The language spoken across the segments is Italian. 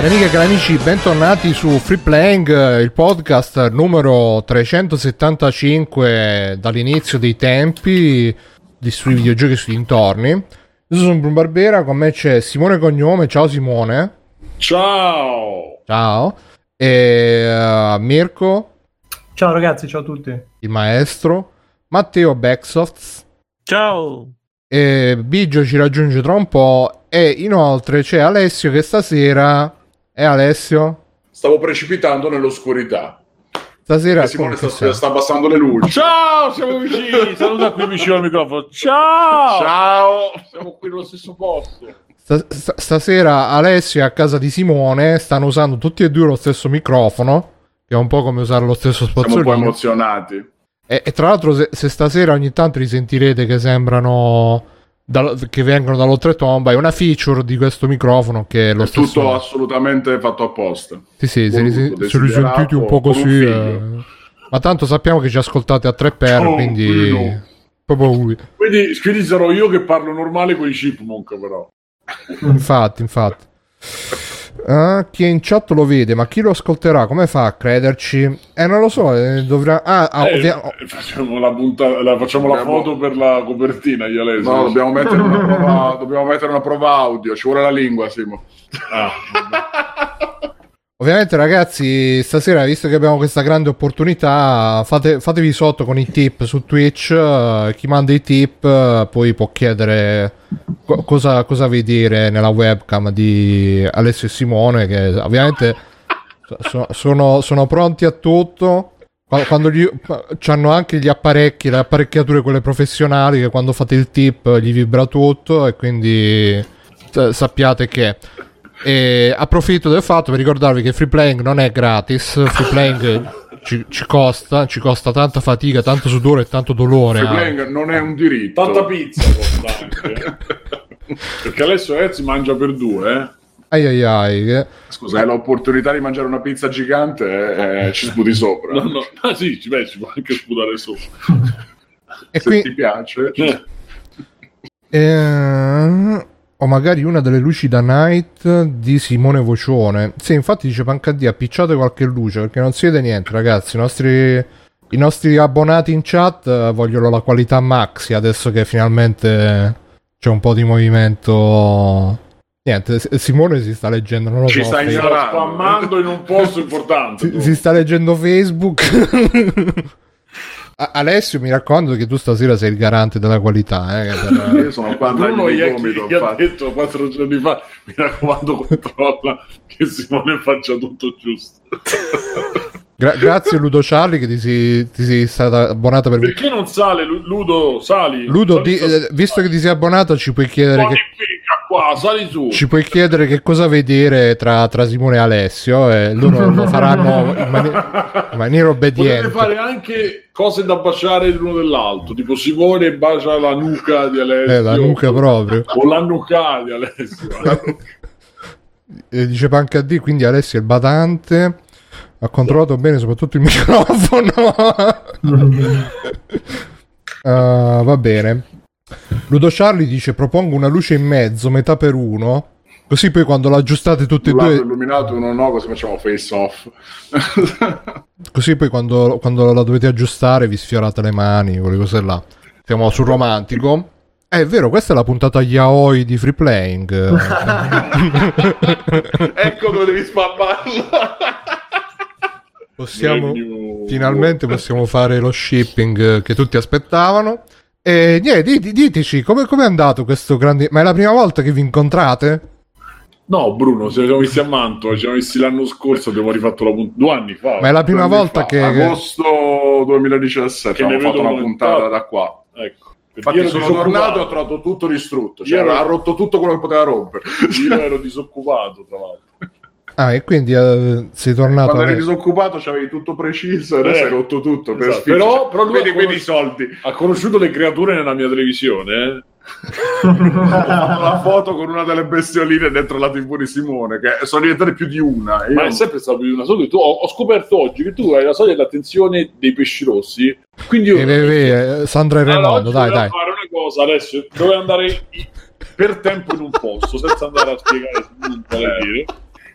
Cari amiche e cari amici, bentornati su Free Playing, il podcast numero 375 dall'inizio dei tempi di sui videogiochi e sui dintorni. Io sono Bruno Barbera, con me c'è Simone Cognome, ciao Simone. Ciao! Ciao. E uh, Mirko. Ciao ragazzi, ciao a tutti. Il maestro. Matteo Backsofts. Ciao! E Biggio ci raggiunge tra un po'. E inoltre c'è Alessio che stasera e Alessio? Stavo precipitando nell'oscurità. Stasera Simone sta, sta, abbassando le luci. Ciao, siamo vicini. Saluta qui vicino al microfono. Ciao! Ciao! Siamo qui nello stesso posto. stasera Alessio è a casa di Simone. Stanno usando tutti e due lo stesso microfono. Che è un po' come usare lo stesso spazzolino. Siamo un po' emozionati. E, e tra l'altro, se, se stasera ogni tanto li sentirete che sembrano da, che vengono dall'oltretomba è una feature di questo microfono che è lo è stesso... tutto assolutamente fatto apposta. Sì sì se li, se li sentiti un po' così eh... ma tanto sappiamo che ci ascoltate a tre per oh, quindi no. proprio lui quindi, quindi sarò io che parlo normale con i chipmunk però. Infatti infatti Uh, chi è in chat lo vede, ma chi lo ascolterà? Come fa a crederci? Eh, non lo so. Eh, dovrà. Ah, ah eh, ovvia... Facciamo, la, punta... la, facciamo dobbiamo... la foto per la copertina. Io lei, no, dobbiamo mettere, una prova... dobbiamo mettere una prova audio. Ci vuole la lingua, Simo. Ah, Ovviamente, ragazzi, stasera, visto che abbiamo questa grande opportunità, fate, fatevi sotto con i tip su Twitch. Uh, chi manda i tip uh, poi può chiedere co- cosa, cosa vedere nella webcam di Alessio e Simone, che ovviamente so, sono, sono, pronti a tutto. Quando gli, hanno anche gli apparecchi, le apparecchiature quelle professionali, che quando fate il tip gli vibra tutto e quindi sappiate che e approfitto del fatto per ricordarvi che free playing non è gratis, free playing ci, ci, costa, ci costa tanta fatica, tanto sudore e tanto dolore. Free playing non è un diritto. Tanta pizza costa anche. Perché adesso Ezio mangia per due, eh. Ai ai ai. Scusa, hai l'opportunità di mangiare una pizza gigante eh, ci sputi sopra. No, no. Ah sì, beh, ci può anche sputare sopra. e Se qui... ti piace. Eh. Eh, o magari una delle luci da night di Simone Vocione. Sì, infatti dice Pancadì, appicciate qualche luce perché non si vede niente, ragazzi. I nostri, i nostri abbonati in chat eh, vogliono la qualità maxi adesso che finalmente c'è un po' di movimento. Niente, Simone si sta leggendo, non lo Ci so. sta spammando in un posto importante. Si, si sta leggendo Facebook. Alessio, mi raccomando che tu stasera sei il garante della qualità. Eh, per... Io sono qua Bruno gli, gomito, gli ha detto quattro giorni fa, mi raccomando controlla che Simone faccia tutto giusto. Gra- grazie Ludo Charlie che ti sei, ti sei stata abbonata per... Perché non sale Ludo? Sali. Ludo, di, eh, visto che ti sei abbonato ci puoi chiedere... Che... Qua, sali su. Ci puoi chiedere che cosa vedere tra, tra Simone e Alessio e loro lo faranno in, mani- in maniera obbediente. Potete fare anche cose da baciare l'uno dell'altro, tipo Simone bacia la nuca di Alessio. Eh, la nuca proprio. O la nuca di Alessio. dice Panca D, quindi Alessio è il badante. Ha controllato bene soprattutto il microfono. uh, va bene. Ludo Charlie dice propongo una luce in mezzo, metà per uno. Così poi quando l'aggiustate tutte e due... illuminato uno no, così facciamo face off. così poi quando, quando, la dovete aggiustare vi sfiorate le mani, quelle cose là. Siamo sul romantico. Eh, è vero, questa è la puntata yaoi di free playing. ecco dove devi spammarla. Possiamo, finalmente possiamo fare lo shipping che tutti aspettavano. E niente, diteci come è andato questo grande. Ma è la prima volta che vi incontrate? No, Bruno, ci siamo visti a Mantova, ci siamo visti l'anno scorso, abbiamo rifatto la puntata due anni fa. Ma è la prima volta fa. che. Agosto 2017 che abbiamo fatto una puntata da qua. Ecco. Infatti sono tornato e ho trovato tutto distrutto, cioè ero... ha rotto tutto quello che poteva rompere. Io ero disoccupato, tra l'altro. Ah, e quindi uh, sei tornato. Quando eri disoccupato c'avevi tutto preciso e adesso eh, hai rotto tutto. Esatto. però, però lui vedi, conosci- soldi. Ha conosciuto le creature nella mia televisione, eh? la foto con una delle bestioline dentro la TV di Simone, che sono diventate più di una. Ma è sempre stato più di una. Solo tu, ho, ho, scoperto oggi che tu hai la soglia dell'attenzione dei pesci rossi. Quindi io. Eh, eh, eh, Sandra e Raimondo, dai, dai. fare una cosa adesso. Dovevo andare per tempo in un posto senza andare a spiegare dire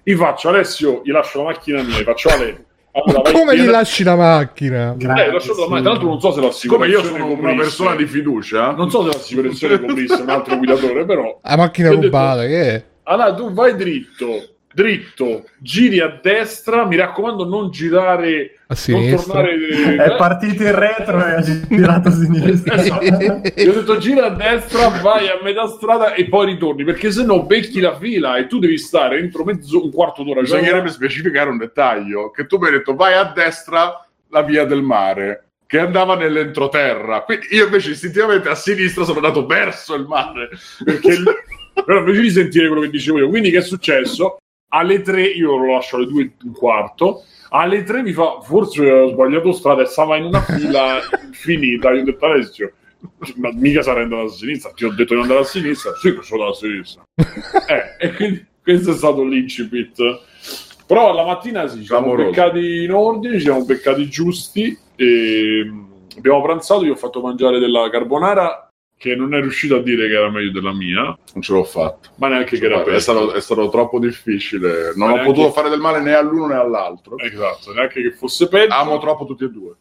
Gli faccio Alessio, gli lascio la macchina mia, gli faccio Ale. Allora, come gli lasci la macchina? Grazie, eh, la macchina. Tra l'altro non so se l'assicurazione Come io sono una persona di fiducia. Non so se l'assicurazione coprisse un altro guidatore, però... La macchina rubata, detto, che è? Allora, tu vai dritto, dritto, giri a destra, mi raccomando non girare a sinistra. Tornare... È partito in retro e ha girato a sinistra. esatto. Io ho detto gira a destra, vai a metà strada e poi ritorni, perché se no becchi la fila e tu devi stare entro mezzo, un quarto d'ora. Bisognerebbe specificare un dettaglio, che tu mi hai detto vai a destra la via del mare che andava nell'entroterra. Quindi io invece istintivamente a sinistra sono andato verso il mare. Perché Però invece di sentire quello che dicevo io, quindi che è successo? Alle 3 io lo lascio alle 2 e un quarto alle 3 mi fa forse ho sbagliato strada e stava in una fila infinita io ho detto Alessio ma mica sarei andato a sinistra. Ti ho detto di andare a sinistra? Sì che sono andato a sinistra. Eh, e quindi questo è stato l'incipit. Però la mattina sì, ci siamo beccati in ordine ci siamo beccati giusti e abbiamo pranzato io ho fatto mangiare della carbonara che non è riuscito a dire che era meglio della mia. Non ce l'ho fatto. Ma neanche che era peggio. È stato, è stato troppo difficile. Non Ma ho neanche... potuto fare del male né all'uno né all'altro. Esatto, neanche che fosse peggio. Amo troppo tutti e due.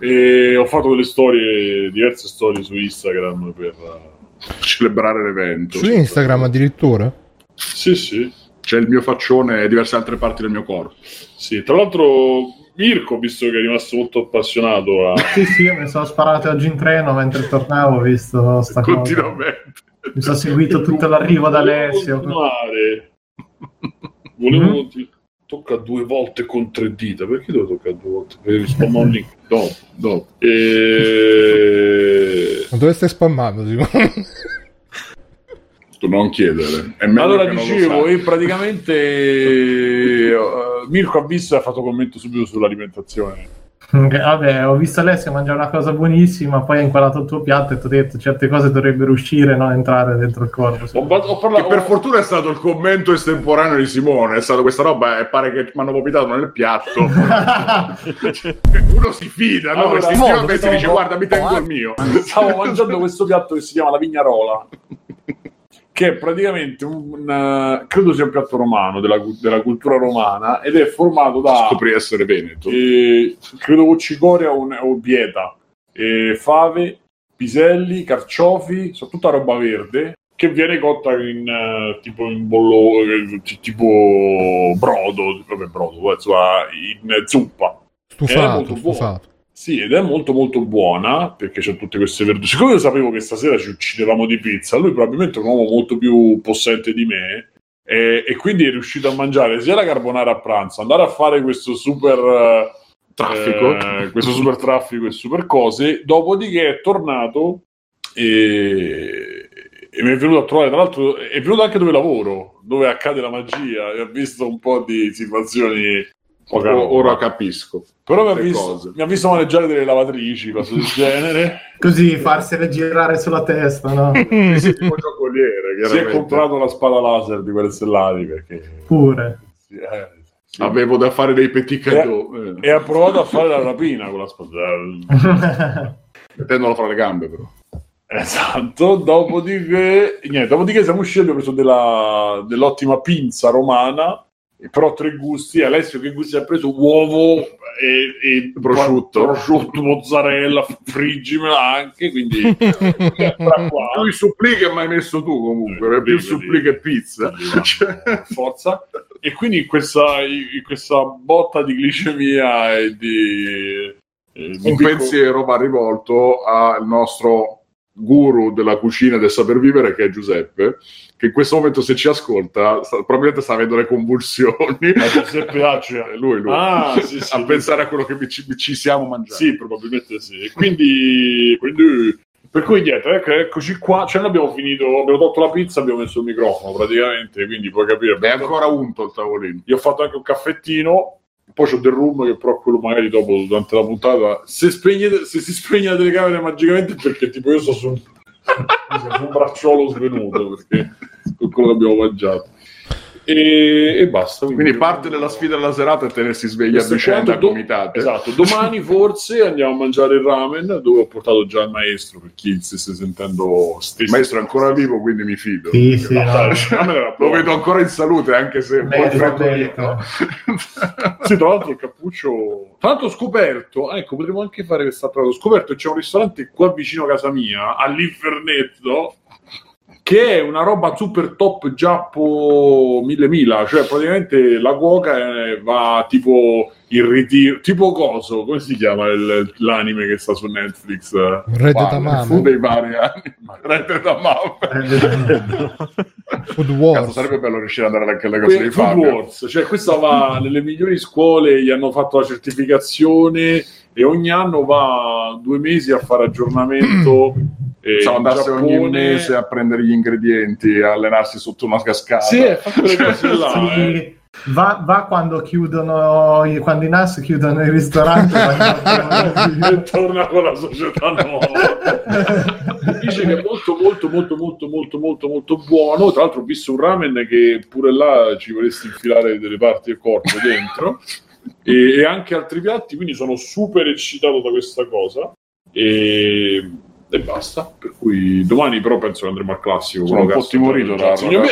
E ho fatto delle storie, diverse storie su Instagram per uh, celebrare l'evento. Su Instagram addirittura? Sì, sì. C'è il mio faccione e diverse altre parti del mio corpo. Sì, tra l'altro Mirko, visto che è rimasto molto appassionato a... Sì, sì, mi sono sparato oggi in treno mentre tornavo, visto sta Continuamente. Cosa. Mi sono seguito tutto l'arrivo da Alessio. Continuare. Volevo... Mm-hmm. Tocca due volte con tre dita. Perché devo toccare due volte? Per spammare un link. Dopo, dopo. E... Ma dove stai spammando, Simone? Non chiedere. allora dicevo, e praticamente uh, Mirko ha visto e ha fatto commento subito sull'alimentazione. Vabbè, ho visto Alessio mangiare una cosa buonissima, poi ha inquadrato il tuo piatto e ti ho detto certe cose dovrebbero uscire, non entrare dentro il corpo. Ho, ho parlato, per fortuna è stato il commento estemporaneo di Simone, è stato questa roba e pare che mi hanno vomitato nel piatto. Uno si fida, no? Allora, no, si dice guarda mi tengo il mio. Stavo mangiando questo piatto che si chiama la vignarola che è praticamente un, uh, credo sia un piatto romano della, della, cultura romana ed è formato da scopri essere veneto. Eh, credo cicoria o, o bieta. Eh, fave piselli carciofi soprattutto roba verde che viene cotta in uh, tipo in bollo eh, tipo brodo vabbè brodo insomma in zuppa. Stufato, stufato. Sì, ed è molto molto buona perché c'è tutte queste verdure. Siccome io sapevo che stasera ci uccidevamo di pizza, lui probabilmente è un uomo molto più possente di me e, e quindi è riuscito a mangiare sia la carbonara a pranzo, andare a fare questo super eh, traffico, eh, questo super traffico e super cose, dopodiché è tornato e, e mi è venuto a trovare, tra l'altro è venuto anche dove lavoro, dove accade la magia e ha visto un po' di situazioni Ora, ora capisco. Però mi ha, visto, mi ha, visto, maneggiare delle lavatrici, cose del genere. Così farsele girare sulla testa, no? sì, tipo giocoliere. Si è comprato la spada laser di quelle stellari perché... Pure. Sì, eh, sì. Avevo da fare dei petit cadeau. E, eh. e ha provato a fare la rapina con la spada. Mettendola fra le gambe però. Esatto, dopodiché, niente, dopodiché siamo usciti, abbiamo preso della, dell'ottima pinza romana però tre gusti. Alessio che gusti ha preso? Uovo e, e prosciutto. prosciutto, mozzarella, friggimela anche, quindi lui supplì che mi hai messo tu comunque, eh, più supplì che pizza. Cioè, forza. E quindi in questa, in questa botta di glicemia e di... Eh, un pensiero va rivolto al nostro guru della cucina del saper vivere che è Giuseppe che in questo momento se ci ascolta sta, probabilmente sta avendo le convulsioni Giuseppe Accia lui, lui. Ah, sì, sì, a lui. pensare a quello che ci, ci, siamo mangiando sì probabilmente sì quindi, quindi per cui niente, ecco, eccoci qua, ce l'abbiamo finito, abbiamo tolto la pizza, abbiamo messo il microfono praticamente, quindi puoi capire. È ancora unto il tavolino. Io ho fatto anche un caffettino, poi c'ho del room che però quello magari dopo durante la puntata se, spegne, se si spegne la telecamera magicamente perché tipo io sto su un, bracciolo svenuto perché con quello che abbiamo mangiato e, e basta. Quindi parte della sfida della serata è tenersi svegli a Questo è vicenda a quanto do- gomitate. Esatto, domani forse andiamo a mangiare il ramen dove ho portato già il maestro per chi si stia sentendo Il maestro è ancora vivo, quindi mi fido. Sì, sì, no. Lo vedo ancora in salute, anche se un po' Merito, freddo merito. Sì, tra l'altro il cappuccio. Tra l'altro ho scoperto, ah, ecco, potremmo anche fare questa cosa. Ho scoperto che c'è un ristorante qua vicino a casa mia, all'Infernetto, che è una roba super top giappo mille mila. Cioè, praticamente la cuoca eh, va tipo in ritiro, tipo coso, come si chiama il- l'anime che sta su Netflix? Red Tamame, fu dei vari anni. Red Tamame. Food Cazzo, Wars. sarebbe bello riuscire ad andare anche alle cose Que- di Food Fabio. Wars, cioè questa va nelle migliori scuole, gli hanno fatto la certificazione e ogni anno va due mesi a fare aggiornamento. eh, Possiamo in andarsi ogni Giappone. mese a prendere gli ingredienti, a allenarsi sotto una cascata. Sì, fatto cose là. eh. Sì, va, va quando chiudono i- quando i NAS chiudono il ristorante e torna con la società nuova. Dice che è molto, molto, molto, molto, molto, molto, molto buono. Tra l'altro, ho visto un ramen che pure là ci vorresti infilare delle parti del corpo dentro. E, e anche altri piatti, quindi sono super eccitato da questa cosa. E, e basta. Per cui domani, però, penso che andremo al classico. Sono un quello po' che ha timorito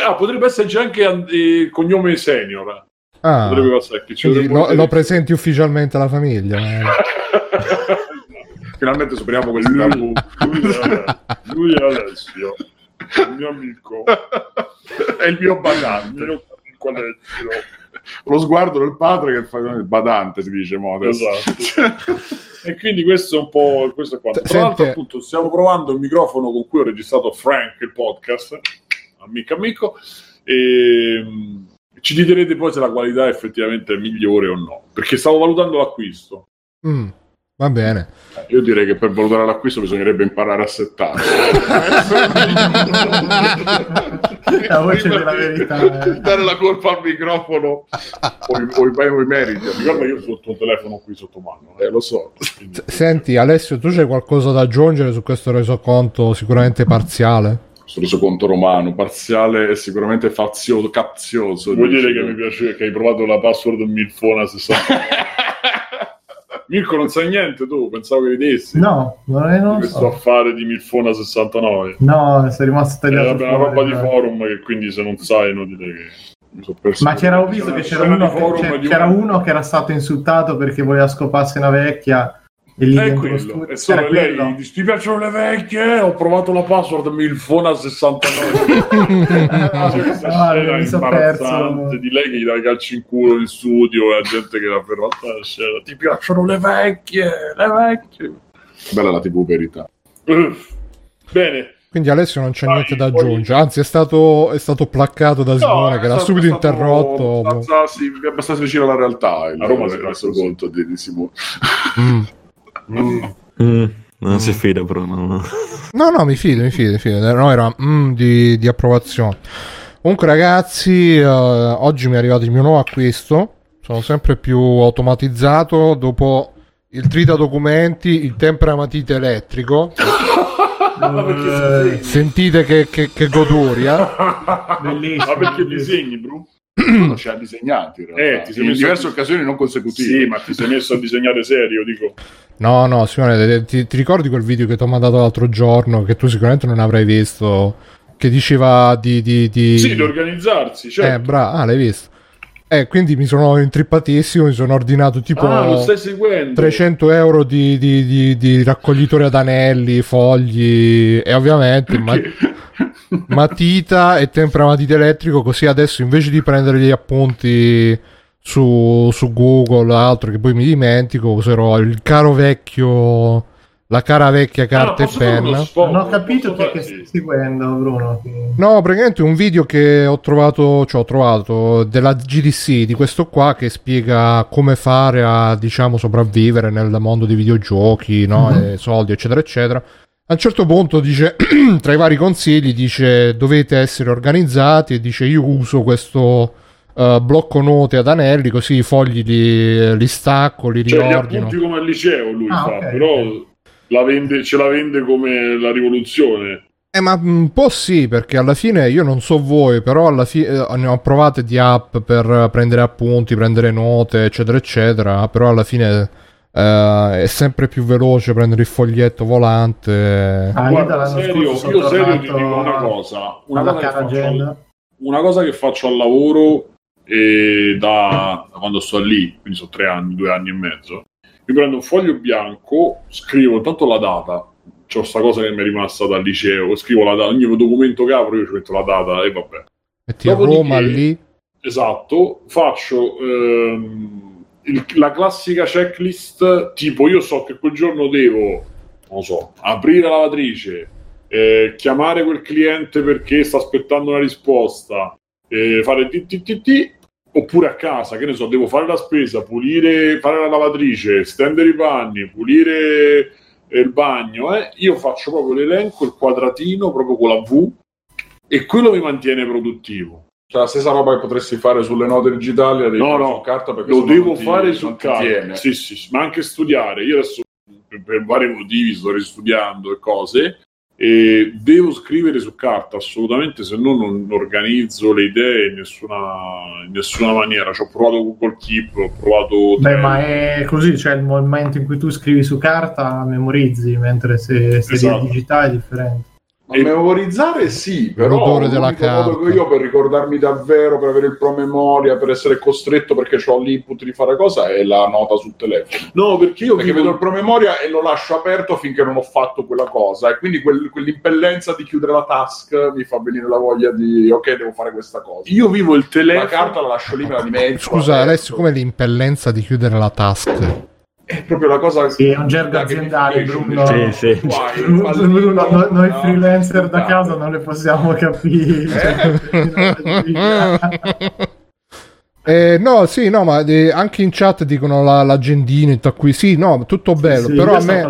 Ah, potrebbe esserci anche eh, il cognome senior. Ah, Potrebbe passare che ci quindi lo, lo presenti ufficialmente alla famiglia. eh. Finalmente superiamo questi lui, tabù. lui, è, lui è Alessio, il mio amico, È il mio il badante. mio amico Alessio. Lo sguardo del padre che fa il badante, si dice mo adesso. Esatto. e quindi questo è un po' questo è quanto. Tra Senti- l'altro, appunto, stiamo provando il microfono con cui ho registrato Frank il podcast, amico amico, e mm, ci direte poi se la qualità effettivamente è migliore o no, perché stavo valutando l'acquisto. Mm, va bene. Io direi che per valutare l'acquisto bisognerebbe imparare a settare. La voce della verità, eh. Dare la colpa al microfono o i, o i, o i meriti. Ricorda io ho sotto un telefono qui sotto mano. Eh, lo so. Quindi- Senti, Alessio, tu c'hai qualcosa da aggiungere su questo resoconto sicuramente parziale? Questo resoconto romano, parziale e sicuramente fazioso, capzioso. Dici. dire che mi piace che hai provato la password Milfona 60? Mirko non sai niente tu, pensavo che vedessi No, non non questo so. affare di Milfona 69. No, sei rimasto tagliato una roba di forum che quindi se non sai è inutile che... Ma c'era, ho visto che c'era C'era uno, c'era- uno che era stato insultato perché voleva scoparsi una vecchia e lì È quello, studio è solo era lei quello. dice, ti piacciono le vecchie? Ho provato la password Milfona 69. Ah, scena mi perso. di lei che gli dà i calci in culo in studio e la gente che la ferma la scena. Ti piacciono le vecchie? Le vecchie? Bella la TV verità. Bene. Quindi Alessio non c'è Vai, niente da aggiungere, anzi è stato, è stato placcato da Simone che l'ha è subito interrotto. Abbastanza, sì, è abbastanza vicino alla realtà. Il, A Roma si resto così. conto di, di Simone. Mm. Mm, non si fida Bruno. No, no, mi fido, mi fido, mi fido. No, era mm, di, di approvazione. Comunque, ragazzi, eh, oggi mi è arrivato il mio nuovo acquisto. Sono sempre più automatizzato. Dopo il trita documenti, il tempera matita elettrico. Eh, Sentite che, che, che goduria. Bellissimo. Ma perché bellissimo. disegni, Bru? Uno ci ha disegnati in realtà. Eh, ti sei in messo- diverse occasioni non consecutive. Sì, ma ti sei messo a disegnare serio, dico. No, no, Simone, ti, ti ricordi quel video che ti ho mandato l'altro giorno? Che tu sicuramente non avrai visto. Che diceva di. di, di... Sì, di organizzarsi, Eh, certo. bravo, ah, l'hai visto. Eh, quindi mi sono intrippatissimo, mi sono ordinato tipo ah, lo stai seguendo. 300 euro di, di, di, di raccoglitore ad anelli, fogli e ovviamente ma- matita e tempera matita elettrico, così adesso invece di prendere gli appunti su, su Google, altro che poi mi dimentico, userò il caro vecchio, la cara vecchia Ah, carta e fare uno penna. Non ho capito chi Posso è che stai seguendo, Bruno. No, praticamente un video che ho trovato, cioè ho trovato della GDC di questo qua che spiega come fare a, diciamo, sopravvivere nel mondo dei videogiochi, no? E soldi, eccetera, eccetera. A un certo punto dice, tra i vari consigli, dice dovete essere organizzati e dice io uso questo eh, blocco note ad anelli, così i fogli li, li stacco, li Cioè, gli riordino. appunti come al liceo lui Ah, fa, ok, però. La vende- ce la vende come la rivoluzione. Eh, ma un po' sì, perché alla fine io non so voi, però alla fine eh, ne ho provate di app per prendere appunti, prendere note, eccetera, eccetera. Però alla fine eh, è sempre più veloce prendere il foglietto volante. Ah, io Guarda, dall'anno serio, io serio ti dico una cosa, una cosa, faccio una cosa che faccio al lavoro eh, da, da quando sto lì, quindi sono tre anni, due anni e mezzo, mi prendo un foglio bianco, scrivo tanto la data, c'ho sta cosa che mi è rimasta dal liceo, scrivo la data, ogni documento che apro io ci metto la data e vabbè. Metti Dopodiché- Roma lì. Esatto, faccio ehm, il- la classica checklist, tipo io so che quel giorno devo, non so, aprire la lavatrice, eh, chiamare quel cliente perché sta aspettando una risposta, eh, fare TTT, oppure a casa, che ne so, devo fare la spesa, pulire, fare la lavatrice, stendere i panni, pulire eh, il bagno, eh, io faccio proprio l'elenco, il quadratino proprio con la V e quello mi mantiene produttivo. Cioè, la stessa roba che potresti fare sulle note digitali, No, no, su carta perché Lo devo non ti- fare su carta, sì, sì, sì, ma anche studiare. Io adesso per, per vari motivi sto ristudiando e cose e devo scrivere su carta assolutamente, se no non organizzo le idee in nessuna, in nessuna maniera. Ci ho provato Google Keep, ho provato Beh, ma è così, cioè il momento in cui tu scrivi su carta memorizzi, mentre se, se Esatto. di digitale è differente. Ma memorizzare sì, però L'odore della carta. che io per ricordarmi davvero, per avere il promemoria, per essere costretto perché ho l'input di fare cosa è la nota sul telefono. No, perché io Perché vivo- vedo il promemoria e lo lascio aperto finché non ho fatto quella cosa e quindi quel- quell'impellenza di chiudere la task mi fa venire la voglia di ok, devo fare questa cosa. io vivo il la telefono. carta la lascio lì, me la dimentico. Scusa. Alessio, come l'impellenza di chiudere la task? È proprio la cosa Sì, è un gergo aziendale, Bruno. Sì, sì. Guai, Bruno, Bruno, noi, noi no? freelancer da No. casa non le possiamo capire. Eh, no, sì, no, ma eh, anche in chat dicono la, l'agendina e tutto qui. Sì, no, tutto bello. Sì, però io a me,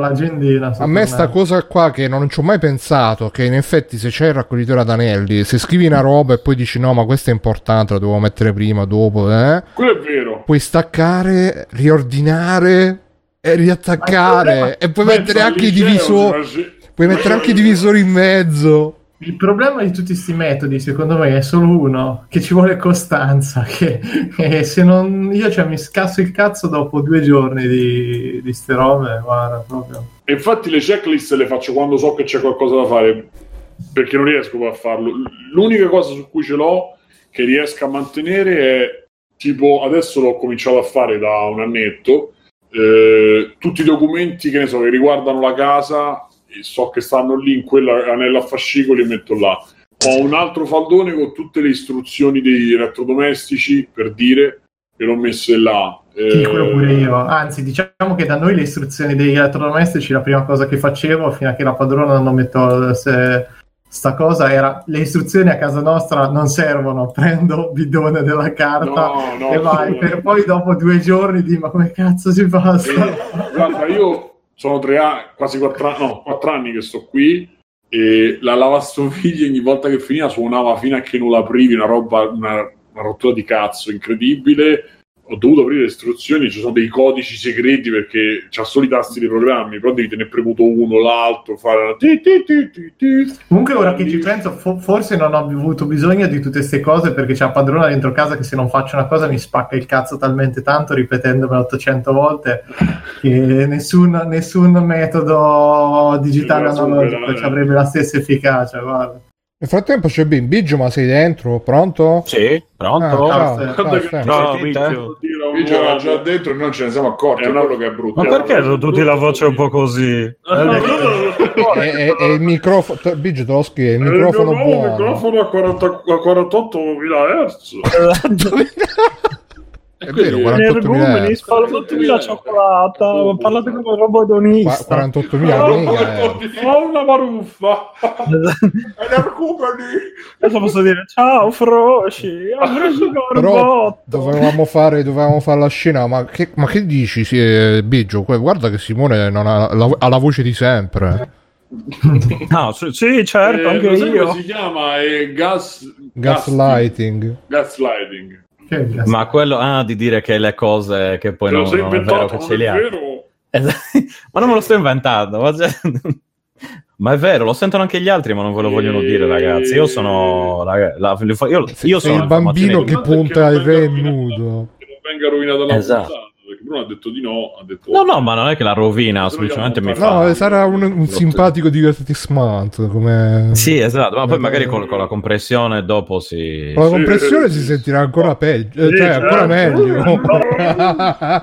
a me sta cosa qua che non ci ho mai pensato, che in effetti se c'è il raccoglitore ad anelli, se scrivi una roba e poi dici no, ma questa è importante, la devo mettere prima, dopo, eh, Quello è vero. puoi staccare, riordinare e riattaccare e puoi mettere anche i divisori. Puoi mettere anche i divisori in mezzo. Il problema di tutti questi metodi, secondo me, è solo uno, che ci vuole costanza, che, che se non... Io cioè, mi scasso il cazzo dopo due giorni di, di ste robe, guarda, proprio. E infatti le checklist le faccio quando so che c'è qualcosa da fare, perché non riesco poi a farlo. L'unica cosa su cui ce l'ho che riesco a mantenere è tipo adesso l'ho cominciato a fare da un annetto. Eh, tutti i documenti che ne so che riguardano la casa so che stanno lì in quella anello a fascicoli e metto là. Ho un altro faldone con tutte le istruzioni dei elettrodomestici per dire che l'ho messe là. Sì, Eh, quello pure io. Anzi, diciamo che da noi le istruzioni degli elettrodomestici, la prima cosa che facevo fino a che la padrona non mettò se, sta cosa era le istruzioni a casa nostra non servono, prendo bidone della carta No, no, e vai, no. per poi dopo due giorni di ma come cazzo si fa? Eh, guarda, io sono tre anni, quasi quattro anni, no, quattro anni che sto qui e la lavastoviglie ogni volta che finiva suonava fino a che non l'aprivi, una roba, una, una rottura di cazzo incredibile. Ho dovuto aprire le istruzioni, ci sono dei codici segreti perché c'ha solo i tasti dei programmi, però devi tenere premuto uno, l'altro, fare ti ti ti ti ti. Comunque ora che ci penso, fo- forse non ho avuto bisogno di tutte queste cose perché c'è la padrona dentro casa che se non faccio una cosa mi spacca il cazzo talmente tanto ripetendomela 800 volte che nessun, nessun metodo digitale analogico avrebbe la stessa efficacia. Guarda. Nel frattempo c'è Ben Biggio, ma sei dentro? Pronto? Sì, pronto? Ah, ciao, Ciao, ciao. No? Biggio. Dire a un Io era già dentro e non ce ne siamo accorti, È è una- quello che è brutto. Ma perché hanno tutti la voce un po' così? Eh, E, e- e il microfono, Biggio te lo scrive, il il microfono nuovo buono. microfono a, 40 a 48.000 Hz. È vero, Quindi- 48.000 Energumeni, euro. spalmatemi cioccolata, parlate come robodonista. 48.000 mega euro. Ho una maruffa. Adesso posso dire ciao Froci, Però dovevamo fare, dovevamo fare la scena, ma che, ma che dici, sì, eh, Biggio? Guarda che Simone non ha, la, ha la voce di sempre. No, sì, sì, certo, Eh, anche io. si chiama? È gas... Gaslighting. Gaslighting. Cazzo. Ma quello ah, di dire che le cose che poi non, non è vero che ce li ha. vero? Esatto. Ma non me lo sto inventando. ma cioè- Ma è vero, lo sentono anche gli altri, ma non ve lo vogliono dire, ragazzi. Io sono. la- io, io sono il bambino che punta il re nudo. Che non venga rovinata la Esatto. Bruno ha detto di no. Ha detto, No, no, ma non è che la rovina, Se no semplicemente mi fa. No, sarà un, un simpatico divertissement come... Sì, esatto, ma poi magari con, con la compressione dopo si. Con la compressione si sentirà ancora peggio, eh, Sì, cioè ancora certo. meglio.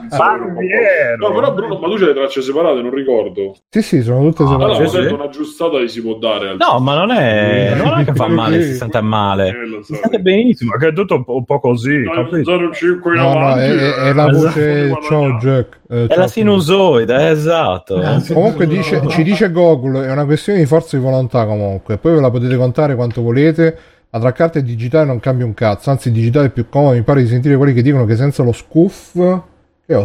Barbiero. No, però Bruno, ma tu c'hai le tracce separate, non ricordo. sì, sì, sono tutte Allora, separate. sì, potendo sì. un'aggiustata gli si può dare. al- No, ma non è. Non è che fa male, si sente male. Eh, lo so. Si sente benissimo. Ma che è tutto un po', un po' così, No, capito? 0,5 in No, no, è, è- è la eh, voce... guadagnato. Ciao Jack. Eh, È ciao. la sinusoide, esatto. Eh. Comunque dice- ci dice Google, è una questione di forza di volontà comunque, poi ve la potete contare quanto volete, ma tra carta e digitale non cambia un cazzo, anzi il digitale è più comodo, mi pare di sentire quelli che dicono che senza lo scoof... Che è?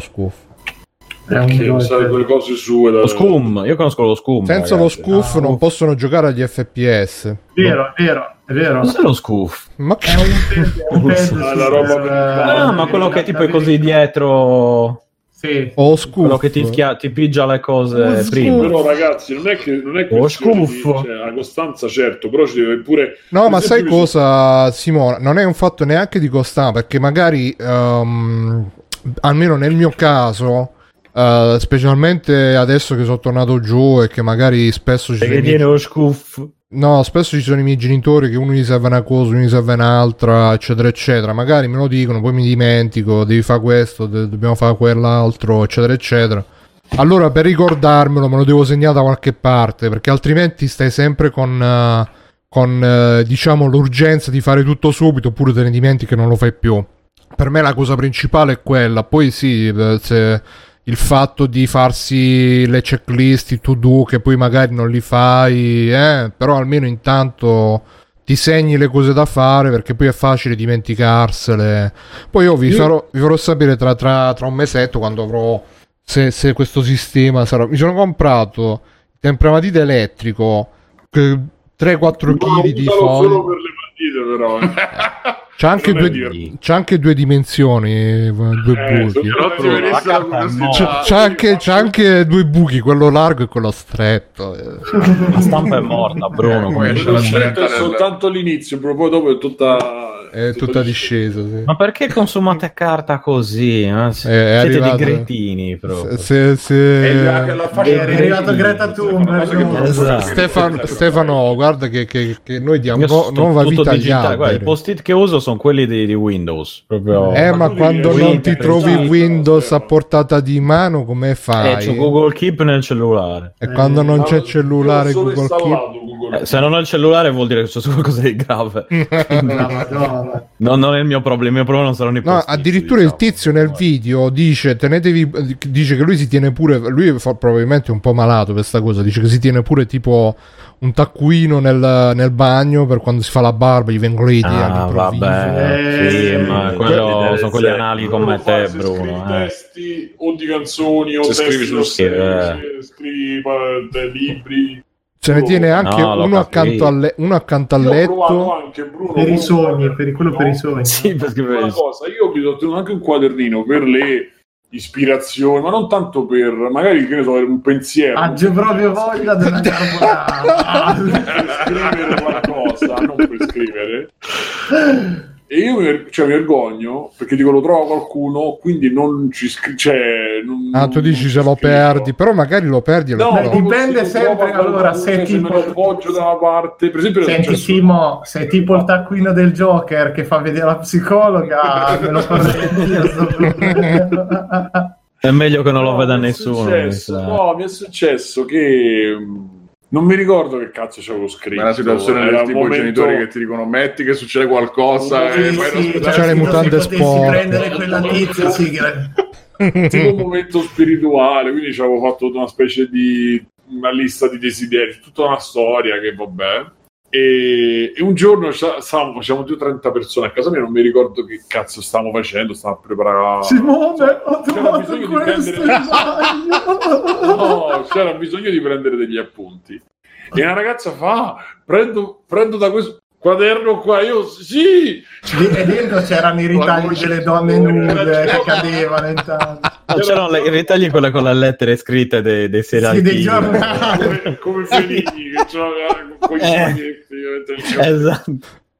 È un Che gioco- sai quelle cose sue da... Lo scum, io conosco lo scum. Senza ragazzi. lo scoof Ah, non uff. possono giocare agli FPS. Vero, è vero, è vero. Cos'è lo scoof? Ma È che... un pad, è un pad Ah, la roba Ah, eh, ma quello che tipo è così dietro. Sì. O scoof. Quello che ti, schia- ti pigia le cose Oh, prima. Però ragazzi, non è che non è Oh, questione di- scuffo. cioè, la costanza, certo, però ci deve pure No, ma sai cosa, Simona? Non è un fatto neanche di costanza, perché magari, ehm, almeno nel mio caso, eh, specialmente adesso che sono tornato giù e che magari spesso ci Perché miei, tiene lo scoof. no, spesso ci sono i miei genitori che uno gli serve una cosa, uno gli serve un'altra, eccetera, eccetera. Magari me lo dicono, poi mi dimentico, devi fare questo, de- dobbiamo fare quell'altro, eccetera, eccetera. Allora, per ricordarmelo, me lo devo segnare da qualche parte, perché altrimenti stai sempre con, eh, con eh, diciamo, l'urgenza di fare tutto subito, oppure te ne dimentichi che non lo fai più. Per me la cosa principale è quella. Poi sì, se il fatto di farsi le checklist, i to-do, che poi magari non li fai, eh, però almeno intanto ti segni le cose da fare perché poi è facile dimenticarsele. Poi io vi, farò, vi farò sapere tra, tra- tra un mesetto quando avrò se, se questo sistema sarà. Mi sono comprato il tempramatite elettrico, 3-4 No, kg di usalo solo per le partite, però. C'ha anche, Non è due, c'ha anche due dimensioni, eh, due Eh, buchi. Non è c'ha anche, c'ha anche due buchi, quello largo e quello stretto. eh. La stampa è morta, Bruno. Eh, come c'è. stretto è soltanto l'inizio, però poi dopo è tutta... È tutta discesa. Sì. Ma perché consumate carta così? eh? è Siete arrivato- dei cretini proprio. Se, se- E la fascia- È arrivato Greta Thunberg. Esatto. Stefano, Stefano, guarda che, che- che noi diamo Io nuova tutto vita agli digitale. Guarda, I post-it che uso sono quelli di, di Windows. Proprio... Eh, ma Ma quando non devi ti trovi pensare, Windows Stefano. a portata di mano, come Eh, fai? c'ho Google Keep nel cellulare. E quando non c'è cellulare, Google Keep. Google Eh, se non ho il cellulare vuol dire che c'è qualcosa di grave. Madonna. No, non è il mio problema. Il mio problema non saranno i No, post-it, addirittura il diciamo. tizio nel video dice: Tenetevi. Dice che lui si tiene pure. Lui fa- probabilmente è un po' malato per questa cosa. Dice che si tiene pure tipo un taccuino nel, nel bagno per quando si fa la barba. Gli vengono le idee Ah, vabbè, sì, Eh, ma eh, quello Quelli sono quelli del anali come te, scrivi Bruno. eh. testi o di canzoni o Se testi scrivi sul o sito, se scrivi eh, dei libri. Se ne tiene anche No, uno, accanto al, le- uno accanto al ho letto. anche Bruno Per i sogni, per quello per i sogni. Sì, perché Una cosa, io mi sono tenuto anche un quadernino per le ispirazioni, ma non tanto per magari che ne so, un pensiero. Ha già proprio voglia della carbonara. per scrivere qualcosa, non per scrivere. E io mi, cioè, mi vergogno perché dico lo trovo qualcuno, quindi non ci scrivo. Cioè, non- Ah, tu dici ci se lo perdi, però magari lo perdi lo No, trovi. dipende se lo sempre, allora, se se tipo- lo appoggio da una parte, per esempio, Senti cioè, Simo, sei tipo il taccuino del Joker che fa vedere la psicologa, me lo problema. È meglio che non lo No, veda mi è nessuno. successo- no, mi è successo che mh, non mi ricordo che cazzo ci avevo scritto. Ma una situazione Era del tipo momento- i genitori che ti dicono metti che succede qualcosa Sì, e poi sì, non cioè, C'ha le mutande sporche. prendere quella tizia, sì, che- tipo un momento spirituale, quindi ci avevo fatto una specie di una lista di desideri, tutta una storia che vabbè. E, e un giorno sta- stavamo, facciamo più 30 persone a casa mia, non mi ricordo che cazzo stavamo facendo, stavamo a preparare. Simone, ho C'era trovato bisogno di prendere-. No, c'era bisogno di prendere degli appunti. E una ragazza fa: "Ah, prendo, prendo da questo quaderno qua. Io sì, E dentro c'erano i ritagli delle donne nude che cadevano intanto. No, c'erano le, i ritagli quelle con le lettere scritte dei, dei serial Sì, dei killer. giornali. come, Fellini che c'aveva con i Eh. Esatto.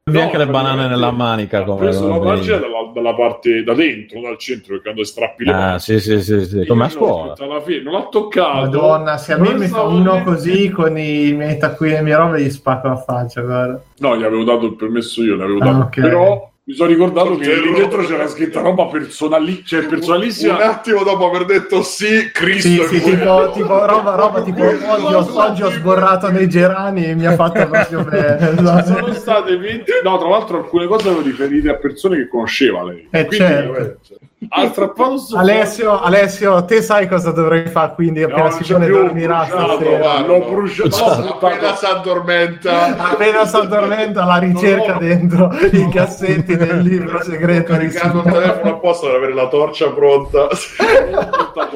No, anche le banane nella manica. Ha Come preso la Benigni. dalla, dalla parte da dentro, dal centro, perché quando strappi le Ah, mani. sì, sì, sì, sì. Come a scuola. Alla fine, non l'ha toccato. Madonna, se a me fa uno lì. così con i miei taccuini e le mie robe gli spacco la faccia, guarda. No, gli avevo dato il permesso io, ne avevo Ah, dato. ok. Però mi sono ricordato che lì dentro c'era scritta roba personali- cioè Un personalissima. attimo dopo aver detto sì, Cristo Sì, sì, tipo, tipo roba, roba tipo oggi ho, oggi ho sborrato nei gerani e mi ha fatto proprio bene. Sono state 20... No, tra l'altro alcune cose avevo riferite a persone che conosceva lei. Eh, Quindi, certo. eh, ha strappato sto Alessio, Alessio, te sai cosa dovrei fare quindi No, appena c'è Simone dormirà stasera? L'ho bruciato. L'ho Appena si addormenta, Appena si addormenta la ricerca No. dentro i cassetti del libro segreto di caricando il telefono apposta per avere la torcia pronta.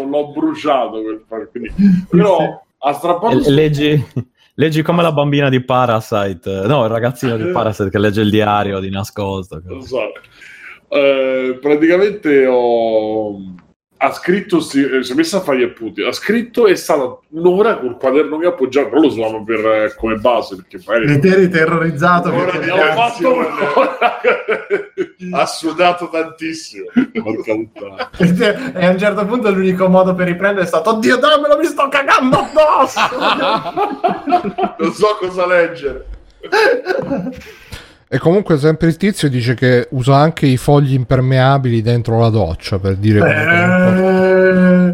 l'ho bruciato quindi. Però ha strappato E- leggi, leggi come la bambina di Parasite. No, il ragazzino di Parasite che legge il diario di nascosto. Non so. Eh, praticamente ho ha scritto si, eh, si è messa a fare gli appunti. Ha scritto è stata un'ora col quaderno mio appoggiato. Però lo usavamo per, eh, come base perché magari E te eri terrorizzato Ora ho fatto ha sudato tantissimo. E e a un certo punto l'unico modo per riprendere è stato oddio dammelo mi sto cagando addosso Non so cosa leggere. E comunque sempre il tizio dice che usa anche i fogli impermeabili dentro la doccia per dire.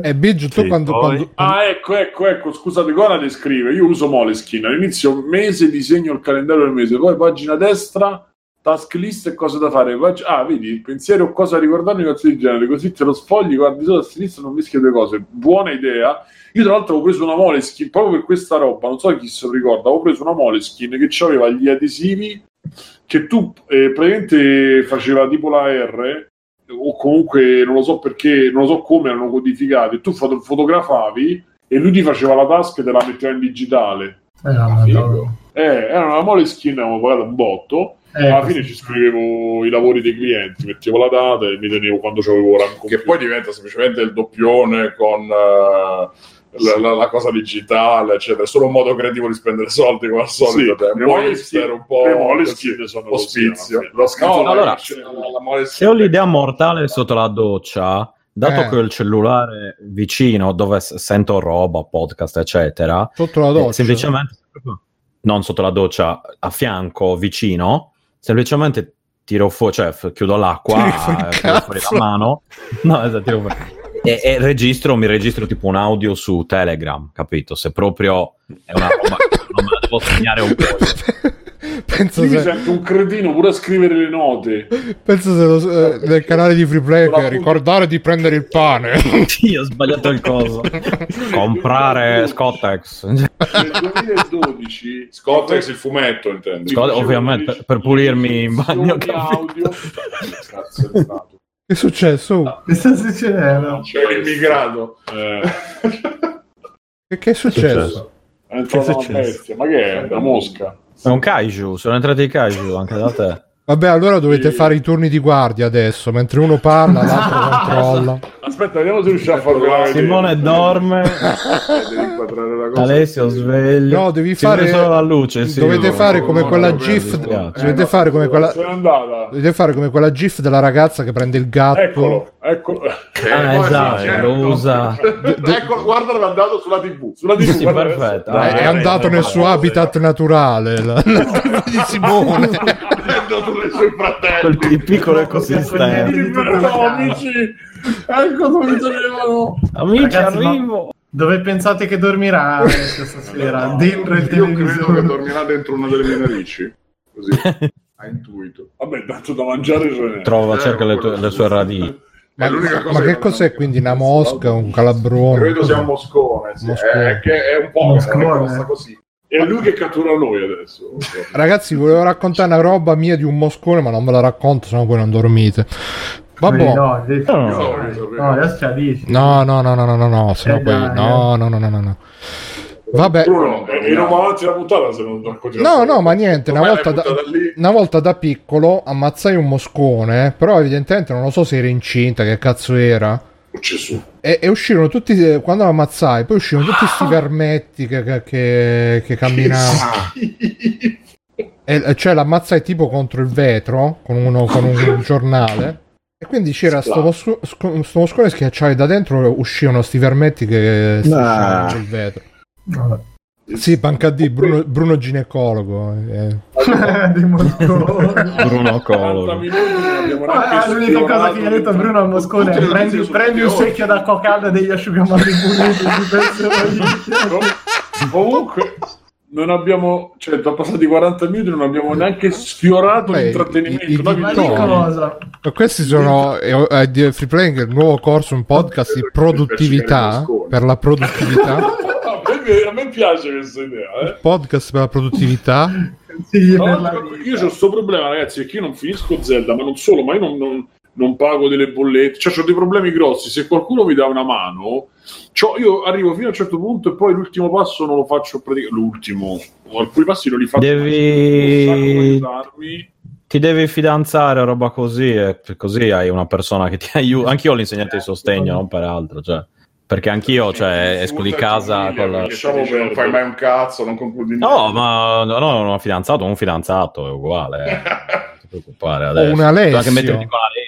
Eh, E Biggio, tu quando, quando- Ah, ecco, ecco, ecco, scusate, Gona descrive, io uso Moleskin, all'inizio mese disegno il calendario del mese, poi pagina destra, task list e cose da fare, Pag- ah, vedi, pensiero o cosa ricordarmi cose di genere, così te lo sfogli, guardi solo a sinistra, non mischi due cose, buona idea. Io tra l'altro avevo preso una Moleskin, proprio per questa roba, non so chi se lo ricorda, avevo preso una Moleskin che aveva gli adesivi che tu eh, praticamente faceva tipo la R o comunque non lo so perché, non lo so come erano codificati, tu foto- fotografavi e lui ti faceva la task e te la metteva in digitale. eh, no. Eh, era una Moleskin, avevo pagato un botto, Eh, alla fine ci scrivevo i lavori dei clienti, mettevo la data e mi tenevo quando c'avevo la Che poi diventa semplicemente il doppione con eh, la, la- la cosa digitale, eccetera. È solo un modo creativo di spendere soldi come al solito. Sì, È un le po' Moleskine- un po' le Moleskine sono un po' così, spizio. alla fine. Lo scatto No, allora, la Se ho l'idea mortale sotto la doccia, dato Eh. che ho il cellulare vicino dove sento roba, podcast, eccetera, sotto la eh, doccia semplicemente non sotto la doccia, a fianco, vicino, semplicemente tiro fuori, cioè chiudo l'acqua, il eh, tiro fuori la mano, no, esatto, tiro fuori. E, e registro, mi registro tipo un audio su Telegram, capito? Se proprio è una roba che non me la devo segnare un po'. penso Io mi se, sento un cretino pure a scrivere le note. penso se lo, eh, nel canale di Free Play che ricordare di prendere il pane Sì, ho sbagliato il coso. Comprare Scottex. Nel 2012 Scottex il fumetto, intendi? Scott- ovviamente, per- per pulirmi in bagno, audio. Cazzo è stato. Che è successo? Che sta succedendo? C'è un immigrato. Eh, che, che è successo? è entrata Che è successo? bestia. Ma che è? Una mosca? È un kaiju, sono entrati i kaiju anche da te. vabbè allora dovete Sì. fare i turni di guardia adesso mentre uno parla l'altro controlla Aspetta, vediamo se riusciamo a farlo vedere. Simone dorme, cosa. Alessio sveglio. no devi Si fare solo la luce. sì. dovete fare come quella gif dovete Eh, fare come quella dovete fare come quella gif della ragazza che prende il gatto Eccolo, eccolo. Ah, Eh, esatto, certo. lo usa. Eccolo, guarda è andato sulla TV. Sulla TV Sì, perfetto. Ah, è eh, andato eh, nel eh, suo eh, habitat naturale la- di Simone tutti i suoi fratelli. Il piccolo ecosistema. No, ecco dove mi tenevano. Amici, Ragazzi, arrivo. Dove pensate che dormirà Alessio stasera? Dentro il Io credo che televisore. dormirà dentro una delle mie narici. Così, a intuito. Vabbè, tanto da mangiare ce n'è. Trova, Eh, cerca le, tue- le sue radici. ma, ma che cos'è quindi una mosca un calabrone Credo sia un moscone, sì. Moscone. È, che è un po' Moscone. così. È lui che cattura noi adesso. Ragazzi, volevo raccontare una roba mia di un moscone, ma non ve la racconto, sennò poi non dormite. Vabbè. No, No, No, no, no, no, no, adesso ce la dici. no, no, no, no, no, no, sennò Eh, poi... No, no, no, no, no, no. Vabbè. Bruno, e non va avanti la puntata se non racconti No, no, ma niente, una volta, da, una volta da piccolo ammazzai un moscone, però evidentemente non lo so se era incinta, che cazzo era. Oh, Gesù. E, e uscirono tutti, quando lo ammazzai, poi uscirono tutti sti vermetti che, che, che, che camminavano. E, cioè l'ammazzai tipo contro il vetro con, uno, con un giornale. E quindi c'era sto, mosco, sco- sto moscone schiacciavi da dentro, uscivano sti vermetti che strisciavano sul vetro. Vabbè. Sì, Banca D, Bruno, Bruno ginecologo. eh. Bruno 40 Colo. minuti non abbiamo Ah, l'unica cosa che ha detto Bruno al Moscone è prendi, prendi un secchio d'acqua calda e degli asciugamani puliti di Comunque, non abbiamo, cioè, sono passati 40 minuti, non abbiamo neanche sfiorato Beh, l'intrattenimento. i- i- No. cosa? Questi sono eh, eh, di Free Playing, il nuovo corso, un podcast di produttività per la produttività. a, me, piace questa idea, eh. Podcast per la produttività. Sì, per la io ho questo problema, ragazzi, è che io non finisco Zelda, ma non solo, ma io non, non- non pago delle bollette, cioè ho dei problemi grossi. Se qualcuno mi dà una mano, cioè, io arrivo fino a un certo punto e poi l'ultimo passo non lo faccio praticamente. L'ultimo, alcuni passi non li faccio. Devi-. Ti devi fidanzare o roba così, e così hai una persona che ti aiuta. Anch'io ho l'insegnante di sostegno, non per altro. Cioè. Perché anch'io, cioè, esco di casa con la... Lasciamo non fai mai un cazzo, non concludi No, ma no, no, non ho fidanzato, un fidanzato è uguale. eh. Non ti preoccupare adesso. un Alessio. Anche metterti con Alessio.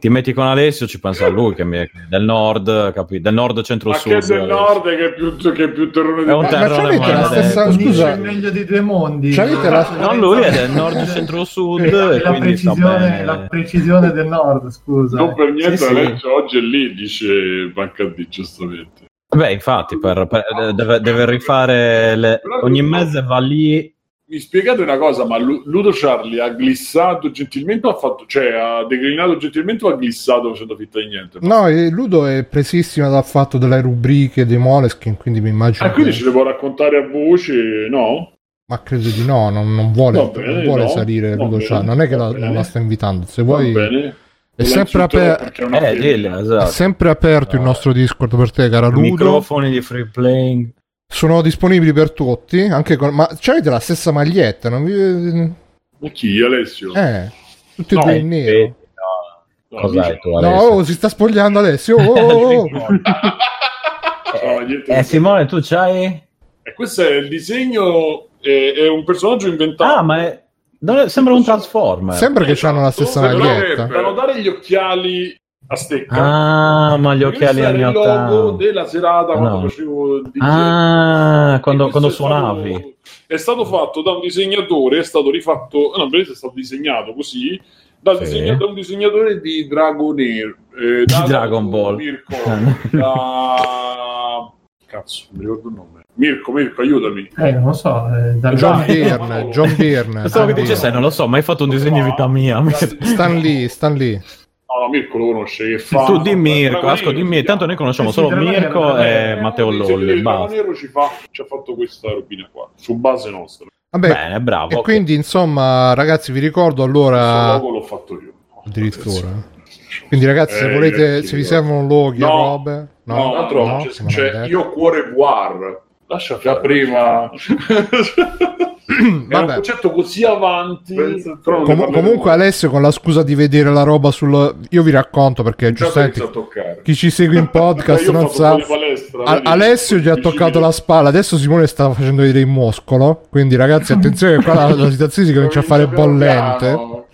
Ti metti con Alessio, ci pensa a lui che mi è del nord, capi? Del nord Ma centro-sud. che è del nord che è più, che è più terrone di È un Ma, ma c'avete la stessa scusa? il meglio di due mondi. C'avete la- Non lui è del nord centro-sud E la, e la quindi sta precisione, bene. la precisione del nord, scusa. Non per niente Sì, sì. Alessio oggi è lì, dice Banca D, giustamente. Beh, infatti, per- per- deve, deve rifare le- ogni mese va lì. Mi spiegate una cosa, ma Lu- Ludo Charlie ha glissato gentilmente o ha fatto, cioè ha declinato gentilmente o ha glissato facendo finta di niente? No, Ludo è presissimo dal fatto delle rubriche dei Moleskin, quindi mi immagino. Ah, quindi che- ce le può raccontare a voce, no? Ma credo di no, non, non vuole, bene, non vuole no, salire Ludo bene, Chan, non è che la, non la sta invitando. Se vuoi, bene. è sempre, aper- è Eh, è esatto. sempre aperto il nostro Discord per te, cara Ludo. Microfoni di free playing. Sono disponibili per tutti, anche con... ma c'avete la stessa maglietta, non vi... Ma chi, Alessio? Eh, tutti e No, due in nero. Eh, no. No, Cos'hai dice- tu, No, oh, si sta spogliando Alessio. Oh, oh, oh. Niente. Eh, Simone, tu c'hai... E questo è il disegno, è, è un personaggio inventato. Ah, ma è... Sembra un Transformer. Sembra che hanno la stessa dare- maglietta. Per notare gli occhiali a stecca. Ah, ma gli occhiali era anni il logo 80. della serata quando No. facevo il DJ. Ah, quando, E quando questo è stato- suonavi. È stato fatto da un disegnatore, è stato rifatto, no, è stato disegnato così, dal Sì. disegna- da un disegnatore di Dragonair. Eh, Di da- Dragon Ball. Mirko, da... Cazzo, non mi ricordo il nome. Mirko, Mirko, aiutami. Eh, non lo so. eh, John Byrne, John Byrne. Che non lo so, mai fatto un disegno di vita mia. Stan lì, Stan lì. No, no, Mirko lo conosce. Che fa... Tu dimmi, Mirko, Asco, dimmi, si tanto noi conosciamo sì, solo Mirko e Matteo Il Lolli, basta. Dragonero ci, fa, ci ha fatto questa robina qua, su base nostra. Vabbè, Bene, bravo. e ok. quindi insomma, ragazzi, vi ricordo Questo allora logo l'ho fatto io. addirittura. Quindi ragazzi, se Eh, volete, se vi eh. servono loghi No. robe, No, no, no, c'è, non c'è è detto. Io Cuore War. Lascia già prima. Era un Vabbè. concetto così avanti. Com- comunque Alessio con la scusa di vedere la roba sul io vi racconto perché giustamente chi ci segue in podcast non sa un palestra, A-? Alessio gli ha toccato la spalla adesso Simone sta facendo vedere il muscolo quindi ragazzi attenzione che qua la, la situazione si comincia a fare bollente piano.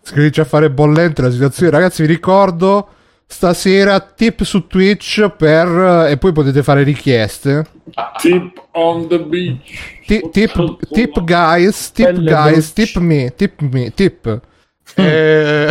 si comincia a fare bollente la situazione ragazzi vi ricordo stasera tip su Twitch per e poi potete fare richieste Tip on the beach. Ti- tip, tip guys tip Belle guys bruci. tip me tip me tip Eh,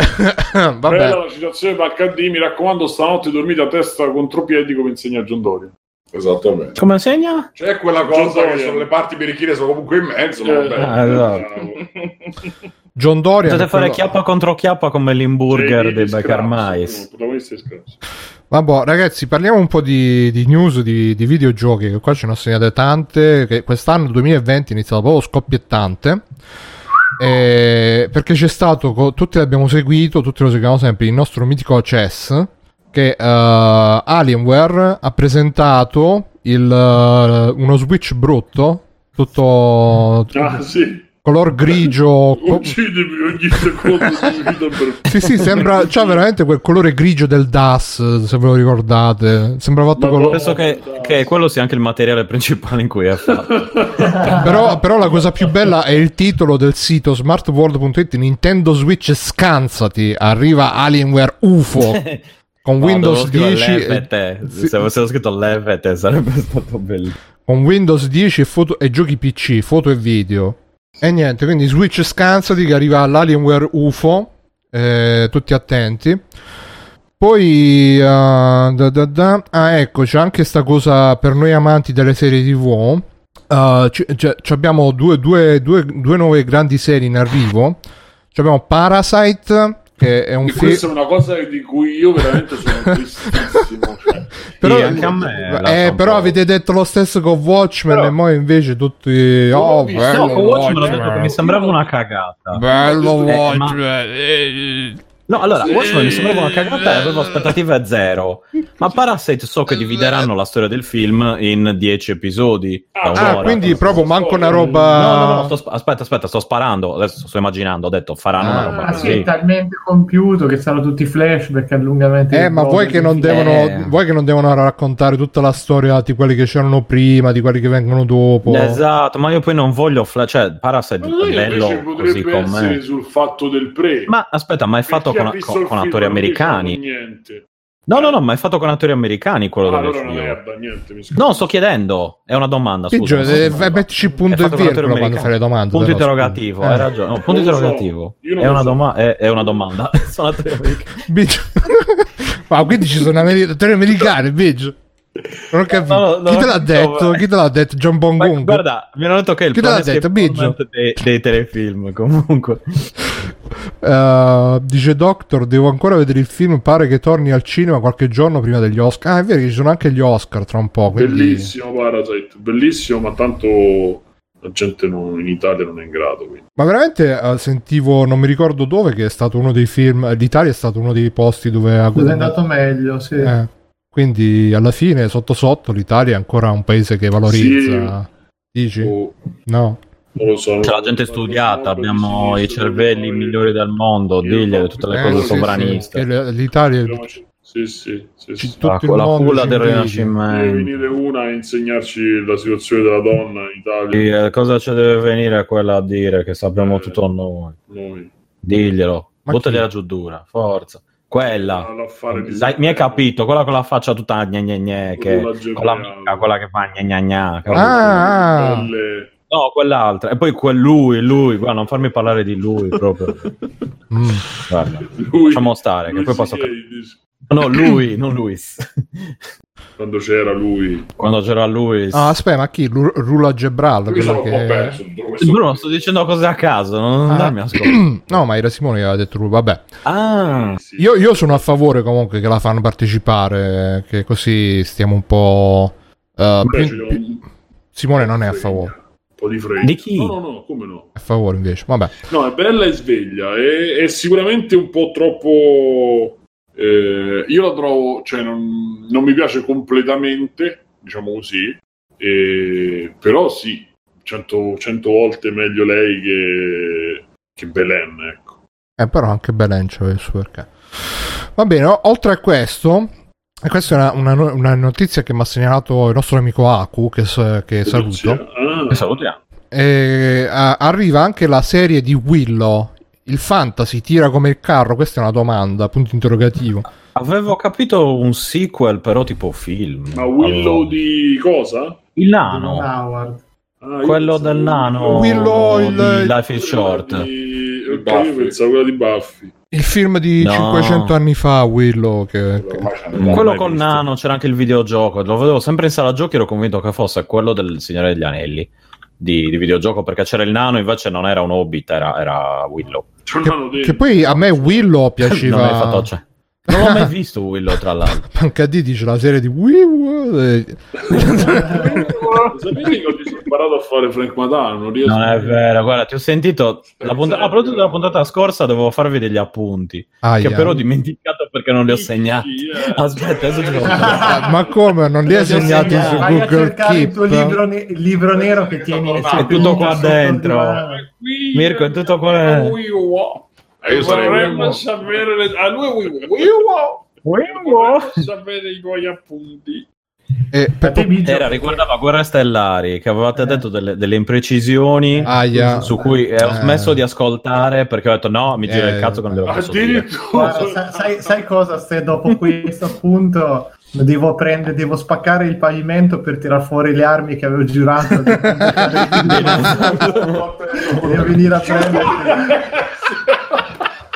Bella vabbè la citazione per HD, mi raccomando, stanotte dormite a testa contro piedi come insegna John. Esattamente. Come segna? C'è quella cosa che sono le parti birichine sono comunque in mezzo, Eh, vabbè. Ah, esatto. John Dorian Potete fare quello- chiappa contro chiappa come l'hamburger Sì, dei Baker Scraps. Vabbè, ragazzi, parliamo un po' di, di news di, di videogiochi, che qua ce ne ho segnate tante, che quest'anno 2020 è iniziato proprio scoppiettante. Eh, perché c'è stato, tutti l'abbiamo seguito, tutti lo seguiamo sempre, il nostro mitico CES, che eh, Alienware ha presentato il, eh, uno Switch brutto, tutto... Ah, sì. Color grigio. Uccidimi ogni secondo di vita per sì, sì, sembra. C'ha veramente quel colore grigio del DAS. Se ve lo ricordate, sembra fatto con. Penso che, che quello sia anche il materiale principale in cui è fatto. Però, però la cosa più bella è il titolo del sito smartworld.it Nintendo Switch scansati arriva Alienware UFO con No, Windows dovevo 10 scrivere e- l'FT. sì, Se avessero scritto l'FT sarebbe stato bello. con Windows 10 e, foto- e giochi PC, foto e video. E niente, quindi Switch scansati che arriva all'Alienware UFO, eh, tutti attenti. Poi, eh, da, da, da- ah, ecco, c'è anche sta cosa per noi amanti delle serie TV. Uh, ci- ci- ci abbiamo due, due- due- due nuove grandi serie in arrivo. Abbiamo Parasite, che è un E film. questa è una cosa di cui io veramente sono tristissimo. Cioè, Però, Sì, anche a me eh, però avete detto lo stesso con Watchmen Però- e poi invece tutti oh bello No, con Watchmen ho detto che Watchmen. mi sembrava una cagata. bello Eh, ma- Watchmen eh, No, allora, Sì. Watchmen mi sembrava una cagata e avevo aspettative zero. Ma Parasite so che divideranno la storia del film in 10 episodi. Ah, ah quindi proprio manco una roba No, no, no, sto sp- aspetta, aspetta, sto sparando. Adesso sto immaginando. Ho detto faranno una Ah, roba Ah, sì, così. è talmente compiuto che saranno tutti flashback allungamente. eh, ma vuoi che, non devono, Eh. vuoi che non devono raccontare tutta la storia di quelli che c'erano prima, di quelli che vengono dopo? Esatto, ma io poi non voglio. fla- cioè, Parasite è bello così com'è. sul fatto del pre. Ma aspetta, ma è fatto con, con- con attori non americani. Niente. No, no, no, ma è fatto con attori americani quello Ah, allora studio. merda, niente. No, sto chiedendo, è una domanda. Sì, Scusa, non so eh, mi vai, va. mettici punto È e fatto con attori virgola quando fai le domande. Punto però, interrogativo, scusa. hai Eh. ragione. No, punto Non so, interrogativo. non È una, so. doma- è, è una domanda. Sono attori americani. Ma quindi ci sono ameri- attori americani, Biggio. Non ho capito. No, no, Chi te l'ha no, detto? Chi te l'ha detto? John Bongung? guarda, mi hanno detto che è il Chi te l'ha detto, Biggio? Dei, dei telefilm. Comunque, Eh, dice Doctor, devo ancora vedere il film. Pare che torni al cinema qualche giorno prima degli Oscar. Ah, è vero che ci sono anche gli Oscar tra un po'. Quindi... Bellissimo Parasite, bellissimo, ma tanto la gente non- in Italia non è in grado. Quindi. Ma veramente eh, sentivo, non mi ricordo dove, che è stato uno dei film. L'Italia è stato uno dei posti dove ha Dove è guadagnato. andato meglio, sì. Eh, quindi alla fine, sotto sotto, l'Italia è ancora un paese che valorizza. Dici? Oh, No. Non lo so. c'è la gente studiata, abbiamo i cervelli migliori del mondo, digliele tutte le Eh, cose sì, sì, sovraniste. che L'Italia. Sì, sì, sì, sì. tutto Ah, il con la culla del invidi. Deve rinascimento. venire una a insegnarci la situazione della donna in Italia. Sì, eh, cosa ci deve venire quella a dire che sappiamo Eh. tutto noi? Noi. Diglielo, Ma buttagliela chi? giù dura, forza. Quella, di Dai, mi hai capito, quella con la faccia tutta gne gne gne, che, Con la mica, quella che fa gne gne, capito? Ah, ah. No, quell'altra. E poi quel lui, lui, guarda, non farmi parlare di lui proprio. Mm. Guarda. Lui, Lasciamo stare, che lui poi posso... chiede- No, lui, non Luis. quando c'era lui. Quando c'era Luis. Ah, aspetta, ma chi? Ru- Rula Gebral? Io un po' che... perso. Bruno, sto dicendo cose a caso, non Ah. darmi ascolto. no, ma era Simone che aveva detto Rula. Vabbè. Ah, Sì. Io, io sono a favore comunque che la fanno partecipare, che così stiamo un po'... eh, Beh, più- Simone non è a favore. Po' di freddo. Di chi? No, no, no, come no? A favore invece. Vabbè. No, è bella e sveglia. È, è sicuramente un po' troppo. eh, io la trovo, cioè, non, non mi piace completamente, diciamo così. eh, però sì, cento, cento volte meglio lei che, che Belen, ecco. Eh, però anche Belen c'aveva il suo perché. Va bene, oltre a questo, e questa è una, una una notizia che mi ha segnalato il nostro amico Aku, che, che saluto. Ah, che salutiamo. Eh, a- arriva anche la serie di Willow. Il fantasy tira come il carro? Questa è una domanda, punto interrogativo. Avevo capito un sequel, però tipo film. ma Willow Allora. di cosa? Il nano. Howard. Ah, Quello del nano. Willow, il- di Life is Short. Di... Ok, Buffy. io pensavo quella di Buffy. Il film di No. 500 anni fa, Willow, che... che- quello visto. col nano c'era anche il videogioco. Lo vedevo sempre in sala giochi. Ero convinto che fosse quello del Signore degli Anelli di, di videogioco. Perché c'era il nano, invece non era un hobbit, era, era Willow. Dentro. che poi a me Willow piaceva... Non l'ho mai visto Willow, tra l'altro. Pancadì dice la serie di Wii U, eh, Sapete che ho imparato a fare Frank Madano? Non riesco Non è vero, guarda, ti ho sentito la puntata, a proposito della puntata scorsa dovevo farvi degli appunti, aia. che però ho dimenticato perché non li ho segnati. Aspetta, adesso ti Ah, Ma come? Non li hai segnati su. Vai Google cercare il tuo Keep? libro, ne- il libro nero che tieni È tutto qua dentro. Mirko, è tutto qua- Wii U. Eh, io Vorremmo sapere le... a lui U. Vorremmo sapere i tuoi appunti. Eh, per- A te, Biggio? Era, riguardava Guerre Stellari, che avevate detto delle, delle imprecisioni Aia. su cui eh, ho Eh. smesso di ascoltare perché ho detto no, mi gira Eh. il cazzo non devo. Addirittura. Sai, sai cosa? Se dopo questo appunto devo prendere, devo spaccare il pavimento per tirar fuori le armi che avevo giurato di devo venire a prenderti.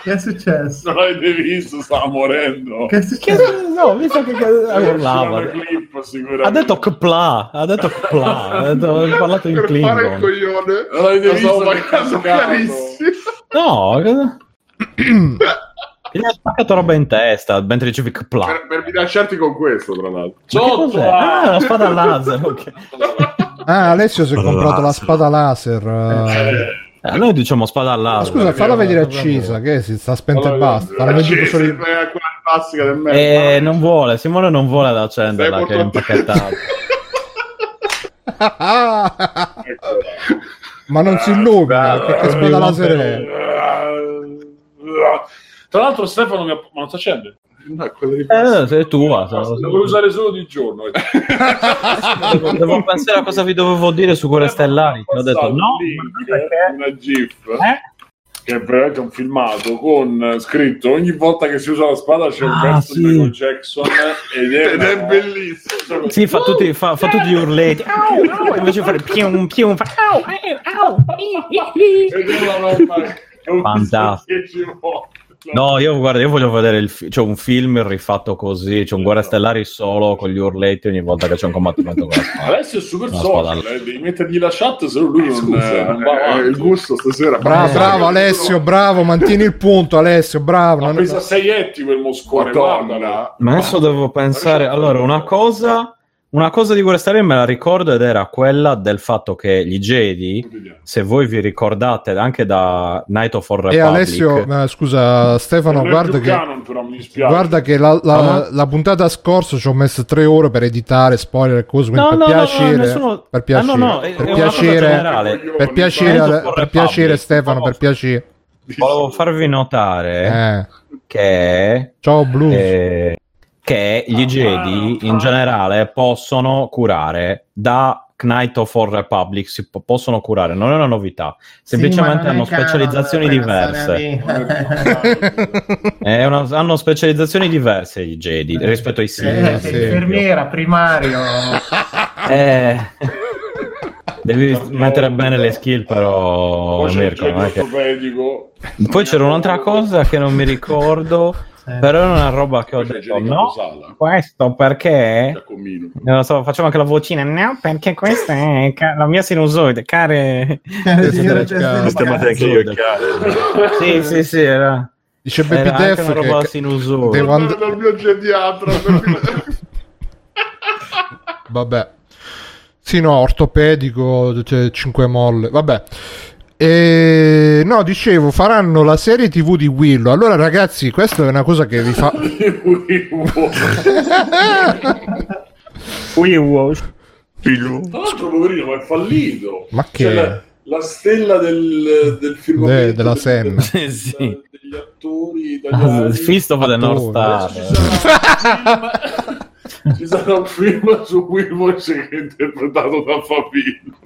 Che è successo? Non l'avete visto, stava morendo. Che è successo? no, visto che urlava. Clip. Ha detto Kpla, ha detto Kpla, ha, detto, ha parlato in Per fare il coglione. Non l'avete visto so, ma caso cazzo? chiarissimo. No, cosa- Gli ha spaccato roba in testa mentre dicevi Kpla. Per, per minacciarti con questo, tra l'altro. Cos'è? Ah, la spada laser, ok. Ah, Alessio si è comprato la spada laser. eh. Eh, noi diciamo spada Ma laser. scusa, falla vedere accesa, che si sta spenta e basta. Falla vedere solo È i- quella classica del merda. Eh, non vuole, Simone non vuole ad accenderla che è impacchettata. Ma non si illumina, che, che spada laser è? Tra l'altro Stefano mi ha... ma non si accende? No, quella di Eh, sei tua. La vuoi usare solo di giorno. Devo, devo pensare a cosa vi dovevo dire su quelle stellari. Che ho detto no. Perché? Una GIF. Eh? Che è veramente un filmato con scritto ogni volta che si usa la spada c'è un Ah, pezzo sì. di Michael Jackson ed è, Ed è bellissimo. Sì, fa tutti, fa, fa tutti gli urletti. Au, au, invece di fare pium, pium, fa au, au, au. Ed è una roba che ho visto Fantastico. No, io guarda, io voglio vedere il fi- c'è un film rifatto così, c'è un Guerre Stellari solo con gli urletti ogni volta che c'è un combattimento con la spada. Alessio è super social, eh, devi mettergli la chat se no lui non, Scusa, eh, non va eh, avanti. il gusto stasera. Bravo, Eh, bravo Alessio, bravo, mantieni il punto Alessio, bravo. Ma Non- pesa 6 etti quel moscone. Madonna. Ma adesso devo pensare. Allora, una cosa, una cosa di Guerre Stellari me la ricordo ed era quella del fatto che gli Jedi, se voi vi ricordate anche da Night of Old E Alessio, eh, scusa Stefano, guarda che... canon, però mi dispiace. Guarda che la, la- Ah. la puntata scorsa ci ho messo tre ore per editare spoiler e cose, quindi No, per no, no, piacere, nessuno- per Ah, piacere, no, no, è- per è piacere, generale. per piacere, per piacere Stefano, no, per piacere. volevo farvi notare Eh. che, Ciao Blues. eh, che gli Jedi in generale possono curare da Knight of Old Republic, si po- possono curare, non è una novità, semplicemente Sì, hanno canon, specializzazioni diverse. È una- hanno specializzazioni diverse i Jedi rispetto ai Eh, Sith. sì. Infermiera, primario. Eh, devi mettere bene le skill, però, Poi Mirko. che-. Poi c'era un'altra cosa che non mi ricordo, però è una roba che ho detto. No, Posala, questo perché. Non lo so, facciamo anche la vocina. No, perché questa è ca- la mia sinusoide, care. Sistemate anche io. Sì, sì, sì, era. Dice Baby Era anche Def una roba che sinusoide. devo and- Guarda dal mio gediatra. Vabbè. Sì, no, ortopedico, c'è 5 molle. Vabbè. E... No, dicevo, faranno la serie TV di Willow. Allora, ragazzi, questa è una cosa che vi fa. U. Figlio. Tra l'altro, poverino, ma è fallito. Ma che- C'è la, la stella del, del firmamento De- della del- Senna. Sì, sì. degli attori italiani. Fisto of the North Attore. Star. Ci sarà un film, su Wilmoce che è interpretato da Favino.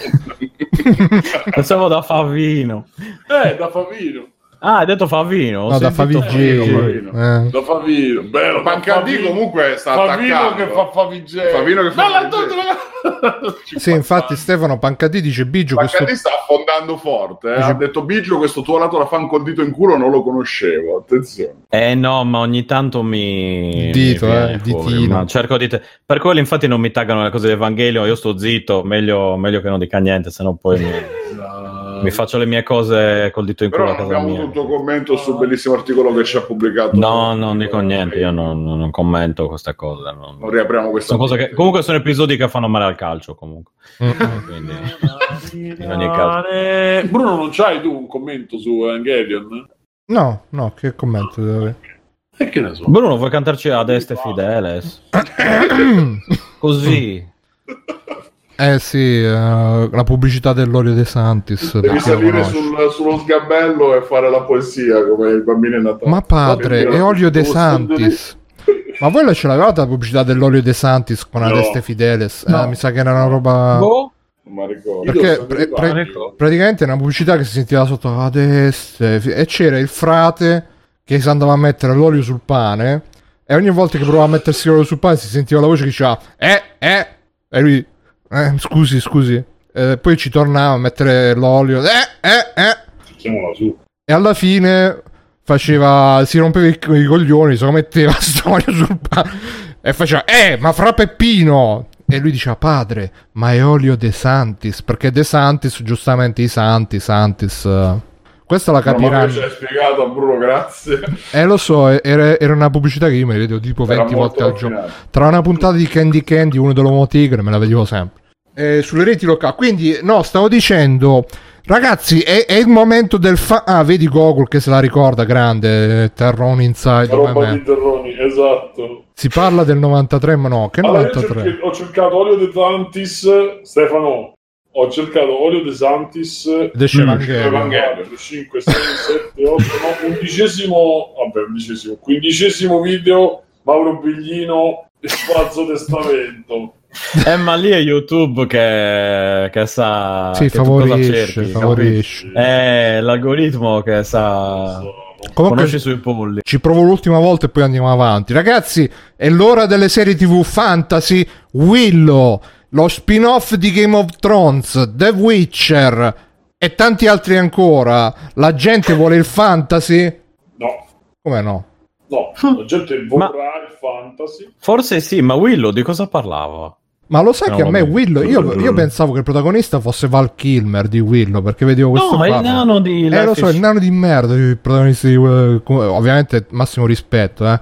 Pensavo da Favino. Eh, da Favino. Ah, hai detto Favino? No, da Favigé. Favino. Eh. Da Favino. Bello. Pancardì Favino. comunque sta Favino attaccando. che fa Favigé. Favino che fa No, l'ha- Sì, infatti, Stefano Pancadì dice Biggio. Questo... Pancardì sta affondando forte. eh. Dice- Ha detto Biggio, questo tuo lato la fan col dito in culo non lo conoscevo. Attenzione. Eh no, ma ogni tanto mi... Dito, mi eh, fuori, ditino. cerco di... te- Per quello infatti non mi taggano le cose dell'Evangelio, io sto zitto, meglio, meglio che non dica niente, se no poi mi... Mi faccio le mie cose col dito in culo Però a non abbiamo mia. avuto commento sul bellissimo articolo che ci ha pubblicato. No, non dico niente, io non, non commento queste cose. non- Non riapriamo questa Sono cose che, comunque sono episodi che fanno male al calcio comunque. Quindi, in ogni caso. Eh, Bruno, non c'hai tu un commento su Evangelion? No, no, che commento devo avere? E che ne so? Bruno, vuoi cantarci ad Este Fideles? Così. Eh sì, eh, la pubblicità dell'olio De Santis. Devi salire sul- sullo sgabello e fare la poesia come i bambini Natale. Ma padre, è olio De Santis. Ma voi la ce l'avevate la pubblicità dell'olio De Santis con No. Adeste Fideles? No. Eh, mi sa che era una roba... Boh. Non mi ricordo. Perché pre- pre- praticamente è una pubblicità che si sentiva sotto Adeste e c'era il frate che si andava a mettere l'olio sul pane e ogni volta che provava a mettersi l'olio sul pane si sentiva la voce che diceva eh eh e lui eh, scusi scusi Eh, poi ci tornava a mettere l'olio eh eh eh Mettiamola su. e alla fine faceva si rompeva i, i coglioni se lo metteva sto olio sul pane e faceva eh ma fra Peppino e lui diceva padre ma è olio De Santis perché De Santis giustamente i santi Santis eh, questa la No, ma capiranno ci hai spiegato Bruno, grazie. eh lo so era, era una pubblicità che io mi vedevo tipo Era 20 molto volte al giorno tra una puntata di Candy Candy e uno dell'Uomo Tigre me la vedevo sempre. Eh, sulle reti locali. Quindi, no, stavo dicendo, ragazzi, è, è il momento del fa- Ah, vedi Gogol che se la ricorda, grande, eh, Terrone Inside. La roba di Terroni, esatto. Si parla del 93, ma no, che Allora, io 93? cerchi- ho cercato Olio De Santis, Stefano. Ho cercato Olio De Santis. The Evangelio. Evangelio 5, 6, 7, 8, no, undicesimo, vabbè, undicesimo, quindicesimo video, Mauro Biglino, falso testamento. Eh, ma lì è YouTube che, che sa Sì, che favorisce, cerchi, favorisce. È l'algoritmo che sa... Comunque, Conosci sui polli. ci provo l'ultima volta e poi andiamo avanti. Ragazzi, è l'ora delle serie TV fantasy. Willow, lo spin-off di Game of Thrones, The Witcher e tanti altri ancora. La gente vuole il fantasy? No, Come no? no, la gente vorrà il fantasy. Forse sì, ma Willow di cosa parlava? Ma lo sai No, che a me vabbè. Willow, io, io pensavo che il protagonista fosse Val Kilmer di Willow, perché vedevo questo No, è il nano di Eh, Life lo so, is- il nano di merda, il protagonista di eh, come- ovviamente massimo rispetto, eh.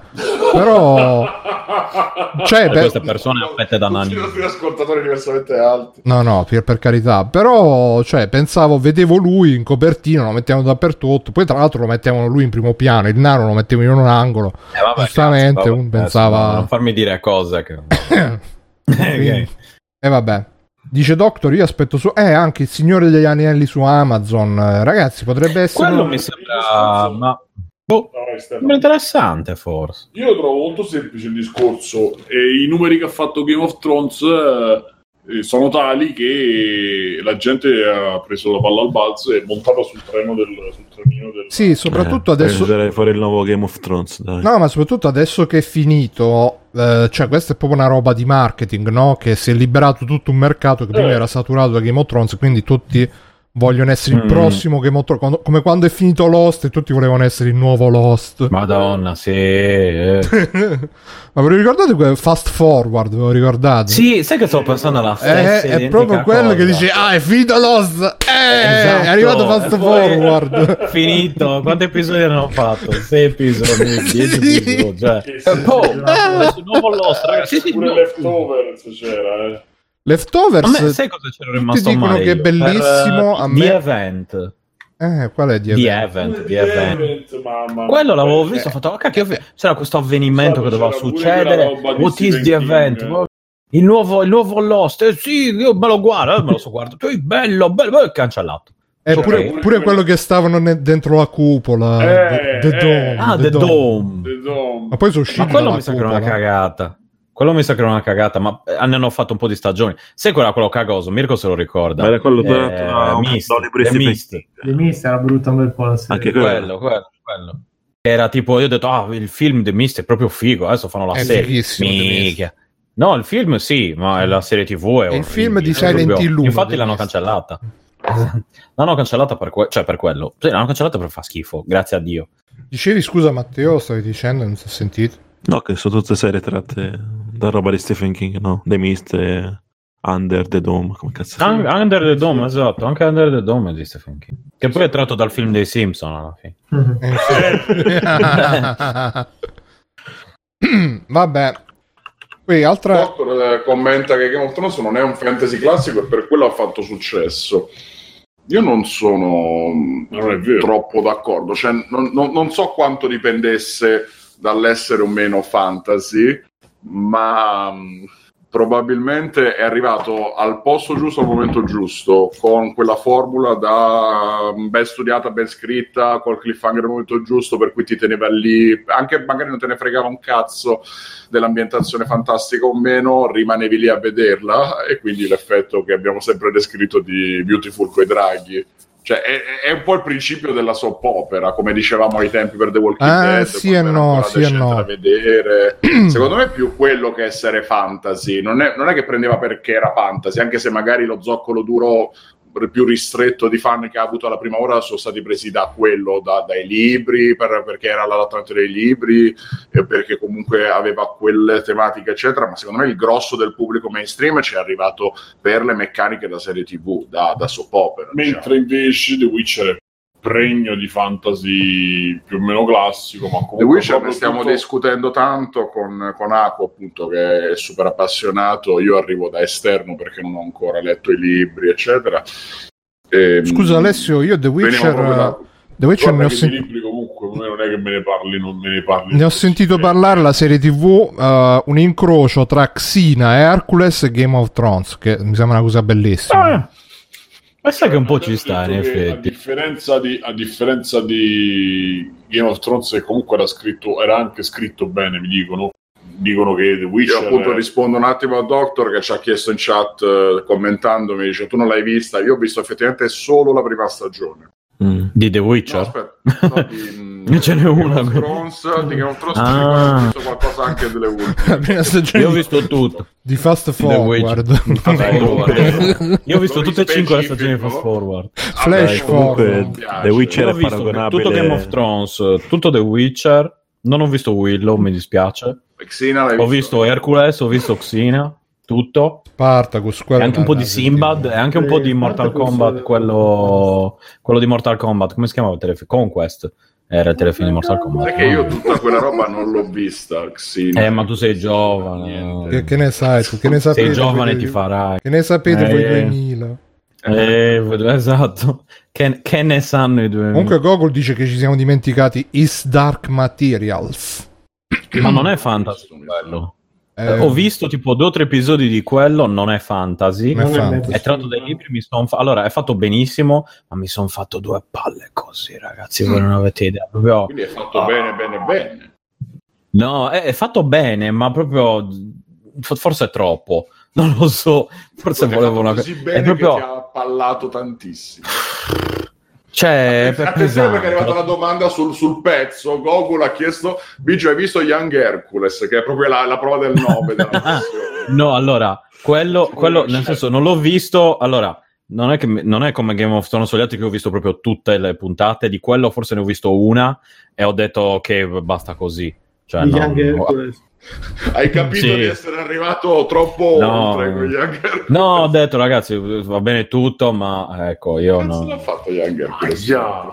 Però cioè, Per beh, queste persone affette da nani. nostri ascoltatori diversamente alti. no, no, per, per carità, però cioè, pensavo, vedevo lui in copertina, lo mettevano dappertutto, poi tra l'altro lo mettevano lui in primo piano, il nano lo mettevano in un angolo. Eh, vabbè, Giustamente, cazzo, vabbè, pensava- adesso Non farmi dire cose che... Quindi- E vabbè. Dice Doctor, io aspetto su... Eh, anche il Signore degli Anelli su Amazon. Eh, ragazzi, potrebbe essere... Quello un- mi sembra... Ma... Boh, sembra interessante forse. Io lo trovo molto semplice il discorso e i numeri che ha fatto Game of Thrones eh, sono tali che la gente ha preso la palla al balzo e è montata sul treno del sul trenino del Sì, soprattutto Eh, adesso... bisognerebbe fare il nuovo Game of Thrones, dai. No, ma soprattutto adesso che è finito, eh, cioè questa è proprio una roba di marketing, no? Che si è liberato tutto un mercato che prima Eh. era saturato da Game of Thrones, quindi tutti vogliono essere il Mm. prossimo Game of Thrones, quando- come quando è finito Lost e tutti volevano essere il nuovo Lost. Madonna, sì. eh. ma ve lo ricordate quel Fast Forward, ve lo ricordate? Sì, sai che sto pensando alla Eh, stessa è identica proprio quello cosa. che dice ah è finito Lost eh, Esatto. è arrivato Fast Forward Finito. Quanti episodi hanno fatto? Sei episodi, dieci Sì. episodi. Cioè. Sì, Eh, sì. adesso il nuovo Lost, ragazzi. Sì, sì, pure no. Leftovers c'era eh. Leftovers A me, sai cosa c'ero rimasto dicono male che è bellissimo, Per, a eh, me- The Event. eh, qual è di The Event? Event, The Event. Event, mamma Quello l'avevo visto, ho fatto, oh, cacchio, c'era questo avvenimento che doveva c'era succedere. What is the King. event? Il nuovo, il nuovo Lost, eh, sì, io me lo guardo, eh, me lo so guardo, tu bello, bello, bello, cancellato. Eh, Cioè, pure, pure pure quello che stavano ne- dentro la cupola Eh, The, The eh. Dome, Ah, The The Dome. Dome. The Dome. ma poi sono usciti Ma quello mi sa che era una cagata. Quello mi sa che era una cagata, ma eh, ne hanno fatto un po' di stagioni. Sai quella quello cagoso? Mirko se lo ricorda. Ma era quello Eh, dato a un Mist, Stephen Mist. Mist era brutto un bel po' la serie. Anche quello. Quello, quello. Era tipo, io ho detto, ah, il film The Mist è proprio figo, adesso fanno la È serie. Minchia. No, il film sì, ma la serie TV è È il orribile. film di È Silent Hill Infatti l'hanno Mist. cancellata. L'hanno cancellata per, que- cioè per quello. Sì, l'hanno cancellata per fa schifo, grazie a Dio. Dicevi scusa Matteo, stavi dicendo, non si è sentito. No, che sono tutte serie tratte da roba di Stephen King, no? The Mist e Under the Dome, come cazzo chiama? Under the Dome, esatto, anche Under the Dome è di Stephen King. Che poi è tratto dal film dei Simpson alla fine. Eh, Vabbè. Poi altra... Doctor eh, commenta che Game of Thrones non è un fantasy classico e per quello ha fatto successo. Io non sono Non è vero. troppo d'accordo, cioè, non, non- non so quanto dipendesse dall'essere o meno fantasy, ma mm, probabilmente è arrivato al posto giusto al momento giusto, con quella formula da mm, ben studiata, ben scritta, col cliffhanger al momento giusto, per cui ti teneva lì, anche magari non te ne fregava un cazzo dell'ambientazione fantastica o meno, rimanevi lì a vederla e quindi l'effetto che abbiamo sempre descritto di Beautiful coi draghi. Cioè, è, è un po' il principio della soap opera, come dicevamo ai tempi per The Walking Ah, Dead. sì e no, sì e no. da vedere. Secondo me è più quello che essere fantasy. Non è, non è che prendeva perché era fantasy, anche se magari lo zoccolo duro più ristretto di fan che ha avuto alla prima ora sono stati presi da quello, da- dai libri, per- perché era l'adattamento dei libri, perché comunque aveva quelle tematiche, eccetera. Ma secondo me il grosso del pubblico mainstream ci è arrivato per le meccaniche da serie TV, da, da soap opera. diciamo. Mentre invece The Witcher è pregno di fantasy più o meno classico, ma comunque The Witcher ne stiamo tutto- discutendo tanto con, con Ako, appunto, che è super appassionato. Io arrivo da esterno perché non ho ancora letto i libri, eccetera. E, Scusa Alessio, io The Witcher... da- The Witcher ne ho, che sen- di libri comunque non è che me ne parli, non me ne parli. ne ho sentito parlare la serie tv, eh, un incrocio tra Xena e Hercules e Game of Thrones, che mi sembra una cosa bellissima. Ah, ma sai che un po' ci sta, in che A effetti. differenza, di, a differenza di Game of Thrones, che comunque era, scritto, era anche scritto bene, mi dicono. Dicono che The Io Witcher appunto è- rispondo un attimo al Doctor che ci ha chiesto in chat eh, commentando, mi dice tu non l'hai vista, io ho visto effettivamente solo la prima stagione. Mm. Di The No, Witcher? aspetta, no, di, Ce n'è una. Game of Thrones, di Game of Thrones Ah. ho visto qualcosa anche delle ultime. Stagione Io ho visto tutto. di Fast. Forward. Io ho visto tutte e cinque le stagioni di Fast Forward. Flash Comunque, forward. The Witcher è visto paragonabile tutto Game of Thrones, tutto The Witcher. Non ho visto Willow, mi dispiace. Xena l'hai Ho visto Hercules, ho visto Xena, tutto. Spartacus, E quello anche un po' di Simbad e anche un po' di Mortal Kombat, quello, quello di Mortal Kombat, come si chiamava il telefilm? Conquest. Era il telefilm di Mortal Kombat. Perché io tutta quella roba non l'ho vista, Xena. Eh, ma tu sei giovane. Che, che ne sai tu? Che ne sapete? Sei giovane, voi- ti farai. Che ne sapete voi Eh. 2000? Eh, esatto. Che, che ne sanno i due? Comunque Gogol dice che ci siamo dimenticati Is Dark Materials. Ma non è fantasy quello. Eh, ho visto tipo due o tre episodi di quello, non è fantasy. Non è fantasy. È tratto dai libri, mi son fa- allora è fatto benissimo, ma mi sono fatto due palle così, ragazzi. Voi non avete idea. Proprio... Quindi è fatto bene, bene, bene. No, è, è fatto bene, ma proprio forse è troppo. Non lo so, forse È volevo una così cosa. bene È proprio. che ti ha appallato tantissimo. Cioè, per Attenzione perché è arrivata una domanda sul, sul pezzo. Gogol ha chiesto: Biggio, hai visto Young Hercules? Che è proprio la, la prova del 9 della passione. No, allora, quello, quello nel senso, non l'ho visto. Allora, non è, che, non è come Game of Thrones o gli altri che ho visto proprio tutte le puntate. Di quello forse ne ho visto una e ho detto che basta così. Cioè, no, Young Hercules. Hai capito Sì. di essere arrivato troppo No. oltre no, ho detto ragazzi, va bene tutto, ma ecco, io cazzo non, l'ha fatto.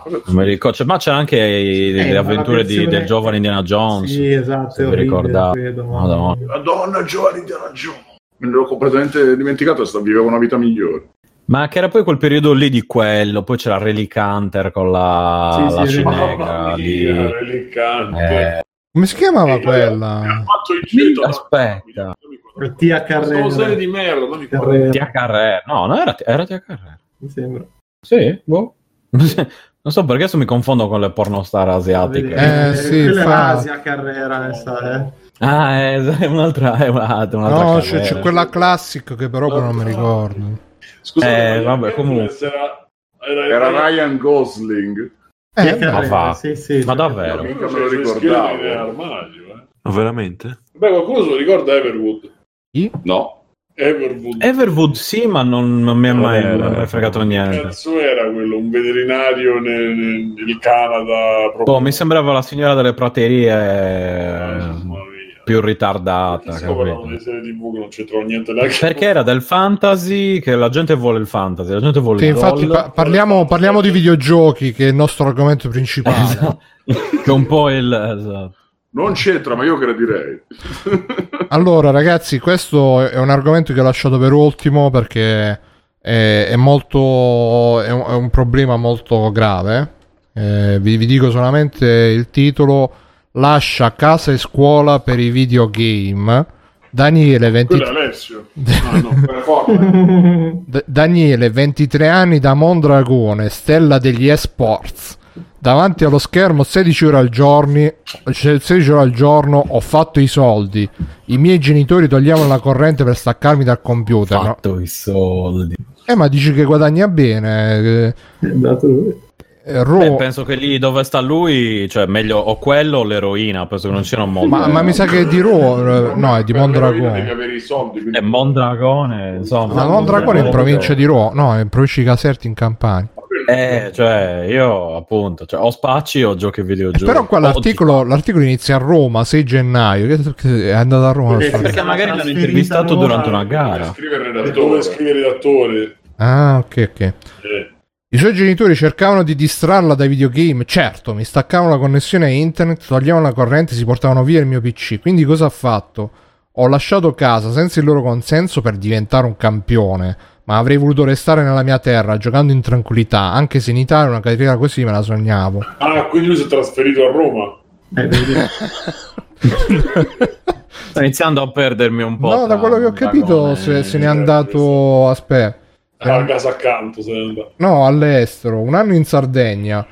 Cosa- non mi ricordo. Cioè, ma c'era anche i- Eh, le avventure di- del giovane Indiana Jones. Sì, esatto, credo, mamma Madonna. Madonna, giovani di ragione. Me l'ho completamente dimenticato, sta- viveva una vita migliore. Ma che era poi quel periodo lì di quello, poi c'era Relic Hunter con la, Sì, la sì, Relic- Mamma lì. mia, reliccante. Eh, Come si chiamava Eh, quella? Ha fatto il Mi- giro. aspetta. Il Tia Carrera. serie di merda, non mi ricordo. Carrera, Tia Carrera. No, non era, era Tia Carrera. mi sembra. Sì, boh. non so perché adesso mi confondo con le pornostar asiatiche. Eh, sì, quella è fa- Asia Carrera, essa, eh. Ah, è, è un'altra, è un'altra, un'altra No, c'è, c'è quella classic che però poi non mi ricordo. Scusate, Eh, vabbè, comunque. Era, era, Era Ryan Gosling. Eh, ma va. sì, sì. Ma davvero? Mica me Cioè, lo c'è ricordavo. nell'armadio, eh. Ma veramente? Beh, qualcuno se lo ricorda Everwood? Chi? No. Everwood. Everwood sì, ma non, non mi ha mai, ha fregato Che niente. cazzo era quello? Un veterinario nel, nel Canada? Proprio... Boh, mi sembrava la signora delle praterie. Mia. Più ritardata. Capito? di serie TV che non c'entrano niente da Perché era del fantasy, che la gente vuole il fantasy, la gente vuole Sì, il infatti pa- parliamo, parliamo di videogiochi, che è il nostro argomento principale. Esatto. che è un po' il... esatto. Non c'entra, ma io gradirei. Allora, ragazzi, questo è un argomento che ho lasciato per ultimo perché è, è molto. È un, è un problema molto grave. Eh, vi, vi dico solamente il titolo: Lascia casa e scuola per i videogame. Daniele, 20 Quello è Alessio. Ah, no. D- Daniele, 23 anni da Mondragone, stella degli esports. Davanti allo schermo 16 ore al giorno, 16 ore al giorno ho fatto i soldi. I miei genitori toglievano la corrente per staccarmi dal computer. no? Fatto i soldi. Eh, ma dici che guadagna bene. eh, È andato lui. Eh, Ro- Beh, penso che lì dove sta lui, cioè meglio o quello o l'eroina, penso che non siano molto. ma, ma mi sa che è di Ro- eh, no, è di l'eroina Devi Mondragone. avere i soldi. quindi- È Mondragone, insomma. Ma Mondragone è in provincia di Ro, no, è in provincia di Caserti in Campania. Eh, cioè, io appunto, cioè, o spacci o giochi videogiochi. Però qua l'articolo, l'articolo inizia a Roma 6 gennaio. È andato a Roma. Perché- Perché magari l'hanno intervistato durante una gara. Scrive il E dove redattore. scrive il redattore. Ah, ok, ok. Eh. I suoi genitori cercavano di distrarla dai videogame. Certo, mi staccavano la connessione a internet, toglievano la corrente, si portavano via il mio PC. Quindi cosa ha fatto? Ho lasciato casa senza il loro consenso per diventare un campione. Ma avrei voluto restare nella mia terra giocando in tranquillità, anche se in Italia una carriera così me la sognavo. Ah, quindi lui si è trasferito a Roma. Eh. Sto iniziando a perdermi un po'. No, da quello che ho capito se, e- se n'è andato. Aspetta. A casa accanto se ne. No, all'estero, un anno in Sardegna.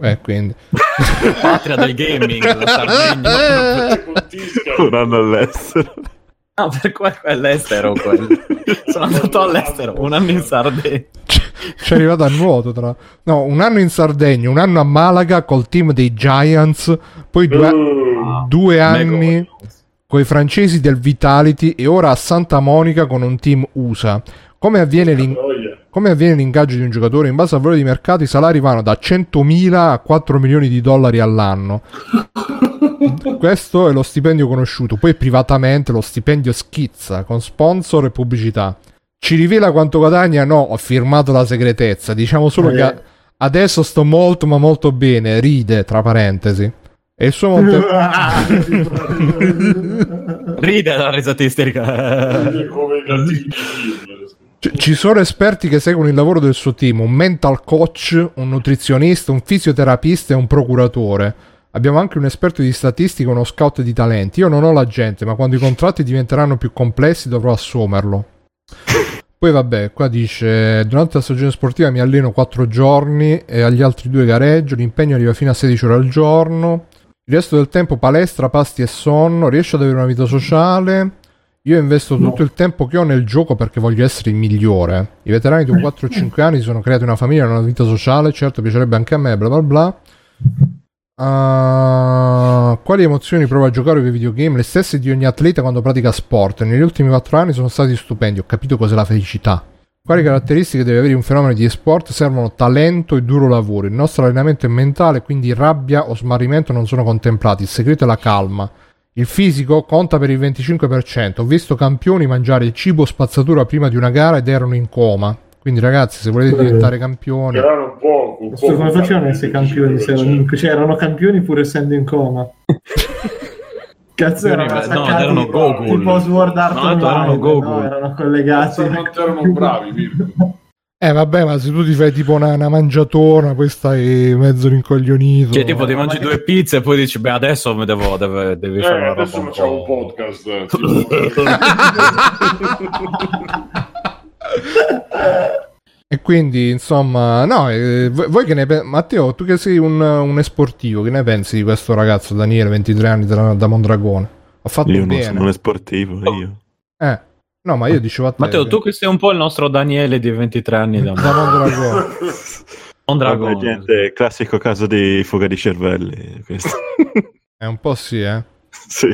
Eh, quindi. Patria del gaming, la Sardegna. Un anno all'estero. No, per quello è all'estero quello. Sono andato all'estero, un anno in Sardegna. Ci è arrivato a nuoto tra... No, un anno in Sardegna, un anno a Malaga col team dei Giants, poi due, Uh, due anni con i francesi del Vitality e ora a Santa Monica con un team USA. Come avviene, l'in- come avviene l'ingaggio di un giocatore? In base al valore di mercato i salari vanno da 100.000 a 4 milioni di dollari all'anno. Questo è lo stipendio conosciuto, poi privatamente lo stipendio schizza con sponsor e pubblicità. Ci rivela quanto guadagna? No, ho firmato la segretezza. Diciamo solo Eh. che a- adesso sto molto ma molto bene, ride tra parentesi. E il suo monte... Ride la risata isterica. Come i. C- Ci sono esperti che seguono il lavoro del suo team, un mental coach, un nutrizionista, un fisioterapista e un procuratore. Abbiamo anche un esperto di statistica uno scout di talenti. Io non ho la gente, ma quando i contratti diventeranno più complessi dovrò assumerlo. Poi vabbè, qua dice, durante la stagione sportiva mi alleno 4 giorni e agli altri due gareggio, l'impegno arriva fino a 16 ore al giorno. Il resto del tempo palestra, pasti e sonno, riesco ad avere una vita sociale. Io investo tutto il tempo che ho nel gioco perché voglio essere il migliore. I veterani dopo 4 o 5 anni si sono creati una famiglia una vita sociale, certo piacerebbe anche a me, bla bla bla. Ah, quali emozioni prova a giocare ai videogame? Le stesse di ogni atleta quando pratica sport. Negli ultimi 4 anni sono stati stupendi, ho capito cos'è la felicità. Quali caratteristiche deve avere un fenomeno di esport? Servono talento e duro lavoro. Il nostro allenamento è mentale, quindi rabbia o smarrimento non sono contemplati. Il segreto è la calma. Il fisico conta per il 25%. Ho visto campioni mangiare il cibo spazzatura prima di una gara ed erano in coma. Quindi ragazzi, se volete diventare campioni... Erano un po'. Un Questo po' come facevano a essere campioni? Se erano in- cioè, erano campioni pur essendo in coma. Cazzo, erano No, erano Gogol. tipo Sword Art No, Online, erano no? Gogol. erano collegati. Quanto erano bravi, Mirko. Eh vabbè, ma se tu ti fai tipo una, una mangiatona, poi stai mezzo rincoglionito. Cioè, tipo, ti mangi due pizze e poi dici, beh, adesso mi devo, deve- devi Eh, fare una adesso roba un facciamo un po'. podcast. tipo- E quindi, insomma, no, eh, voi che ne pensate? Matteo, tu che sei un, un esportivo, che ne pensi di questo ragazzo, Daniele, 23 anni da, da Mondragone? Ho fatto Io non bene. sono un sportivo, io. Eh, no, ma io dicevo a te. Matteo, tu che sei un po' il nostro Daniele di 23 anni da Da Mondragone. Mondragone. Vabbè, gente, classico caso di fuga di cervelli. questo. È un po' sì, eh. sì.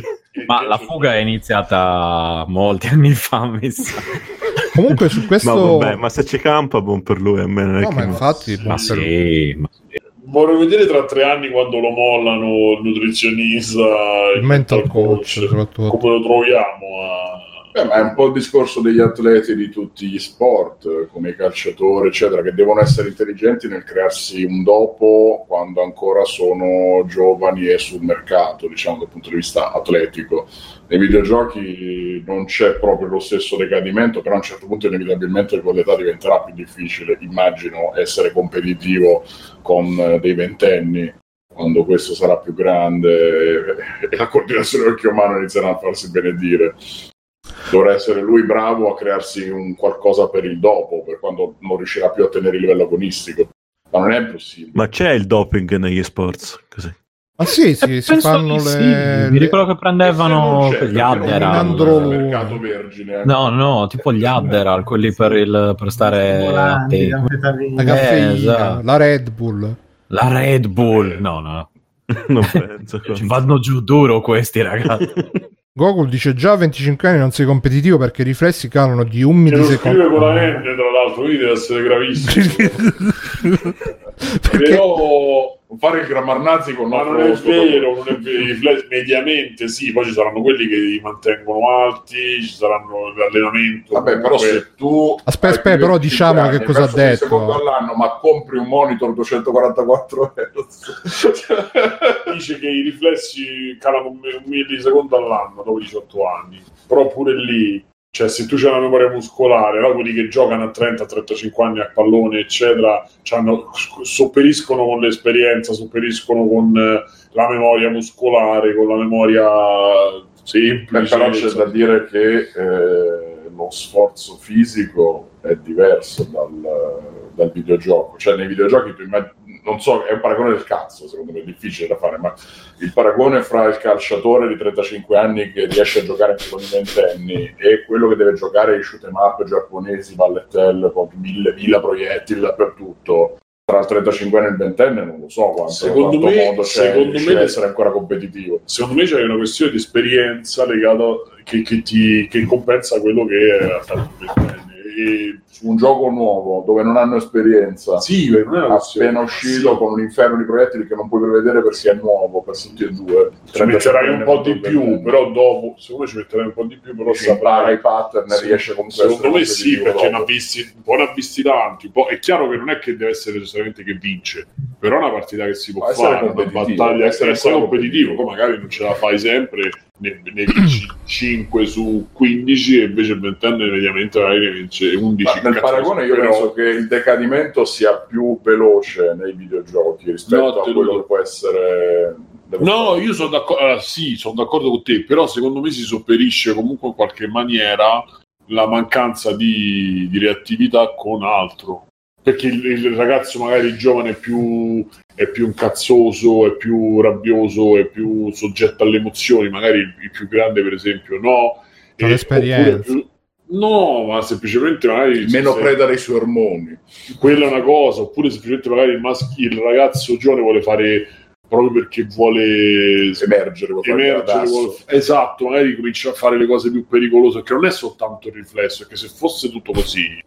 Ma la fuga è iniziata molti anni fa, mi sa. Comunque su Ma questo... vabbè, ma se ci campa, buon per lui, a me non è No, che ma infatti... Ma sì, ma Vorrei vedere tra tre anni quando lo mollano il nutrizionista, Il mental coach, soprattutto. come lo troviamo a... Beh, ma è un po' il discorso degli atleti di tutti gli sport, eh, come i calciatori, eccetera, che devono essere intelligenti nel crearsi un dopo quando ancora sono giovani e sul mercato, diciamo dal punto di vista atletico. Nei videogiochi non c'è proprio lo stesso decadimento, però a un certo punto inevitabilmente con l'età diventerà più difficile, immagino, essere competitivo con eh, dei ventenni quando questo sarà più grande e la coordinazione occhio-mano inizierà a farsi benedire dovrà essere lui bravo a crearsi un qualcosa per il dopo, per quando non riuscirà più a tenere il livello agonistico. Ma non è possibile. Ma c'è il doping negli sports? Così. Ma sì, sì, si Penso fanno le... sì. Mi ricordo che prendevano non c'è, gli perché non Adderal. Andro- mercato vergine. eh. No, no, tipo gli Adderal, quelli per, il, per stare attenti. La anfetamine. caffeina, esatto. la Red Bull. La Red Bull, no, no. non penso. Ci vanno giù duro questi ragazzi. Gogol dice già a 25 anni non sei competitivo perché i riflessi calano di un Che lo scrive con la millisecondo. N, tra l'altro, quindi deve essere gravissimo. perché Però... Fare il grammarnazi con Ma non è vero, non è vero. I riflessi mediamente sì, poi ci saranno quelli che li mantengono alti, ci saranno l'allenamento. Vabbè, però comunque- se tu... Aspetta, aspetta, però di diciamo 25 che cosa ha anni, detto. secondo all'anno, ma compri un monitor 244 euro. dice che i riflessi calano un millisecondo all'anno dopo 18 anni. Però pure lì, cioè se tu c'hai una memoria muscolare, no? quelli che giocano a 30-35 anni a pallone, eccetera, sopperiscono con l'esperienza, sopperiscono con eh, la memoria muscolare, con la memoria Beh, semplice. però c'è da dire che eh, lo sforzo fisico è diverso dal, dal videogioco. Cioè, nei videogiochi tu immagini, non so, è un paragone del cazzo, secondo me è difficile da fare, ma il paragone fra il calciatore di 35 anni che riesce a giocare con i ventenni e quello che deve giocare i shoot em up giapponesi, Valletel, con mille, mille proiettili dappertutto, tra il 35 e il ventenne non lo so quanto, secondo quanto me, modo c'è secondo me, essere ancora competitivo. secondo me c'è una questione di esperienza legata che, che, ti, che compensa quello che è a 35 su un gioco nuovo dove non hanno esperienza, sì, appena uscito sì. con un inferno di proiettili che non puoi prevedere perché è nuovo per tutti e due. Ci metterai un po' di più, bene. però dopo, secondo me ci metterai un po' di più, però saprai i pattern sì. riesce con Secondo me sì, perché ne ha visti, un po' ha visti tanti, po', è chiaro che non è che deve essere necessariamente che vince, però è una partita che si può Ma fare, una battaglia, essere, essere competitivo, poi magari non ce la fai sempre ne, ne vinci 5 su 15 e invece il ventenne mediamente magari ne vince 11. Ma nel paragone io però- penso che il decadimento sia più veloce nei videogiochi rispetto No, a quello lo- che può essere No, io sono d'accordo, sì, sono d'accordo con te, però secondo me si sopperisce comunque in qualche maniera la mancanza di, di reattività con altro. Perché il, il ragazzo magari giovane è più, è più incazzoso, è più rabbioso, è più soggetto alle emozioni, magari il, il più grande per esempio no. E- l'esperienza. No, ma semplicemente magari... meno se- preda dei suoi ormoni. quella è una cosa, oppure semplicemente magari il, maschio, il ragazzo giovane vuole fare proprio perché vuole Emergere, vuol fare emergere, vuole- esatto, magari comincia a fare le cose più pericolose, che non è soltanto il riflesso, è che se fosse tutto così,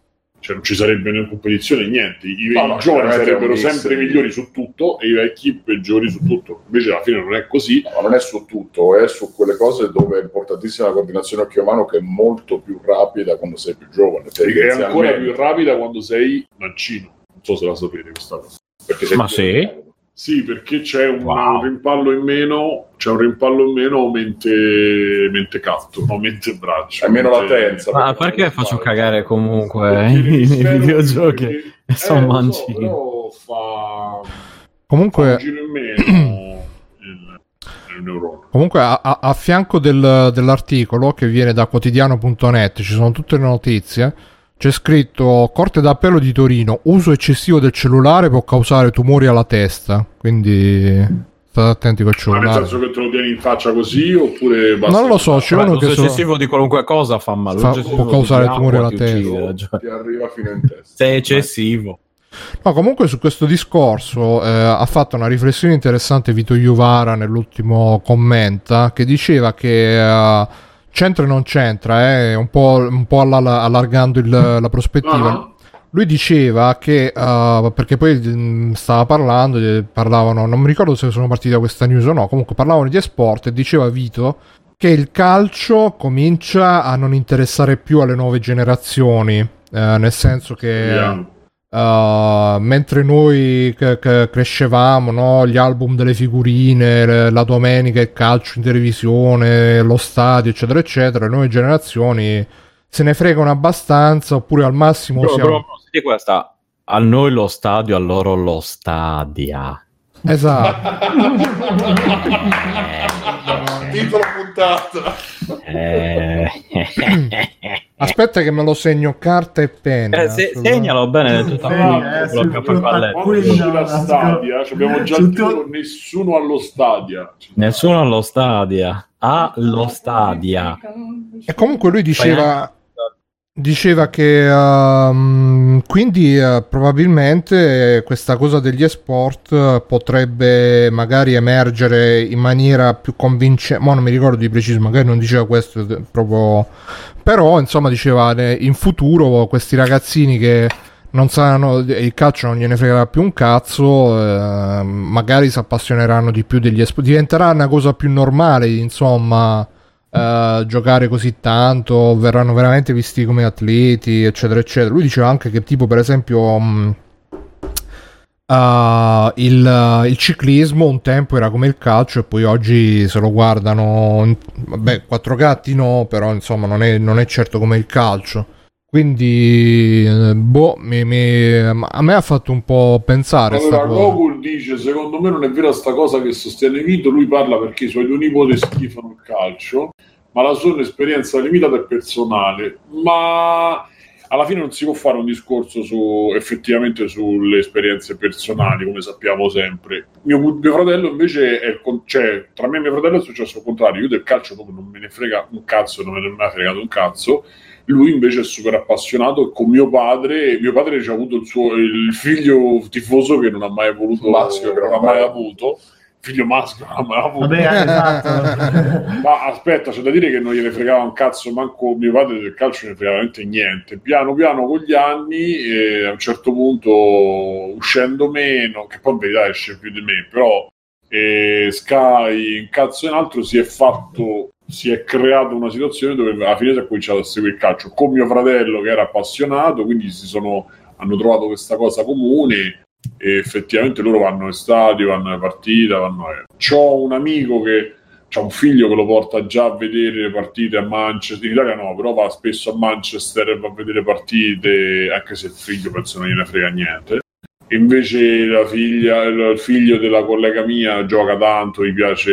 cioè non ci sarebbe né competizione niente, i, No, i no, giovani chiaramente è sarebbero sempre di- migliori su tutto e i vecchi peggiori su tutto, invece alla fine non è così. Ma non è su tutto, è su quelle cose dove è importantissima la coordinazione occhio-mano che è molto più rapida quando sei più giovane. È ancora più rapida quando sei mancino, non so se la sapete questa cosa. Perché Ma più sì? giovane. Sì, perché c'è un Wow. rimpallo in meno, c'è un rimpallo in meno mente, mente catto, no mente braccio. Hai meno mente- latenza. Ma perché faccio cagare comunque Perché nei l'emisfero- videogiochi? perché- sono eh, so, mancini. però fa, fa un Comunque, giro in meno il, il neurone. comunque a, a- a fianco del- dell'articolo che viene da quotidiano.net ci sono tutte le notizie. C'è scritto Corte d'appello di Torino, uso eccessivo del cellulare può causare tumori alla testa. Quindi state attenti col Ma nel cellulare. senso che te lo tieni in faccia così oppure basta? Non lo so, c'è uno l'uso che so- eccessivo di qualunque cosa fa male. Fa- L'uso può causare tumori alla ti testa. uccide, cioè. Ti arriva fino in testa. Se è eccessivo. No, comunque su questo discorso eh, ha fatto una riflessione interessante Vito Iuvara nell'ultimo commenta che diceva che eh, c'entra e non c'entra, eh, un po', un po' alla- allargando il- la prospettiva. Ah. lui diceva che, uh, perché poi mh, stava parlando, eh, parlavano, non mi ricordo se sono partiti da questa news o no, comunque parlavano di esport e diceva Vito che il calcio comincia a non interessare più alle nuove generazioni, eh, nel senso che Yeah. Uh, mentre noi c- c- crescevamo, no, gli album delle figurine, le- la domenica il calcio in televisione, lo stadio, eccetera, eccetera, le nuove generazioni se ne fregano abbastanza oppure al massimo Però, siamo... però, senti questa. A noi lo stadio, a loro lo stadia. Esatto. Titolo puntata. Eh, Aspetta che me lo segno carta e penna. eh, se- segnalo bene tutto eh, sulla no, stadia, ci abbiamo già tuo- titolo, nessuno allo stadia. Nessuno allo stadia. Allo stadia. E comunque lui diceva, diceva che ehm, quindi eh, probabilmente questa cosa degli esport eh, potrebbe magari emergere in maniera più convincente. Ma non mi ricordo di preciso, magari non diceva questo eh, proprio. Però insomma diceva ne- in futuro questi ragazzini che non sanno il calcio non gliene fregherà più un cazzo eh, magari si appassioneranno di più degli esport diventerà una cosa più normale insomma eh, giocare così tanto verranno veramente visti come atleti eccetera eccetera. Lui diceva anche che tipo per esempio mh, eh, il, il ciclismo un tempo era come il calcio e poi oggi se lo guardano vabbè quattro gatti no però insomma non è, non è certo come il calcio quindi, eh, boh, mi- mi- a me ha fatto un po' pensare Allora. Gogol dice: Secondo me non è vera sta cosa che sostiene Vito. Lui parla perché i suoi due nipoti schifano il calcio, ma la sua è un'esperienza limitata e personale. Ma alla fine non si può fare un discorso su, effettivamente sulle esperienze personali, come sappiamo sempre. Mio, mio fratello invece è cioè, tra me e mio fratello è successo il contrario. Io del calcio proprio non me ne frega un cazzo, non me ne è mai fregato un cazzo. Lui invece è super appassionato con mio padre, mio padre ci ha avuto il, suo, il figlio tifoso che non ha mai voluto, Maschio che non ha mai avuto, figlio maschio non ha mai avuto. Vabbè, esatto. Ma aspetta, c'è da dire che non gliene fregava un cazzo manco mio padre del calcio, ne fregava veramente niente. Piano piano con gli anni, eh, a un certo punto uscendo meno, che poi in verità esce più di me, però eh, Sky, un cazzo e un altro, si è fatto, si è creata una situazione dove alla fine si è cominciato a seguire il calcio con mio fratello che era appassionato, quindi si sono, hanno trovato questa cosa comune e effettivamente loro vanno in stadio, vanno alle partite, vanno a... Un amico che ha un figlio che lo porta già a vedere le partite a Manchester, in Italia no, però va spesso a Manchester va a vedere partite, anche se il figlio penso non gliene frega niente. Invece la figlia, il figlio della collega mia gioca tanto, gli piace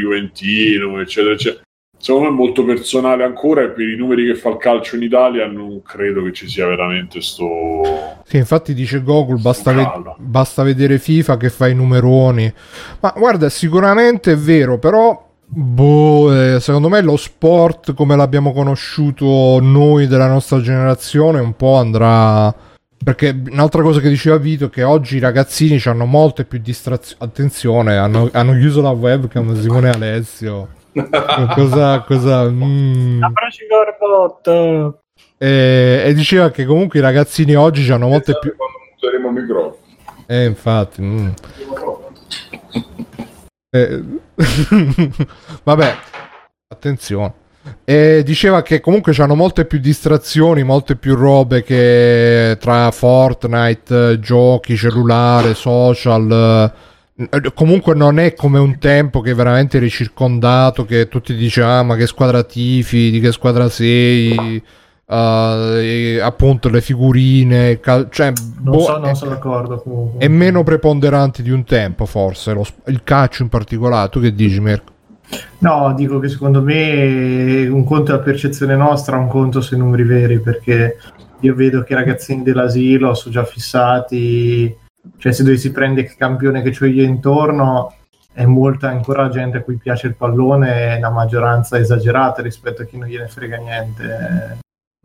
Juventino, eccetera, eccetera. Secondo me è molto personale ancora e per i numeri che fa il calcio in Italia non credo che ci sia veramente sto... Sì, infatti dice Gogol, basta, ve- basta vedere FIFA che fa i numeroni. Ma guarda, sicuramente è vero, però boh, eh, secondo me lo sport come l'abbiamo conosciuto noi della nostra generazione un po' andrà... Perché un'altra cosa che diceva Vito è che oggi i ragazzini hanno molte più distrazioni. Attenzione, hanno, hanno chiuso la webcam Simone Alessio. Cosa... cosa mm. Abbracci Gorbot. E, e diceva che comunque i ragazzini oggi hanno molte più... Quando useremo il microfono. Eh, infatti. mm. Eh, Vabbè, attenzione. E diceva che comunque c'hanno molte più distrazioni, molte più robe che tra Fortnite, eh, giochi, cellulare, social. Comunque non è come un tempo che veramente eri circondato, che tutti dicevano ah, ma che squadra tifi, di che squadra sei, eh, e appunto le figurine, cal- cioè, Non, boh, so, non è- sono d'accordo. comunque. è meno preponderante di un tempo, forse, lo il calcio in particolare. Tu che dici, Mirko? No, dico che secondo me un conto è la percezione nostra, un conto sono i numeri veri, perché io vedo che i ragazzini dell'asilo sono già fissati, cioè se dovessi prendere il campione che ho io intorno, è molta ancora gente a cui piace il pallone, è una maggioranza esagerata rispetto a chi non gliene frega niente.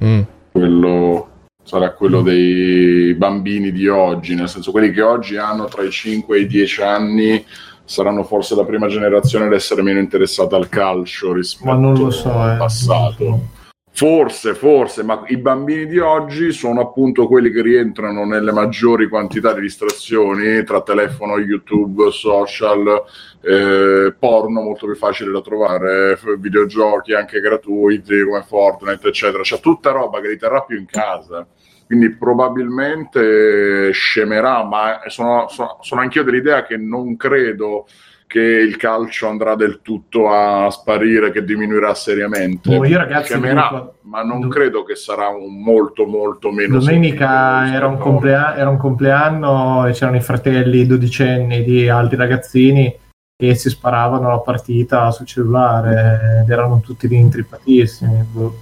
Mm. Quello sarà quello dei bambini di oggi, nel senso quelli che oggi hanno tra i 5 e i 10 anni saranno forse la prima generazione ad essere meno interessata al calcio rispetto Ma non lo so, eh. al passato. Forse, forse, ma i bambini di oggi sono appunto quelli che rientrano nelle maggiori quantità di distrazioni tra telefono, YouTube, social, eh, porno molto più facile da trovare, videogiochi anche gratuiti come Fortnite, eccetera. C'è tutta roba che li terrà più in casa. Quindi probabilmente scemerà, ma sono, sono, sono anch'io dell'idea che non credo che il calcio andrà del tutto a sparire, che diminuirà seriamente. Oh, io ragazzi, Scemerà, dico- ma non do- credo che sarà un molto molto meno Domenica era un, complea- era un compleanno e c'erano i fratelli dodicenni di altri ragazzini che si sparavano la partita sul cellulare ed erano tutti lì intrippatissimi. boh.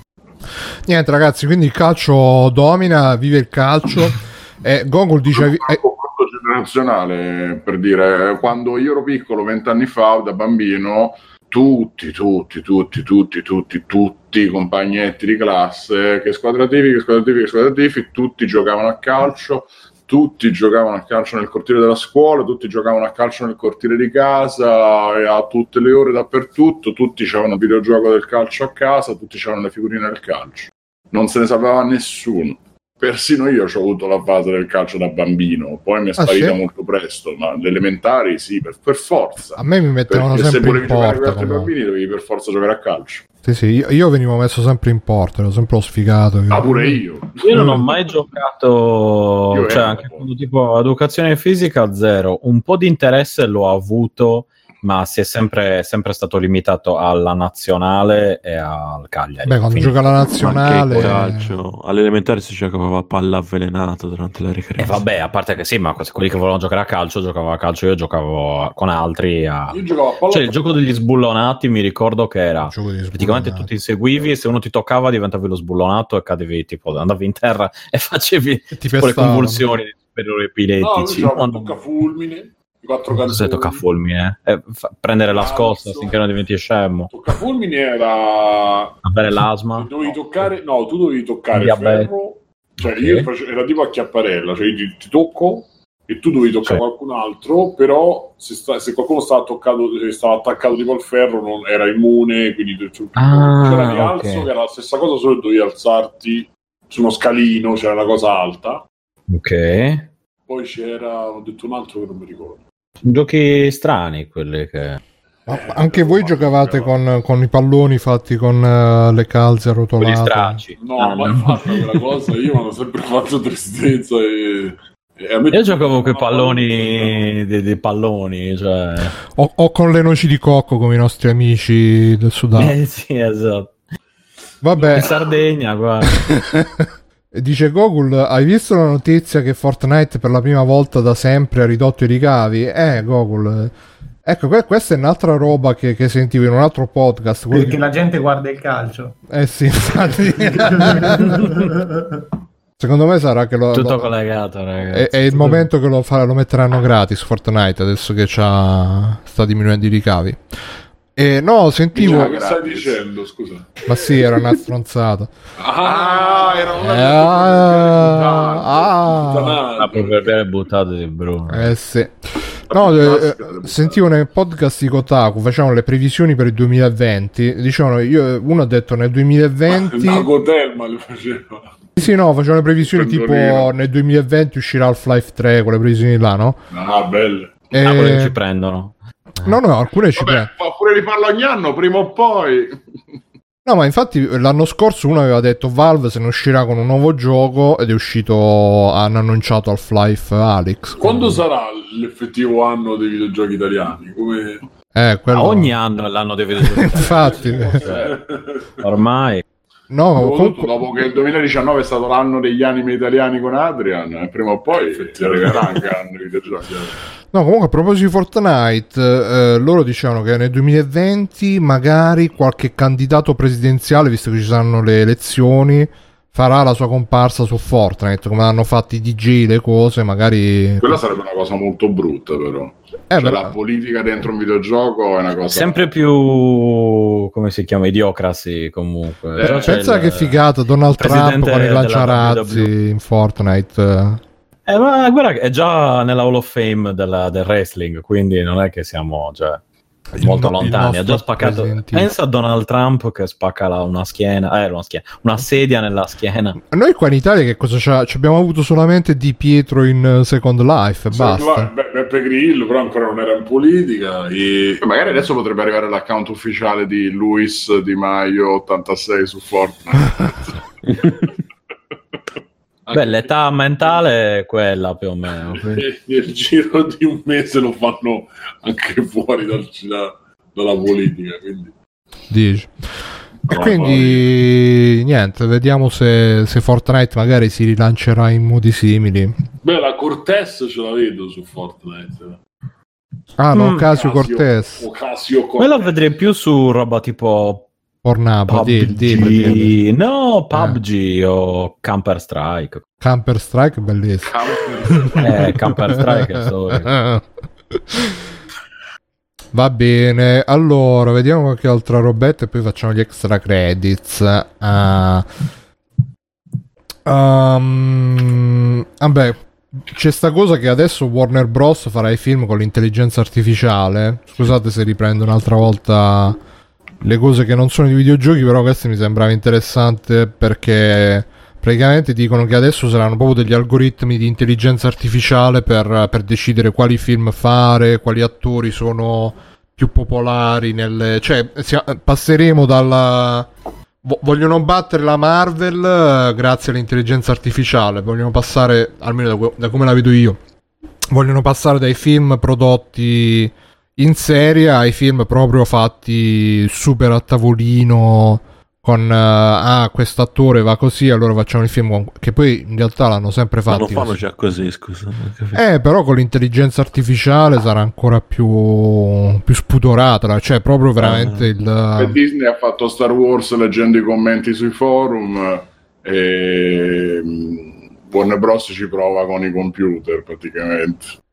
Niente, ragazzi, quindi il calcio domina, vive il calcio. E Gogol dice. eh, generazionale per dire quando io ero piccolo vent'anni fa da bambino tutti tutti tutti tutti tutti tutti i compagnetti di classe che squadra tifi che squadra tifi che squadra tifi tutti giocavano a calcio tutti giocavano a calcio nel cortile della scuola, tutti giocavano a calcio nel cortile di casa e a tutte le ore dappertutto, tutti avevano il videogioco del calcio a casa, tutti avevano le figurine del calcio. Non se ne sapeva nessuno. Persino io ho avuto la fase del calcio da bambino, poi mi è Ah, sparita sì? molto presto, ma le elementari sì, per, per forza. a me mi mettevano Perché se sempre in volevi giocare con gli porta. altri bambini dovevi per forza giocare a calcio. Sì, sì, io, io venivo messo sempre in porta, ero sempre lo sfigato. Ah, pure io. Io non ho mai giocato, Io cioè anche quando tipo educazione fisica zero, un po' di interesse l'ho avuto, ma si è sempre, sempre stato limitato alla nazionale e al Cagliari. Beh, quando gioca la Ma nazionale. calcio. All'elementare si giocava a palla avvelenata durante la E ricreazione. vabbè, a parte che sì, ma que- quelli che volevano giocare a calcio giocavano a calcio, io giocavo con altri. A... Io giocavo a palla Cioè, il gioco degli sbullonati mi ricordo che era praticamente tu ti seguivi e se uno ti toccava diventavi lo sbullonato e cadevi tipo andavi in terra e facevi Ti tipo le convulsioni dei superiori No, io epiletici. giocavo a No, no. toccafulmine, quattro canzoni. tocca fulmine? Eh, fa- prendere la scossa finché non diventi scemo. Toccafulmine era... Avere l'asma. Dovevi toccare... No, tu dovevi toccare il Diabete. ferro. Cioè, Ok. io face- era tipo a chiapparella, cioè io ti, ti tocco e tu dovevi toccare Sì. qualcun altro, però se, sta- se qualcuno stava, toccato, eh, stava attaccato tipo al ferro non era immune, quindi tu- Ah, c'era rialzo, ok. che era la stessa cosa, solo dovevi alzarti su uno scalino, c'era una cosa alta. Ok. Poi c'era, ho detto un altro che non mi ricordo. Giochi strani quelli che... Ma anche voi giocavate con, con i palloni fatti con eh, le calze arrotolate. stracci. No, Ah, mai no. fatta quella cosa, io mi hanno sempre fatto tristezza e... Io giocavo con i palloni dei, dei palloni, cioè... O, o con le noci di cocco come i nostri amici del Sudafrica. Eh sì, esatto. Vabbè, In Sardegna, guarda. dice Gogul, hai visto la notizia che Fortnite per la prima volta da sempre ha ridotto i ricavi? Eh, Gogul. Ecco, que- questa è un'altra roba che, che sentivo in un altro podcast. Perché di- la gente guarda il calcio. Eh sì, infatti. Secondo me sarà che lo, Tutto lo- collegato, è, ragazzi. è il Tutto- momento che lo, fa- lo metteranno gratis Fortnite adesso che c'ha, sta diminuendo i ricavi. E no, sentivo. Già, Che stai dicendo, scusa? Ma sì, era una stronzata. Ah, era Eh, una ah, ah. Ah, proprio per buttate di Bruno. Eh sì. No, eh, eh, sentivo nel podcast di Kotaku, facevano le previsioni per il 2020. Dicevano, io, uno ha detto nel 2020. Nago Telma le faceva. Sì, no, facevano le previsioni tipo nel 2020 uscirà Half-Life 3, quelle previsioni là, no? Ah, belle. E- Ah, quelli che ci prendono. No, no, alcune ci Vabbè, prendono. fa pure rifarlo ogni anno, prima o poi. No, ma infatti l'anno scorso uno aveva detto Valve se ne uscirà con un nuovo gioco ed è uscito, hanno annunciato Half-Life Alyx. Quando sarà l'effettivo anno dei videogiochi italiani? Come... Eh, quello... Ah, ogni anno è l'anno dei videogiochi. Infatti. Eh, Ormai. No, Soprattutto comunque... dopo che il 2019 è stato l'anno degli animi italiani con Adrian, eh, prima o poi arriverà anche l'anno videogiochi. No, comunque a proposito di Fortnite, eh, loro dicevano che nel 2020 magari qualche candidato presidenziale, visto che ci saranno le elezioni, farà la sua comparsa su Fortnite, come hanno fatto i DJ, le cose, magari... Quella sarebbe una cosa molto brutta, però. Eh, Cioè, la politica dentro un videogioco è una cosa. Sempre più come si chiama? Idiocracy comunque. Eh, pensa il- che figata Donald Trump con i lanciarazzi in Fortnite. Eh, ma guarda che è già nella Hall of Fame della- del wrestling, quindi non è che siamo cioè, molto no- lontani. Ha già spaccato. Evil. Pensa a Donald Trump che spacca la- una schiena, eh, una, schiena, una sedia nella schiena. Noi qua in Italia che cosa c'ha? Ci abbiamo avuto solamente Di Pietro in eh, Second Life me, basta. Be- Beppe Grillo, però ancora non era in politica. E... E magari adesso potrebbe arrivare l'account ufficiale di Luis Di Maio 86 su Fortnite. Beh, l'età mentale è quella più o meno. quindi- nel giro di un mese lo fanno anche fuori dal- da- dalla politica. Quindi. Dici. E No, quindi niente, vediamo se, se Fortnite magari si rilancerà in modi simili. Beh, la Cortez ce la vedo su Fortnite. Ah, no, Mm, Casio Cortez. Ocasio Cortez. vedrei più su roba tipo Pornhub, PUBG, dillo. no, PUBG o Camper Strike. Counter Strike, bellissimo. Eh, Camper Strike, sorry. Va bene, allora vediamo qualche altra robetta e poi facciamo gli extra credits. Ah. Um, vabbè, c'è sta cosa che adesso Warner Bros. farà i film con l'intelligenza artificiale. Scusate se riprendo un'altra volta le cose che non sono di videogiochi, però questo mi sembrava interessante perché praticamente dicono che adesso saranno proprio degli algoritmi di intelligenza artificiale per, per decidere quali film fare, quali attori sono più popolari nelle... cioè passeremo dalla... vo- Vogliono battere la Marvel eh, grazie all'intelligenza artificiale, vogliono passare, almeno da, da come la vedo io, vogliono passare dai film prodotti in serie ai film proprio fatti super a tavolino con eh, ah questo attore va così allora facciamo il film con... che poi in realtà l'hanno sempre Ma lo fatto fanno già così, scusa. eh però con l'intelligenza artificiale sarà ancora più più spudorata cioè proprio veramente E il Disney ha fatto Star Wars leggendo i commenti sui forum e mm, Warner Bros. ci prova con i computer praticamente.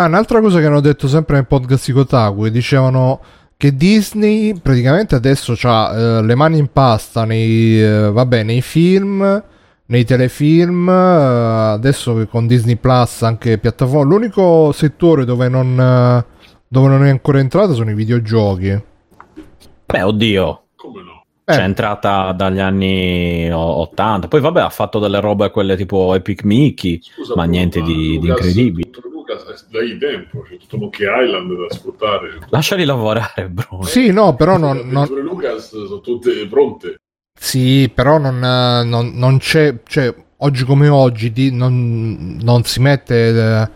Ah, un'altra cosa che hanno detto sempre nel podcast di Kotaku, dicevano che Disney praticamente adesso ha le mani in pasta nei, eh, vabbè, nei film, nei telefilm, eh, adesso che con Disney Plus anche piattaforma, l'unico settore dove non, eh, dove non è ancora entrato sono i videogiochi. Beh, oddio, Come no? Eh. c'è entrata dagli anni o- 80. Poi, vabbè, ha fatto delle robe quelle tipo Epic Mickey, Scusa, ma niente di, di Lucas- incredibile. Dai tempo, c'è tutto Monkey Island da sfruttare. Lasciali lavorare, bro. Sì, no, però non, Le non- Lucas sono tutte pronte. Sì, però non, eh, non- non c'è, cioè, oggi come oggi di- non, non si mette, eh,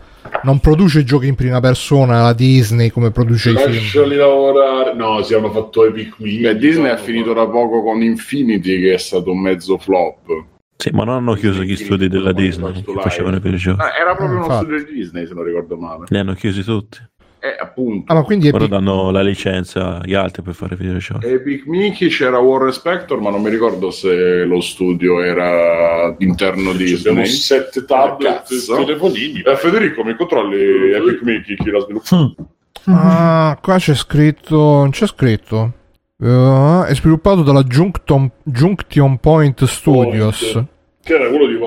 non produce giochi in prima persona la Disney come produce i film. Lasciali lavorare. No, si hanno fatto Epic Mickey. Beh, Disney ha finito da poco con Infinity che è stato un mezzo flop. Sì, ma non hanno chiuso gli studi della Disney che facevano i videogiochi. Ah, era proprio uno Infatti. studio di Disney se non ricordo male. Li hanno chiusi tutti. Eh, appunto. Ah, ma quindi Ora danno la licenza agli altri per fare videogiochi. Epic Mickey c'era Warren Spector, ma non mi ricordo se lo studio era interno Abbiamo Disney. sette tablet Cazzo. e telefonini. Eh, Federico, mi controlli Epic Mickey chi l'ha sviluppato? ah, qua c'è scritto, non c'è scritto. Eh, è sviluppato dalla Junction, Junction Point Studios. Point. Che era quello di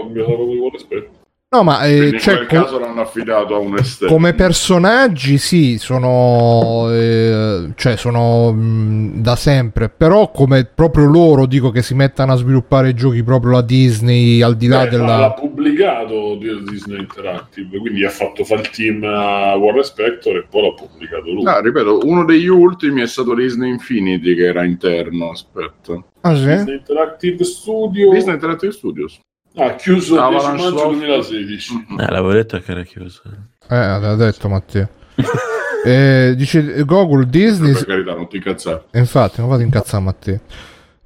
mi No, ma eh, in c'è quel caso l'hanno affidato a un esterno. come personaggi, sì, sono, eh, cioè, sono mh, da sempre. Però, come proprio loro dico che si mettano a sviluppare giochi proprio la Disney al di là Beh, della. l'ha pubblicato di- Disney Interactive, quindi ha fatto fare il team a Warren Spector e poi l'ha pubblicato lui. Ah, ripeto, uno degli ultimi è stato Disney Infinity che era interno. Aspetta, Ah, sì? Disney Interactive Studio Disney Interactive Studios. Ha chiuso il 10 Avalanche maggio Software. 2016. Mm-mm. Eh, l'avevo detto che era chiuso. Eh, l'ha detto Matteo. Eh, dice Google Disney. Per carità, non ti incazzare. Infatti, non vado incazzare Matteo.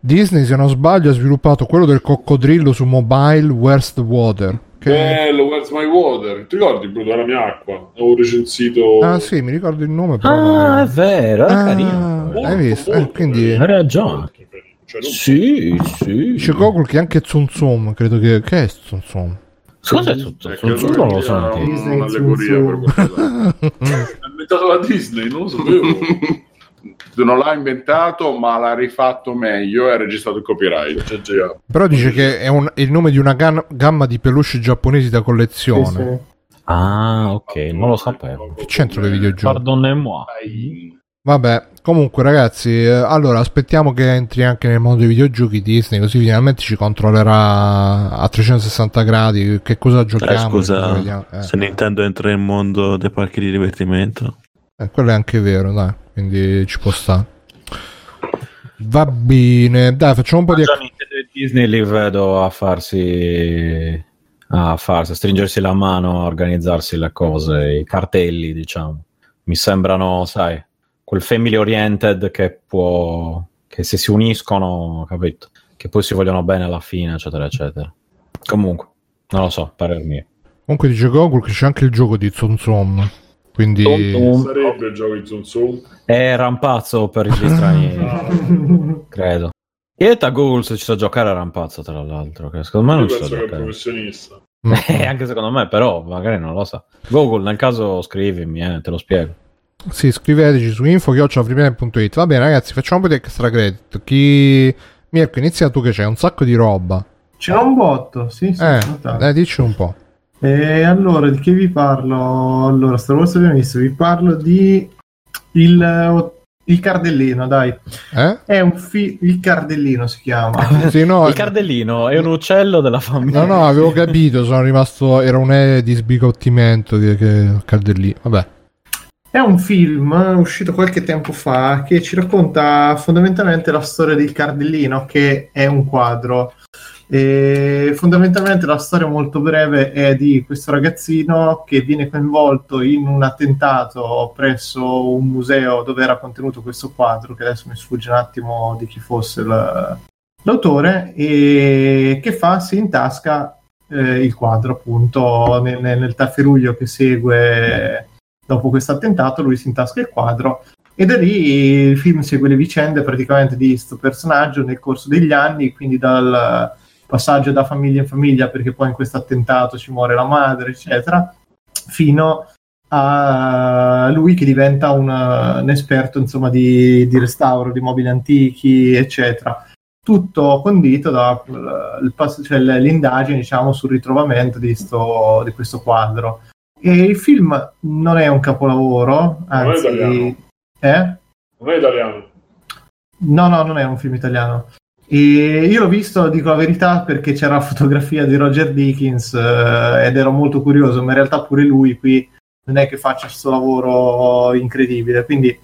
Disney, se non sbaglio, ha sviluppato quello del coccodrillo su mobile Where's the Water. Che... Bello, Where's My Water? Ti ricordi, Bruno, era mia acqua? Avevo recensito... Ah, sì, mi ricordo il nome. Però Ah, è vero, è Ah, carino. Molto, hai visto? Eh, molto quindi carino. Hai ragione. Cioè, non- Sì, sì. dice Google che anche Tsum Tsum, credo che... Che è Tsum Tsum? Scusa, è tutto. Eh, Non so, non lo so. Disney un'allegoria per qualcosa. È inventato la Disney, non lo sapevo. non l'ha inventato, ma l'ha rifatto meglio e ha registrato il copyright. Cioè, già. Però dice che è, un- è il nome di una gan- gamma di peluche giapponesi da Sì, collezione. sì. Ah, ok, non lo sapevo. Che c'entra con i videogiochi? Pardonnez-moi. Vabbè, comunque ragazzi, eh, allora aspettiamo che entri anche nel mondo dei videogiochi Disney, così finalmente ci controllerà a 360 gradi che cosa Eh, giochiamo. scusa, cosa vediamo. Eh, se Nintendo entra nel mondo dei parchi di divertimento. eh, quello è anche vero, dai, quindi ci può stare. Va bene, dai, facciamo un po' di... Nintendo e Disney li vedo a farsi a farsi, a stringersi la mano, a organizzarsi le cose, i cartelli, diciamo. Mi sembrano, sai, quel family oriented che può che se si uniscono, capito? Che poi si vogliono bene alla fine, eccetera, eccetera. Comunque, non lo so, parer mio. Comunque dice Google che c'è anche il gioco di Zon Zon, quindi... Tom Sarebbe il gioco di Zun Zun. è rampazzo per gli stranieri, credo. Chiedete a Google se ci sa giocare a rampazzo, tra l'altro, che secondo me Io non ci sa penso che è un giocare. professionista. Eh, anche secondo me, però magari non lo sa. Google, nel caso scrivimi, eh, te lo spiego. Sì, scriveteci su info.it. Va bene, ragazzi, facciamo un po' di extra credit. Chi... Mirko, inizia tu che c'è un sacco di roba. C'è un botto, sì, sì. Eh, eh, dici un po'. E allora, di che vi parlo? Allora, Star Wars abbiamo visto, vi parlo di il, il cardellino, dai. Eh? È un fi- il cardellino si chiama. Sì, no, Il cardellino è un uccello della famiglia. no, no, avevo capito, sono rimasto... Era un E di sbigottimento di che Cardellì. Vabbè. È un film uscito qualche tempo fa che ci racconta fondamentalmente la storia del cardellino, che è un quadro. E fondamentalmente la storia molto breve è di questo ragazzino che viene coinvolto in un attentato presso un museo dove era contenuto questo quadro, che adesso mi sfugge un attimo di chi fosse il- l'autore, e che fa? Si intasca eh, il quadro appunto nel, nel tafferuglio che segue dopo questo attentato, lui si intasca il quadro e da lì il film segue le vicende praticamente di questo personaggio nel corso degli anni, quindi dal passaggio da famiglia in famiglia, perché poi in questo attentato ci muore la madre, eccetera, fino a lui che diventa un, un esperto insomma di, di restauro di mobili antichi, eccetera. Tutto condito da il pass- cioè, diciamo, sul ritrovamento di, sto- di questo quadro. E il film non è un capolavoro, Non è anzi, italiano. eh? Non è italiano. No, no, non è un film italiano. E io l'ho visto, dico la verità, perché c'era la fotografia di Roger Dickens eh, ed ero molto curioso, ma in realtà pure lui qui non è che faccia questo lavoro incredibile. Quindi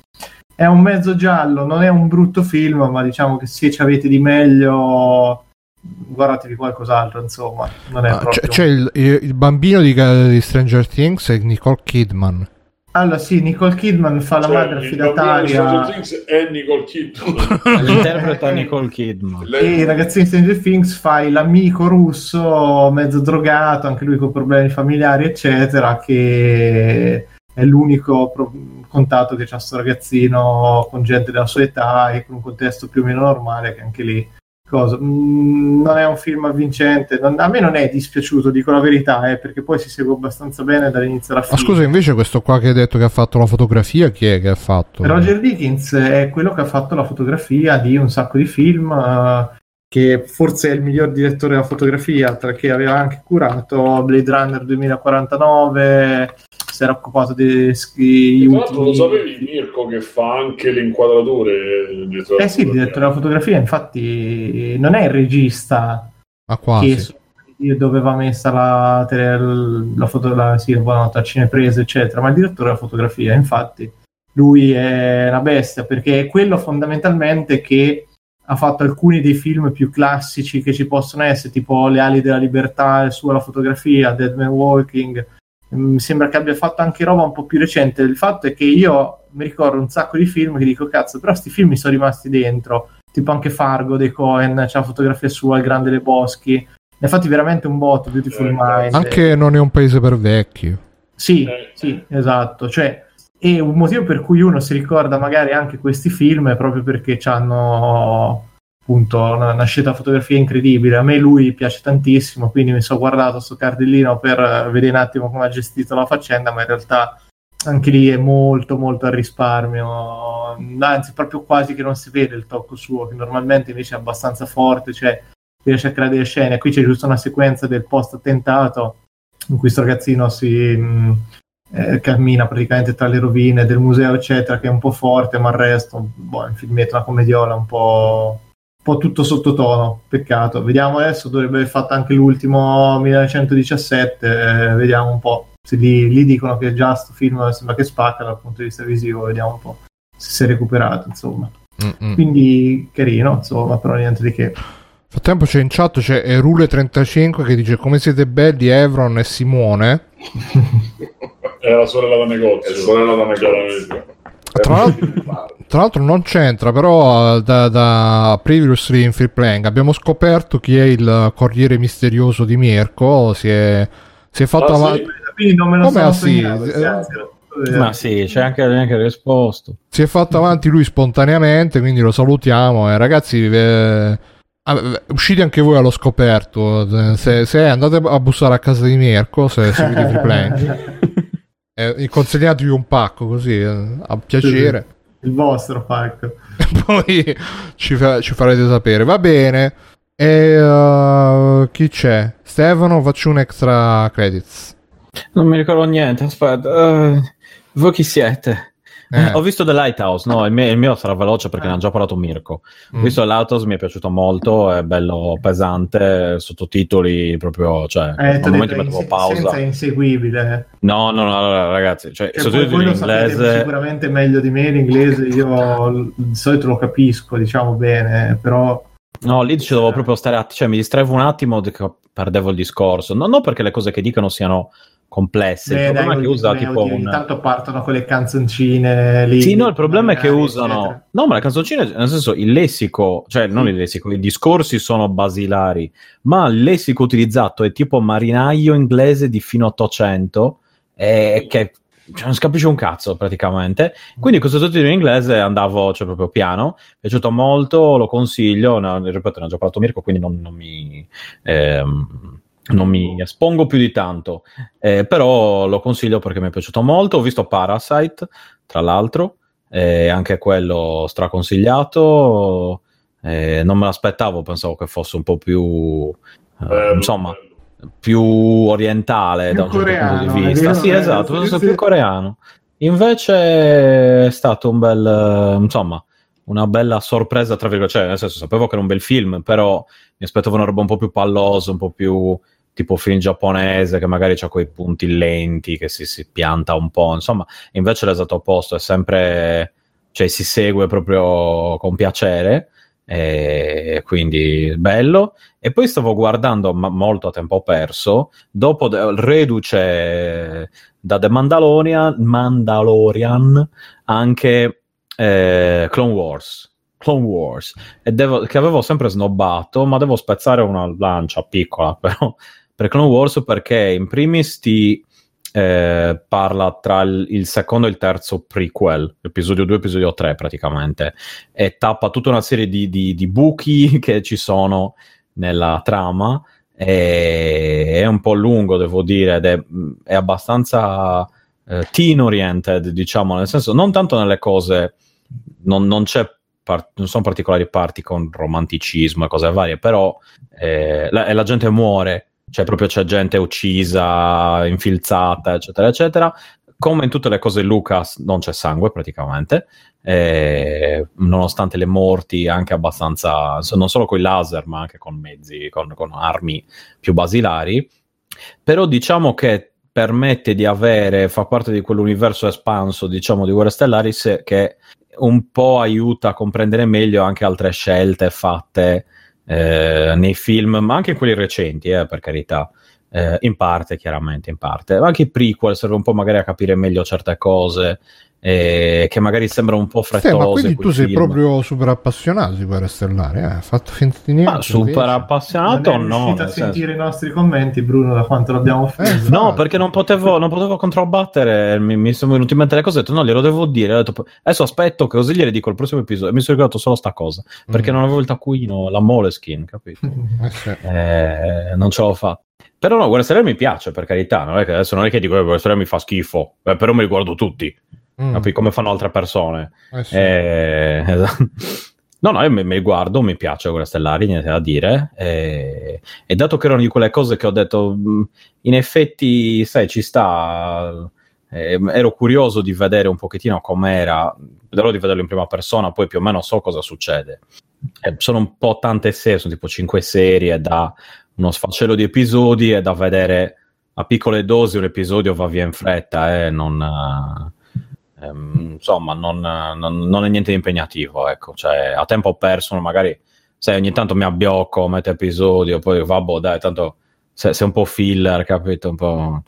è un mezzo giallo, non è un brutto film, ma diciamo che se ci avete di meglio, guardatevi qualcos'altro, insomma. Non è Ah, proprio... c'è, c'è il, il- il bambino di, di Stranger Things e Nicole Kidman. Allora sì, Nicole Kidman fa la Cioè, madre il affidataria... Stranger Things è Nicole Kidman. L'interpreta Nicole Kidman. E Lei- i ragazzini di Stranger Things fai l'amico russo mezzo drogato, anche lui con problemi familiari, eccetera, che è l'unico pro- contatto che c'ha questo ragazzino con gente della sua età e con un contesto più o meno normale, che anche lì cosa. Mm, non è un film avvincente, non- a me non è dispiaciuto, dico la verità, eh, perché poi si segue abbastanza bene dall'inizio alla Ma fine. scusa, invece questo qua che hai detto che ha fatto la fotografia, chi è che ha fatto? Roger Dickens è quello che ha fatto la fotografia di un sacco di film, eh, che forse è il miglior direttore della fotografia, perché aveva anche curato Blade Runner 2049, si era occupato degli Tra l'altro lo ultimi... sapevi Mirko che fa anche le inquadrature dietro la Eh sì, direttore della fotografia, infatti non è il regista Ma quasi. che su- dove va messa la, tele- la foto, la, sì, buonanotte, a cineprese, eccetera, ma il direttore della fotografia, infatti, lui è una bestia perché è quello fondamentalmente che ha fatto alcuni dei film più classici che ci possono essere, tipo Le ali della libertà, il suo la fotografia, Dead Man Walking. Mi sembra che abbia fatto anche roba un po' più recente. Il fatto è che io mi ricordo un sacco di film che dico, cazzo, però sti film mi sono rimasti dentro. Tipo anche Fargo dei Cohen, c'è la fotografia sua, Il Grande dei Boschi. Ne ha fatti veramente un botto, Beautiful Eh, Mind. Anche non è un paese per vecchi. Sì, Eh. sì, esatto. Cioè, e un motivo per cui uno si ricorda magari anche questi film è proprio perché hanno appunto una, una scelta fotografia incredibile. A me lui piace tantissimo, quindi mi sono guardato sto cardellino per eh, vedere un attimo come ha gestito la faccenda, ma in realtà anche lì è molto molto a risparmio. Anzi, proprio quasi che non si vede il tocco suo, che normalmente invece è abbastanza forte, cioè riesce a creare delle scene. Qui c'è giusto una sequenza del post attentato in cui questo ragazzino si, mh, eh, cammina praticamente tra le rovine del museo, eccetera, che è un po' forte, ma il resto, boh, è un filmetto, una commediola un po', po' tutto sottotono. Peccato. Vediamo adesso, dovrebbe aver fatto anche l'ultimo 1917, eh, vediamo un po'. Se lì, lì dicono che già sto film sembra che spacca dal punto di vista visivo, vediamo un po' se si è recuperato, insomma. Mm-mm. Quindi carino, insomma, però niente di che. Frattempo c'è in chat c'è Erule35 che dice come siete belli Evron e Simone. È la sorella da negozio. È sorella da negozio. Tra l'altro, tra l'altro non c'entra, però eh, da, da Previously in Free Playing abbiamo scoperto chi è il corriere misterioso di Mirko. Si è, si è fatto Ah, sì? avanti. Quindi non me lo Come sono sì? segnato, Eh, grazie. Ma sì, c'è anche, anche risposto. si è fatto avanti lui spontaneamente, quindi lo salutiamo. E ragazzi, eh, ah, uscite anche voi allo scoperto. Se, se andate a bussare a casa di Mirko, se seguite Free eh, consegnatevi un pacco così eh, a piacere. Il vostro pacco. Poi ci, fa- ci farete sapere. Va bene. E uh, chi c'è? Stefano, faccio un extra credits. Non mi ricordo niente, aspetta. eh, voi chi siete? Eh. Ho visto The Lighthouse, no, il mio, il mio sarà veloce perché ne ha già parlato Mirko. Ho Mm. visto The Lighthouse, mi è piaciuto molto, è bello pesante, sottotitoli proprio, cioè, Eh, al momento mettevo inse- pausa. senza inseguibile. No, no, no, allora, ragazzi, cioè, Cioè, sottotitoli in inglese... sicuramente meglio di me l'inglese, io di solito lo capisco, diciamo bene, però No, lì ci dovevo proprio stare attento, cioè mi distraevo un attimo, perdevo il discorso. No, non perché le cose che dicono siano complesse, beh, il problema dai, è che usa beh, tipo oddio, un... intanto partono con le canzoncine lì. Sì, no, il problema è che usano. eccetera. No, ma le canzoncine, nel senso, il lessico, cioè non il lessico, i discorsi sono basilari, ma il lessico utilizzato è tipo marinaio inglese di fino 800, eh, che cioè, non si capisce un cazzo praticamente. Quindi questo sottotitolo in inglese andavo cioè, proprio piano, mi è piaciuto molto, lo consiglio, no, ripeto, ne ho già parlato Mirko, quindi non, non mi... ehm, non mi espongo più di tanto, eh, però lo consiglio perché mi è piaciuto molto. Ho visto Parasite, tra l'altro, eh, anche quello straconsigliato. Eh, non me l'aspettavo, pensavo che fosse un po' più, eh, insomma, più orientale Più da un certo coreano, punto di vista. vero, Sì, eh, esatto, sì, penso sì. più coreano. Invece è stato un bel, insomma, una bella sorpresa, tra virgolette, cioè, nel senso, sapevo che era un bel film, però mi aspettavo una roba un po' più pallosa, un po' più tipo film giapponese, che magari ha quei punti lenti, che si, si pianta un po', insomma, invece l'esatto opposto, è sempre, cioè si segue proprio con piacere, e quindi bello. E poi stavo guardando ma- molto a tempo perso, dopo de- reduce da The Mandalorian, Mandalorian anche eh, Clone Wars. Clone Wars, devo- che avevo sempre snobbato, ma devo spezzare una lancia piccola però per Clone Wars perché in primis ti eh, parla tra il, il secondo e il terzo prequel, episodio 2 episodio 3 praticamente, e tappa tutta una serie di, di- di buchi che ci sono nella trama. E è un po' lungo, devo dire, ed è, è abbastanza eh, teen oriented, diciamo, nel senso, non tanto nelle cose, non, non c'è non sono particolari parti con romanticismo e cose varie, però eh, la, la gente muore, cioè proprio c'è gente uccisa, infilzata, eccetera, eccetera. Come in tutte le cose Lucas non c'è sangue praticamente, eh, nonostante le morti anche abbastanza, non solo con i laser ma anche con mezzi, con, con armi più basilari. Però diciamo che permette di avere, fa parte di quell'universo espanso, diciamo, di Guerre Stellari, se- che un po' aiuta a comprendere meglio anche altre scelte fatte eh, nei film, ma anche quelli recenti, eh, per carità. Eh, in parte, chiaramente, in parte. Ma anche i prequel serve un po' magari a capire meglio certe cose eh, che magari sembrano un po' Sì, frettolose. ma quindi tu sei film. proprio super appassionato di Guerre Stellari, eh? Hai fatto finta di niente. Ma super invece. appassionato non è no? riuscito a nel senso- sentire i nostri commenti, Bruno, da quanto l'abbiamo offeso. Eh, No, perché non potevo, non potevo controbattere, mi, mi sono venuti in mente le cose, ho detto no, glielo devo dire, ho detto, adesso aspetto che così gliele dico il prossimo episodio, e mi sono ricordato solo sta cosa, perché Mm. non avevo il taccuino, la moleskin, capito? Eh, sì. Eh, non ce l'ho fatta. Però no, Guerra Stellare mi piace, per carità, non è che adesso non è che dico che Guerra Stellare mi fa schifo, eh, però me li guardo tutti, Mm. capi? come fanno altre persone. Eh, sì. Eh, esatto. No, no, io me li guardo, mi piace Guerre Stellari, niente da dire. E, e dato che erano di quelle cose che ho detto, mh, in effetti, sai, ci sta eh, ero curioso di vedere un pochettino com'era, vedrò di vederlo in prima persona, poi più o meno so cosa succede. Eh, sono un po' tante serie, sono tipo 5 serie da uno sfaccello di episodi e da vedere a piccole dosi un episodio va via in fretta, eh, non, eh, ehm, insomma, non, non, non, è niente di impegnativo, ecco, cioè, a tempo perso magari, sai, ogni tanto mi abbiocco, metto episodio, poi vabbè, dai, tanto sei, sei un po' filler, capito, un po'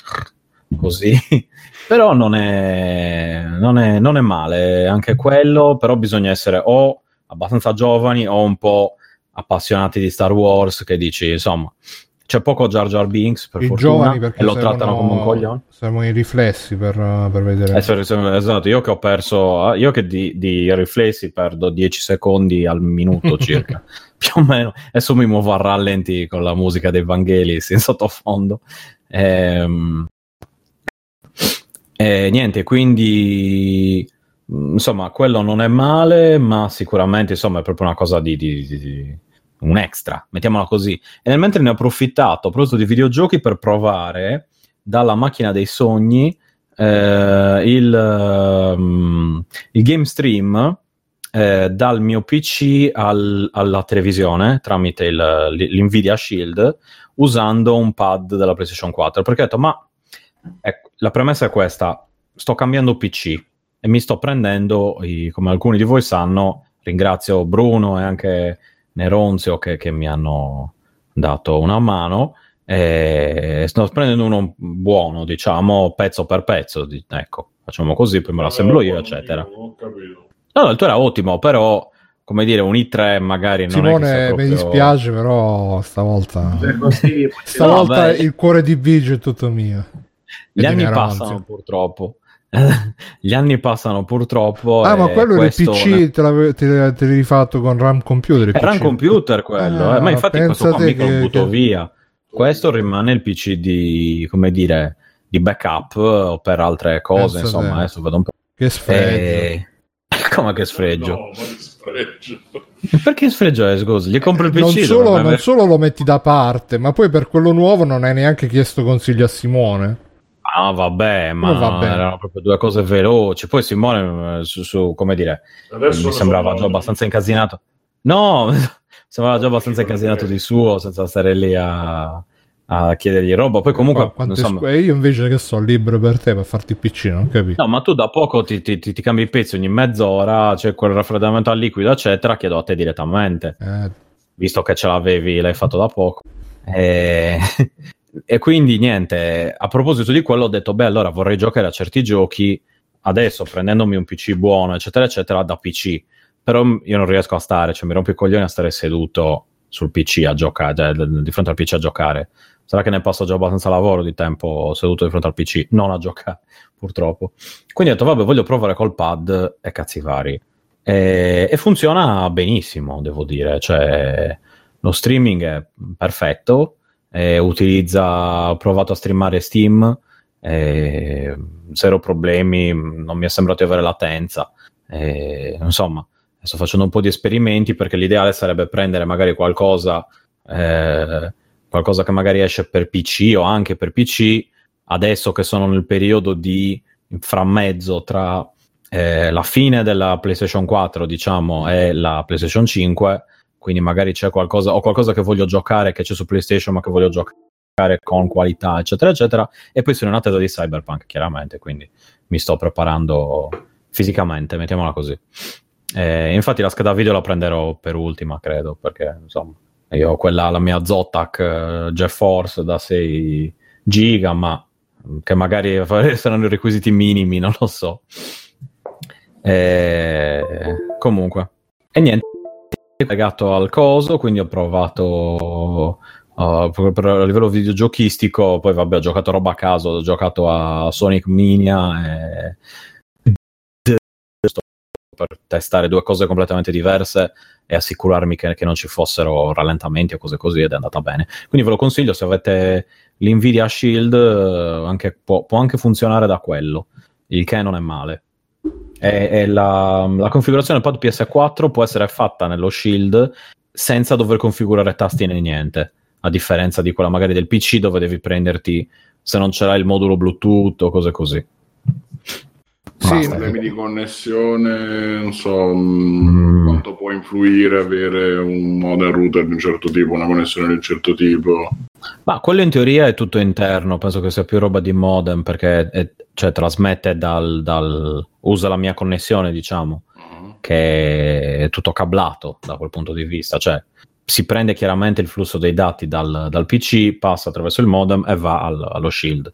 così, però non è, non, è, non è male anche quello, però bisogna essere o abbastanza giovani o un po' appassionati di Star Wars che dici, insomma, c'è poco Jar Jar Binks per I fortuna giovani e lo trattano come un coglione. Servono i riflessi per, per vedere. Eh, esatto, io che ho perso, io che di, di riflessi perdo 10 secondi al minuto circa, più o meno. Adesso mi muovo a rallenti con la musica dei Vangelis in sottofondo. Ehm, e niente, quindi insomma, quello non è male, ma sicuramente insomma è proprio una cosa di, di, di un extra, mettiamola così. E nel mentre ne ho approfittato, ho provato di videogiochi per provare dalla macchina dei sogni eh, il, um, il, game stream eh, dal mio PC al, alla televisione tramite il, l'Nvidia Shield usando un pad della PlayStation 4 perché ho detto ma ecco, la premessa è questa sto cambiando PC e mi sto prendendo, i, come alcuni di voi sanno, ringrazio Bruno e anche Neronzio che, che mi hanno dato una mano. E sto prendendo uno buono, diciamo, pezzo per pezzo. Ecco, facciamo così, poi me lo assemblo io, eccetera. Io, no, no, il tuo era ottimo, però come dire, un i3 magari non Simone, è proprio... mi dispiace, però stavolta, stavolta No, il cuore di Biggio è tutto mio. Gli E di anni passano purtroppo. Gli anni passano purtroppo. Ah, ma e quello del questo PC te, l'avevi, te, te l'hai rifatto con RAM computer. un PC. computer quello, Ah, eh, ma infatti questo qua mica lo che- butto che- via. Questo rimane il PC di, come dire, di backup o per altre cose, Pensate. insomma, adesso vedo un po'. Che sfregio. Eh, Come che sfregio? No, ma che sfregio. Perché sfregio è, scusa? Gli compro il PC? non, solo, non aver- solo lo metti da parte, ma poi per quello nuovo non hai neanche chiesto consigli a Simone. Ah, vabbè, ma Come va bene? erano proprio due cose veloci. Poi Simone, eh, su, su- come dire, Adesso mi sembrava già abbastanza incasinato. No, mi sembrava già abbastanza incasinato di suo, senza stare lì a, a chiedergli roba. Poi comunque, Qua- insomma, scu- e io invece che so, libero per te per farti il PC, non capito? No, ma tu da poco ti, ti- ti- ti cambi i pezzi ogni mezz'ora, c'è quel raffreddamento al liquido, eccetera, chiedo a te direttamente, Eh, visto che ce l'avevi, l'hai fatto da poco. E, e quindi niente, a proposito di quello ho detto, beh, allora vorrei giocare a certi giochi, adesso prendendomi un PC buono, eccetera, eccetera, da PC. Però io non riesco a stare, cioè mi rompo i coglioni a stare seduto sul PC a giocare, cioè, di fronte al PC a giocare. Sarà che ne passo già abbastanza lavoro di tempo seduto di fronte al PC, non a giocare, purtroppo. Quindi ho detto, vabbè, voglio provare col pad e cazzi vari. E, e funziona benissimo, devo dire. Cioè, lo streaming è perfetto, e utilizza, ho provato a streamare Steam, e zero problemi, non mi è sembrato avere latenza. E, insomma, sto facendo un po' di esperimenti perché l'ideale sarebbe prendere magari qualcosa, eh, qualcosa che magari esce per PC o anche per PC, adesso che sono nel periodo di frammezzo tra eh, la fine della PlayStation 4, diciamo, e la PlayStation 5, quindi magari c'è qualcosa, o qualcosa che voglio giocare che c'è su PlayStation ma che voglio giocare con qualità, eccetera, eccetera, e poi sono in attesa di Cyberpunk, chiaramente, quindi mi sto preparando fisicamente, mettiamola così. Eh, infatti la scheda video la prenderò per ultima, credo, perché insomma, io ho quella, la mia Zotac eh, GeForce da 6 giga, ma che magari saranno i requisiti minimi, non lo so. Eh, comunque, e niente, legato al coso, quindi ho provato uh, per, per- a livello videogiochistico, poi vabbè ho giocato roba a caso, ho giocato a Sonic Mania e per testare due cose completamente diverse e assicurarmi che, che non ci fossero rallentamenti o cose così ed è andata bene. Quindi ve lo consiglio se avete l'Nvidia Shield, eh, anche- può, può anche funzionare da quello, il che non è male. E, e la, la configurazione pad PS4 può essere fatta nello Shield senza dover configurare tasti né niente, a differenza di quella magari del PC dove devi prenderti, se non ce l'hai il modulo Bluetooth o cose così. Sì, problemi di connessione, non so mh, Mm. quanto può influire avere un modem router di un certo tipo, una connessione di un certo tipo. Ma quello in teoria è tutto interno, penso che sia più roba di modem perché è- cioè, trasmette dal, dal- usa la mia connessione, diciamo, che è tutto cablato da quel punto di vista, cioè si prende chiaramente il flusso dei dati dal, dal PC, passa attraverso il modem e va al- allo shield.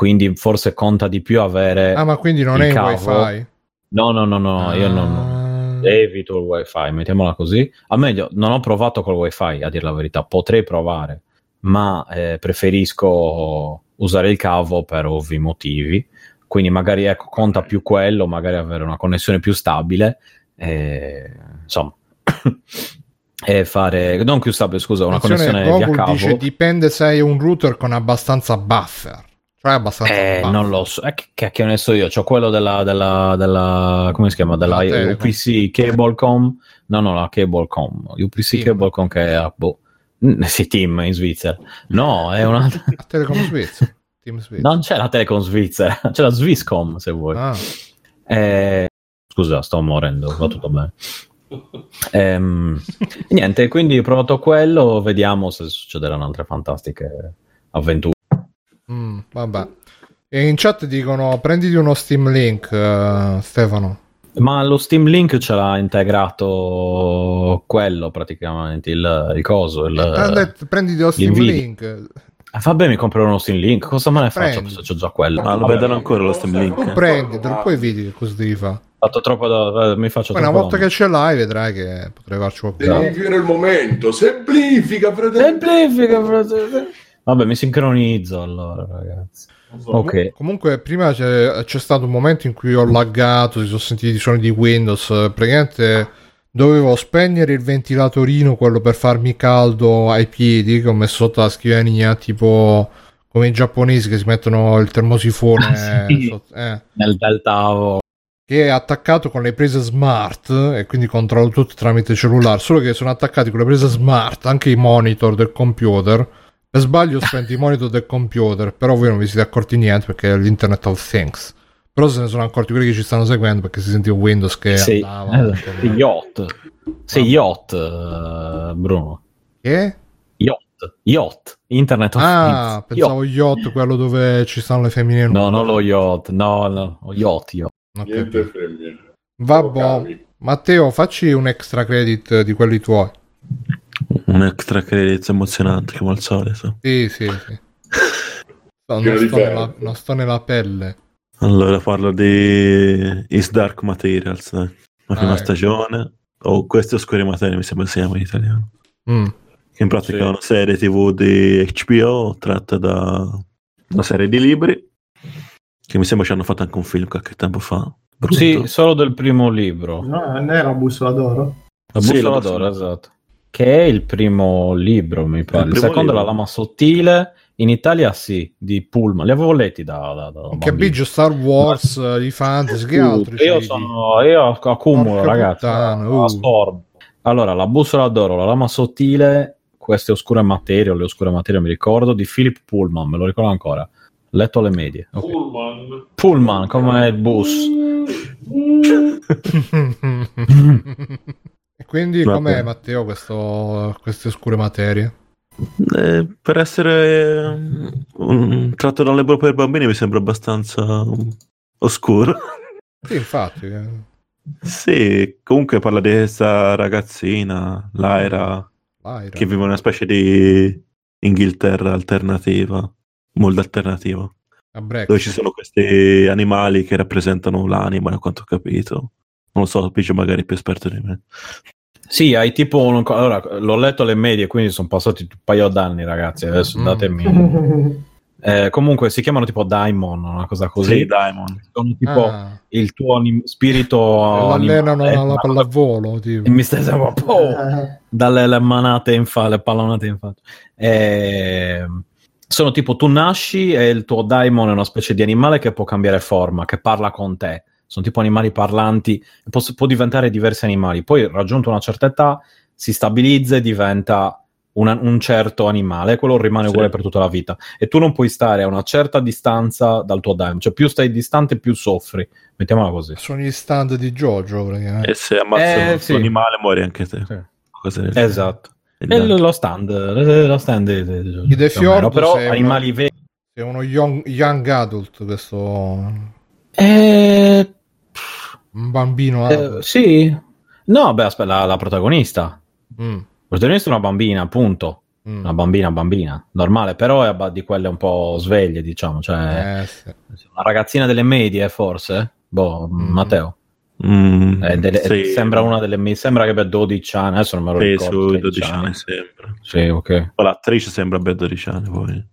Quindi forse conta di più avere... Ah, ma quindi non il è in cavo. wifi? No, no, no, no, io non... Ah. Evito il wifi, mettiamola così. Al meglio, non ho provato col wifi, a dire la verità, potrei provare, ma eh, preferisco usare il cavo per ovvi motivi. Quindi magari ecco, conta più quello, magari avere una connessione più stabile, eh, insomma, e fare non più stabile, scusa, una connessione via Google cavo. dice dipende se hai un router con abbastanza buffer. Cioè abbastanza Eh, non lo so, eh, che cacchio ne so io, c'ho quello della, della, della come si chiama, della. UPC Cablecom, no no, la Cablecom, UPC. Cablecom che è, boh, mm, sì, Team in Svizzera, no, è una, A Telecom Svizzera. Team Svizzera. non c'è la Telecom Svizzera, c'è la Swisscom se vuoi. Ah, Eh, scusa, sto morendo, va tutto bene. Ehm, niente, quindi ho provato quello, vediamo se succederanno altre fantastiche avventure. Mm, vabbè. E in chat dicono prenditi uno Steam Link, eh, Stefano. Ma lo Steam Link ce l'ha integrato quello praticamente, il, il coso. Il, Eh, detto, prenditi lo Steam Nvidia. Link. Eh, va bene, mi comprerò uno Steam Link. Cosa me ne faccio Prendi. se c'ho già quello? Ma lo Vabbè, vedono ancora lo Steam Tu Link? prenditelo, poi vedi che cosa devi fare. fatto troppo da, eh, mi faccio Poi una volta da- che ce l'hai vedrai che potrei farci qualcosa. Devi vivere il momento, semplifica, fratello. Semplifica, fratello. Vabbè, mi sincronizzo allora, ragazzi. Ok. Comunque, prima c'è, c'è stato un momento in cui ho laggato, si sono sentiti i suoni di Windows. Praticamente dovevo spegnere il ventilatorino, quello per farmi caldo ai piedi, che ho messo sotto la scrivania, tipo come i giapponesi che si mettono il termosifone. Ah, sì. sotto- eh, Nel deltavo. che è attaccato con le prese smart e quindi controllo tutto tramite cellulare. Solo che sono attaccati con le prese smart anche i monitor del computer. Per sbaglio ho spento i monitor del computer, però voi non vi siete accorti niente perché è l'Internet of Things. Però se ne sono accorti quelli che ci stanno seguendo perché si sentiva Windows che Sì, andava. eh, yacht. Sì, yacht, eh, Bruno. Che? Yacht. Yacht. Internet of Ah, Things. pensavo yacht, quello dove ci stanno le femmine. No, non lo yacht. No, no. Yacht, yacht. Ok. Niente femmine. Vabbè. Matteo, facci un extra credit di quelli tuoi. Un extra credit emozionante come al solito. Sì, sì, sì. No, non, sto nella, non sto nella pelle. Allora parlo di Is Dark Materials, dai. la prima Ah, ecco. stagione. O Queste oscure materie mi sembra si chiama in italiano. Mm. Che in pratica Sì. è una serie tv di HBO tratta da una serie di libri. Che mi sembra ci hanno fatto anche un film qualche tempo fa. Brutto. Sì, solo del primo libro. No, non era bussola d'oro. La Sì, bussola la d'oro, esatto. Che è il primo libro, mi pare. Il, primo secondo è la libro. lama sottile. In Italia sì, di Pullman. Li avevo letti da, da, da biggio Star Wars, eh, i fantasy, che altro? Io, sono, io accumulo, Porca ragazzi. puttana, uh. Allora, la bussola d'oro, la lama sottile, queste oscure materie, o le oscure materie, mi ricordo, di Philip Pullman, me lo ricordo ancora. Letto alle medie. Ok. Pullman. Pullman, come il bus. di- quindi Vabbè. com'è Matteo questo, queste oscure materie? Eh, per essere mm, un tratto da un libro per bambini mi sembra abbastanza mm, oscuro. Sì, infatti. eh. sì, comunque parla di questa ragazzina, Lyra, Lyra. che vive una specie di Inghilterra alternativa, molto alternativa, A dove ci sono questi animali che rappresentano l'anima, da quanto ho capito. Non lo so, Pigio magari è più esperto di me. Sì, hai tipo un... Allora, l'ho letto alle medie, quindi sono passati un paio d'anni, ragazzi. Adesso Mm. datemi... Eh, comunque si chiamano tipo Daimon, una cosa così. Sì, Diamond. Sono tipo Ah, il tuo anim- spirito l'allenano animale, alla una cosa- pallavolo, tipo. E mi stai sempre po' Eh, dalle le manate in fa, le pallonate in faccia. Eh, sono tipo tu nasci e il tuo daimon è una specie di animale che può cambiare forma, che parla con te. Sono tipo animali parlanti, può, può diventare diversi animali. Poi, raggiunto una certa età, si stabilizza e diventa una- un certo animale, quello rimane Sì. uguale per tutta la vita. E tu non puoi stare a una certa distanza dal tuo daimon, cioè più stai distante più soffri. Mettiamola così. Sono gli stand di Jojo, praticamente. E se ammazzi Eh, un sì. animale muori anche te. Sì. Esatto. E lo lo stand, lo stand di, di- di- I The più o meno, Fjord però uno- animali veri. È uno young, young adult, questo... Eh, Un bambino eh, sì. No, beh, aspetta, la, la protagonista. Mm, La protagonista è una bambina, appunto. mm. Una bambina, bambina. Normale, però è abba- di quelle un po' sveglie, diciamo. Cioè, Eh, sì. una ragazzina delle medie, forse. Boh, Mm. Matteo. Mm, Eh, delle- sì. Sembra una delle mi sembra che abbia 12 anni. Adesso non me lo Sì, ricordo. sui 13 12 anni sempre. Sì, ok. Poi L'attrice sembra abbia 12 anni poi.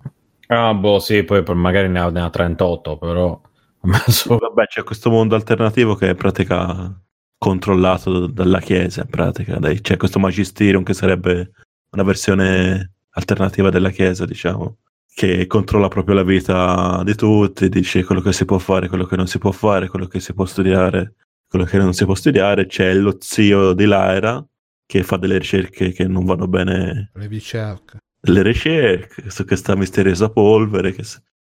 Ah, boh, sì, poi poi magari ne ha, ne ha 38, però. Messo- Vabbè, c'è questo mondo alternativo che è in pratica controllato dalla Chiesa, in pratica. Dai, c'è questo magisterium che sarebbe una versione alternativa della Chiesa, diciamo, che controlla proprio la vita di tutti, dice quello che si può fare, quello che non si può fare, quello che si può studiare, quello che non si può studiare. C'è lo zio di Lyra che fa delle ricerche che non vanno bene, Le ricerche. delle ricerche su questa misteriosa polvere che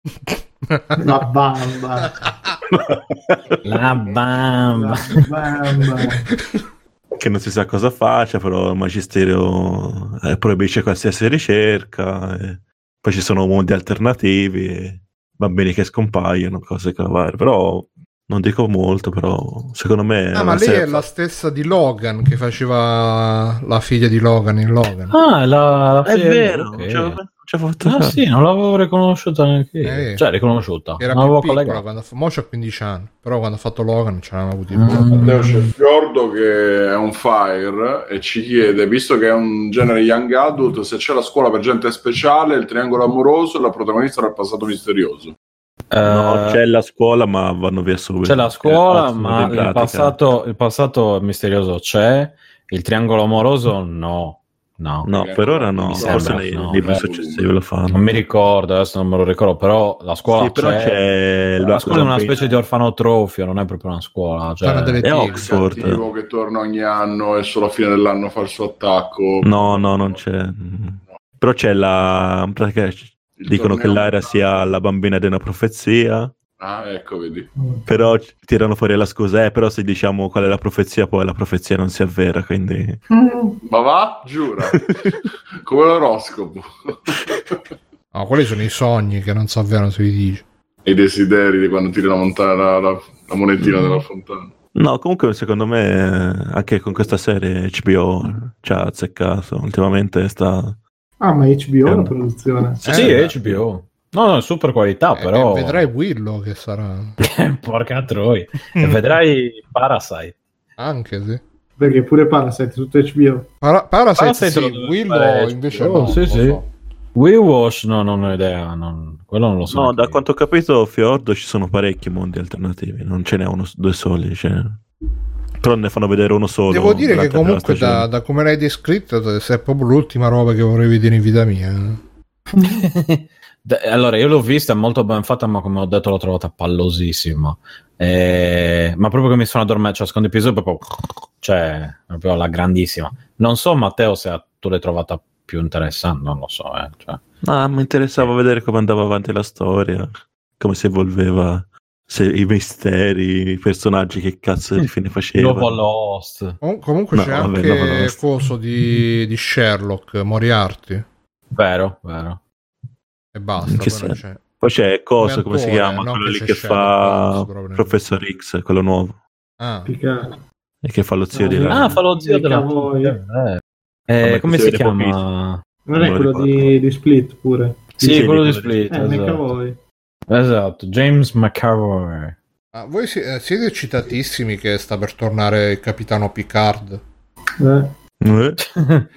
La bamba. La bamba. La bamba. che non si sa cosa faccia, però il magistero eh, proibisce qualsiasi ricerca. e poi ci sono mondi alternativi, e bambini che scompaiono, cose che varie. Però non dico molto, però secondo me... Ah, ma lei serie è la stessa di Logan che faceva la figlia di Logan in Logan. Ah, la, la È vero, ok. non ci avevo- avevo fatto Ah sì, non l'avevo riconosciuta neanche io. Eh. Cioè, riconosciuta. Era non più piccola quando fa- mo c'ha 15 anni, però quando ha fatto Logan ce l'avevamo avuti. Mm. Matteo c'è Fiordo che è un fire e ci chiede, visto che è un genere young adult, se c'è la scuola per gente speciale, il triangolo amoroso e la protagonista del passato misterioso. No, Eh, c'è la scuola, ma vanno via subito. c'è la scuola, Eh, ma il passato, il passato misterioso c'è. Il triangolo amoroso no. No. No, per ora no. Mi Forse sembra, nei no, libri beh. successivi lo fanno. Non mi ricordo, adesso non me lo ricordo, però la scuola Sì, però c'è. c'è La il scuola è una specie di orfanotrofio, non è proprio una scuola. Cioè... È tigri. Oxford. Cattivo che torna ogni anno e solo a fine dell'anno fa il suo attacco. No, no, non c'è. Però c'è la. Il dicono che Lara sia la bambina di una profezia. Ah, ecco, vedi. Però tirano fuori la scusa, eh, però se diciamo qual è la profezia, poi la profezia non si avvera, quindi... Ma va? Giura. Come l'oroscopo. No, quelli sono i sogni che non si avverano se li dici. I desideri di quando tiri la, montana, la, la- la monetina della fontana. No, comunque secondo me eh, anche con questa serie HBO ci ha azzeccato. Ultimamente sta... Ah, ma HBO è una produzione. Sì, Eh, sì, HBO. No, no, è super qualità, Eh, però. eh, vedrai Willow che sarà. Porca troia. E vedrai Parasite. Anche sì. Perché pure Parasite tutto HBO. Para- Parasite, Parasite sì, Willow invece HBO, no. sì, sì. so. We Wash, no, non ho idea. non- Quello non lo so. No, da io. quanto ho capito, Fiordo ci sono parecchi mondi alternativi, non ce n'è uno, due soli. cioè. Però ne fanno vedere uno solo. Devo dire che comunque da, da come l'hai descritto se è proprio l'ultima roba che vorrei vedere in vita mia. eh. De- Allora, io l'ho vista, è molto ben fatta, ma come ho detto l'ho trovata pallosissima. Eh, ma proprio che mi sono addormentato, cioè, secondo episodio proprio, cioè, proprio alla grandissima. Non so, Matteo, se tu l'hai trovata più interessante, non lo so, eh, cioè. Ah, mi interessava vedere come andava avanti la storia, come si evolveva, se, i misteri, i personaggi che cazzo di fine facevano. Dopo Lost. Com- comunque No, c'è vabbè, anche no. coso di, di Sherlock, Moriarty. Vero, vero. E basta. Poi c'è. Poi c'è Cosa, Come come si chiama? non Quello che lì che fa proprio. Professor X, quello nuovo, Ah, e che fa lo zio di Ah, Lara. Ah, fa lo zio della. Eh, eh, Vabbè, come si chiama? Non è Non lo quello di, di Split pure. Sì, Sì, quello di di Split. Eh, esatto. esatto, James McAvoy. Ah, voi si- eh, siete eccitatissimi che sta per tornare il capitano Picard? Eh, Eh?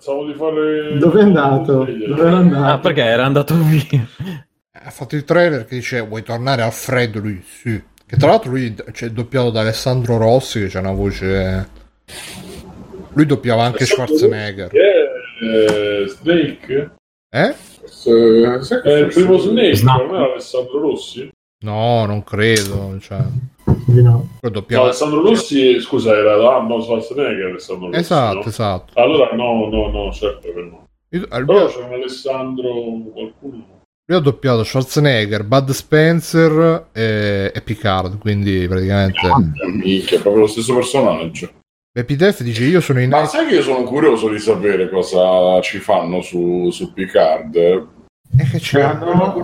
Eh, pensavo di fare... Dove è andato? Dove era andato? Ah, perché era andato via. Ha fatto il trailer che dice vuoi tornare a freddo? Lui sì. Che tra l'altro lui c'è doppiato da Alessandro Rossi che c'ha una voce... Lui doppiava anche Schwarzenegger. Eh, Snake? Eh? Se- È il primo Snake, Snap. non è Alessandro Rossi? No, non credo. Cioè, no. lui No. Alessandro Rossi, scusa, era Arnold Schwarzenegger Alessandro Rossi, Esatto, no? esatto. Allora no, no, no, certo che no. Io- al Però mio- c'è un Alessandro qualcuno. Lui ha doppiato Schwarzenegger, Bud Spencer e, e Picard, quindi praticamente... Minchia, è proprio lo stesso personaggio. Happy Death dice io sono in... Ma sai che io sono curioso di sapere cosa ci fanno su, su Picard? Eh, che c'è? Hanno-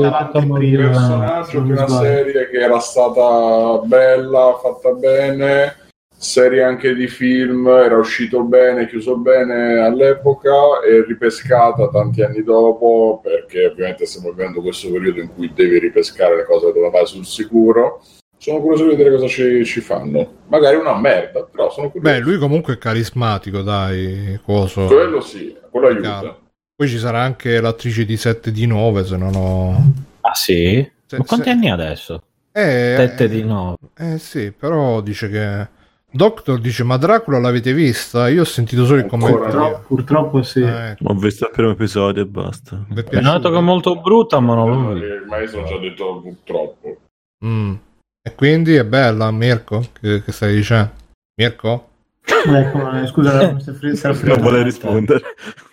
l'anteprima, Un personaggio di una sbaglio. serie che era stata bella, fatta bene, serie anche di film, era uscito bene, chiuso bene all'epoca e ripescata tanti anni dopo, perché ovviamente stiamo vivendo questo periodo in cui devi ripescare le cose dove vai sul sicuro. Sono curioso di vedere cosa ci, ci fanno. Magari una merda, però sono curioso. Beh, lui comunque è carismatico, dai, coso. Quello sì, quello aiuta. Chiaro. Poi ci sarà anche l'attrice di 7 di 9, se non ho... Ah sì? Se- Ma quanti se- anni ha adesso? Eh, Tette di no. Eh sì, però dice che... Doctor dice, ma Dracula l'avete vista? Io ho sentito solo il commento. Purtroppo, purtroppo sì. Eh, ecco, Ho visto il primo episodio e basta. mi è hanno detto che è molto brutta, ma non l'ho. Eh, Ma io sono già detto purtroppo. Mm. E quindi è bella, Mirko? Che, che stai dicendo? Mirko? Ecco, scusa, mi stai Non vuole rispondere.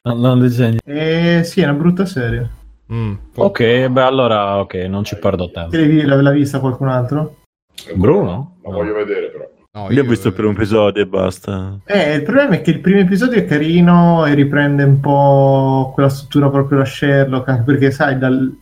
Non, non disegni. Eh, sì, è una brutta serie. Mm. Ok, beh allora ok, non ci perdo tempo. Te l'ha, vista qualcun altro? Bruno? La voglio vedere però. No, Io ho visto il primo episodio e basta. Eh, il problema è che il primo episodio è carino e riprende un po' quella struttura proprio da Sherlock, anche perché sai, dal,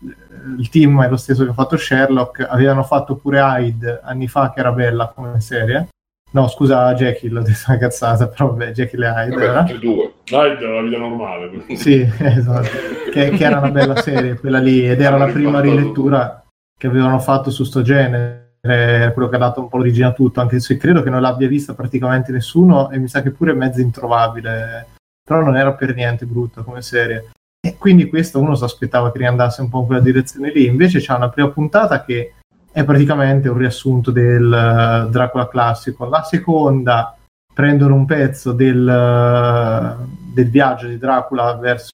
il team è lo stesso che ha fatto Sherlock, avevano fatto pure Hyde anni fa che era bella come serie. No, scusa, Jekyll, ho detto una cazzata, però vabbè, Jekyll e Hyde. Vabbè, era. tutti e due. Dai, della vita normale. Sì, esatto. che, che era una bella serie quella lì ed era la prima rilettura che avevano fatto su sto genere quello che ha dato un po' l'origine a tutto anche se credo che non l'abbia vista praticamente nessuno e mi sa che pure è mezzo introvabile però non era per niente brutta come serie e quindi questo uno si aspettava che riandasse un po' in quella direzione lì invece c'è una prima puntata che è praticamente un riassunto del eh, Dracula classico. La seconda prendono un pezzo del, eh, del viaggio di Dracula verso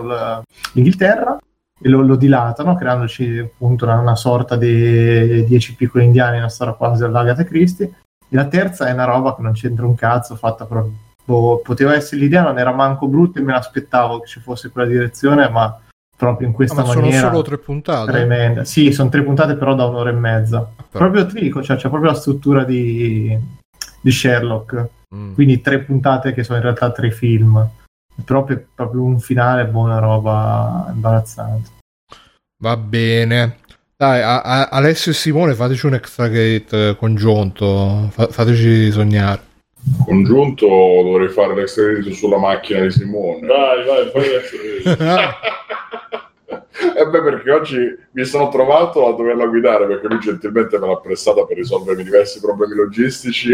l- l'Inghilterra e lo, lo dilatano creandoci appunto una, una sorta di dieci piccoli indiani una storia quasi all'Agatha Christie. E la terza è una roba che non c'entra un cazzo fatta proprio boh, poteva essere l'idea non era manco brutta e me l'aspettavo che ci fosse quella direzione ma proprio in Ah, questa ma sono maniera solo tre puntate? tremenda sì sono tre puntate però da un'ora e mezza Però- proprio ti dico cioè, c'è proprio la struttura di, di Sherlock Mm. quindi tre puntate che sono in realtà tre film proprio, proprio un finale buona roba imbarazzante Va bene. Dai, a- a- Alessio e Simone, fateci un extra gate eh, congiunto. Fa- fateci sognare. Congiunto dovrei fare l'extra credit sulla macchina di Simone. Dai, vai, fai adesso. E beh, perché oggi mi sono trovato a doverla guidare perché lui gentilmente me l'ha prestata per risolvermi diversi problemi logistici.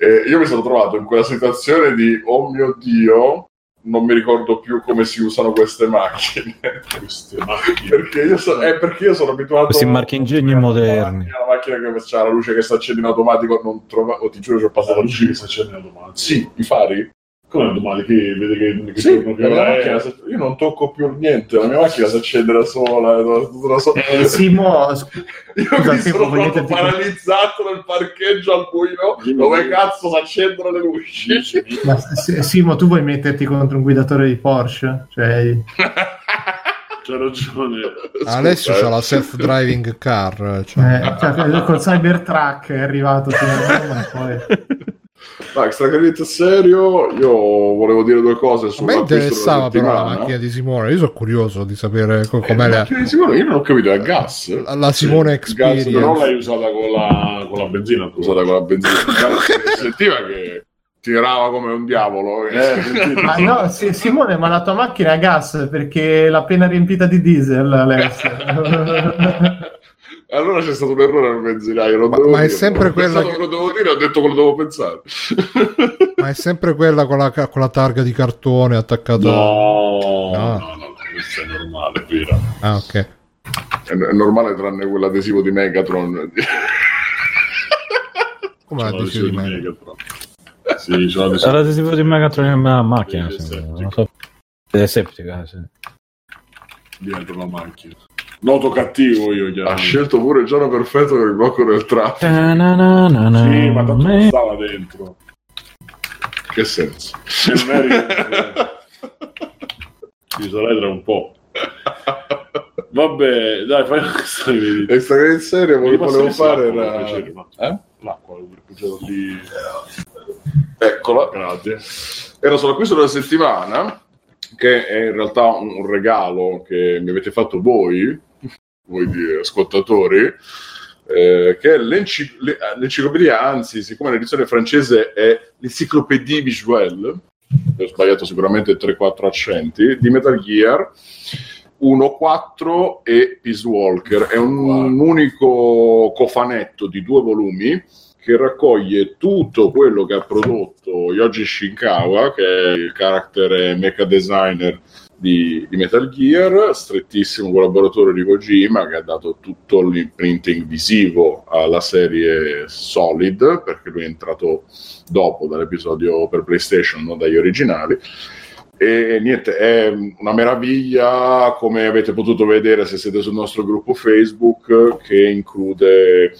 E io mi sono trovato in quella situazione di oh mio dio, non mi ricordo più come si usano queste macchine. Queste macchine. perché, io so- è perché io sono abituato Questi marchingegni a moderni. La macchina che c'ha la luce che si accende in automatico, non trova, oh, ti giuro, ci ho passato La luce che si accende automatico. Sì, i fari? Come domani che vede che, che Sì, la è? macchina io non tocco più niente, la mia macchina si accende da sola. da- da sola. Eh, Simo, Io scusa, mi sono proprio paralizzato nel parcheggio al buio dove cazzo si accendono le luci. ma, Simo, tu vuoi metterti contro un guidatore di Porsche? Cioè, C'ha ragione. Alessio Scusa, c'ha eh. la self-driving car. Cioè. eh, cioè, col Cybertruck è arrivato fino a Roma e poi... No, extra credit serio, io volevo dire due cose A me interessava però la macchina di Simone. Io sono curioso di sapere co- Eh, com'è la la, macchina di Simone, io non ho capito, è gas? la- la Simone Gas, però Experience. L'hai usata con la, con la benzina usata con la benzina. Si sentiva che tirava come un diavolo. Eh, Ma no, sì, Simone, ma la tua macchina è a gas perché l'ha appena riempita di diesel, Alessio. allora c'è stato un errore al benzinaio. non Ma- ma è sempre Ho quella che- che lo devo dire, ho detto che lo devo pensare. Ma è sempre quella con la, con la targa di cartone attaccata. No, No. no, no, questo è normale, è vera. Ah, ok. È, è normale tranne quell'adesivo di Megatron. Come C'è la dici di l'adesivo me? Megatron. Sì, c'è l'adesivo. L'adesivo di Megatron macchina. Sì, sì, non so. È septica, sì. dietro la macchina. Noto cattivo io, ha chiaramente. scelto pure il giorno perfetto per il blocco del traffico. Ta-na-na-na-na. Sì, ma tanto non stava dentro. Che senso? Se non eri- ci sarai tra un po'. Vabbè, dai, fai una storia di Extra Great Serie Mi volevo, volevo il fare era... piacere, ma- Eh? L'acqua, lì. Eccola. Grazie. Era sull'acquisto della settimana, che è in realtà un regalo che mi avete fatto voi, voi di ascoltatori, eh, che è le- l'enciclopedia, anzi, siccome l'edizione francese è l'Encyclopédie Visuelle, ho sbagliato sicuramente 3-4 accenti, di Metal Gear 1, 4 e Peace Walker. È un unico cofanetto di due volumi che raccoglie tutto quello che ha prodotto Yoji Shinkawa, che è il character mecha designer di, di Metal Gear, strettissimo collaboratore di Kojima, che ha dato tutto l'imprinting visivo alla serie Solid, perché lui è entrato dopo dall'episodio per PlayStation, non dagli originali. E niente, è una meraviglia, come avete potuto vedere se siete sul nostro gruppo Facebook, che include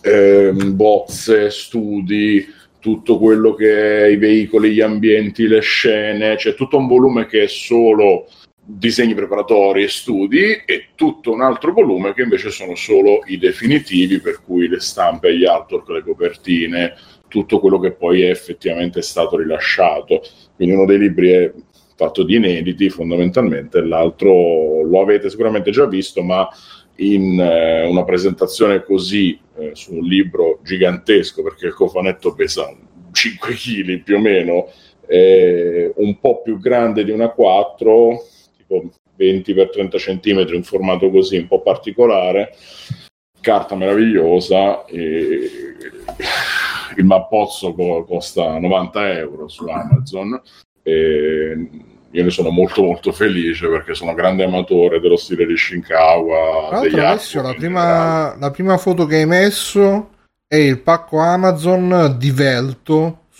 ehm, bozze, studi, tutto quello che è i veicoli, gli ambienti, le scene, c'è tutto un volume che è solo disegni preparatori e studi e tutto un altro volume che invece sono solo i definitivi, per cui le stampe, gli artwork, le copertine, tutto quello che poi è effettivamente stato rilasciato. Quindi uno dei libri è fatto di inediti fondamentalmente, l'altro lo avete sicuramente già visto, ma in eh, una presentazione così eh, su un libro gigantesco, perché il cofanetto pesa 5 kg più o meno, eh, un po' più grande di una 4, tipo 20 x 30 cm, un formato così un po' particolare, carta meravigliosa. E il mappozzo co- costa 90 euro su Amazon. E io ne sono molto molto felice perché sono grande amatore dello stile di Shinkawa. Tra l'altro, la prima, la prima foto che hai messo è il pacco Amazon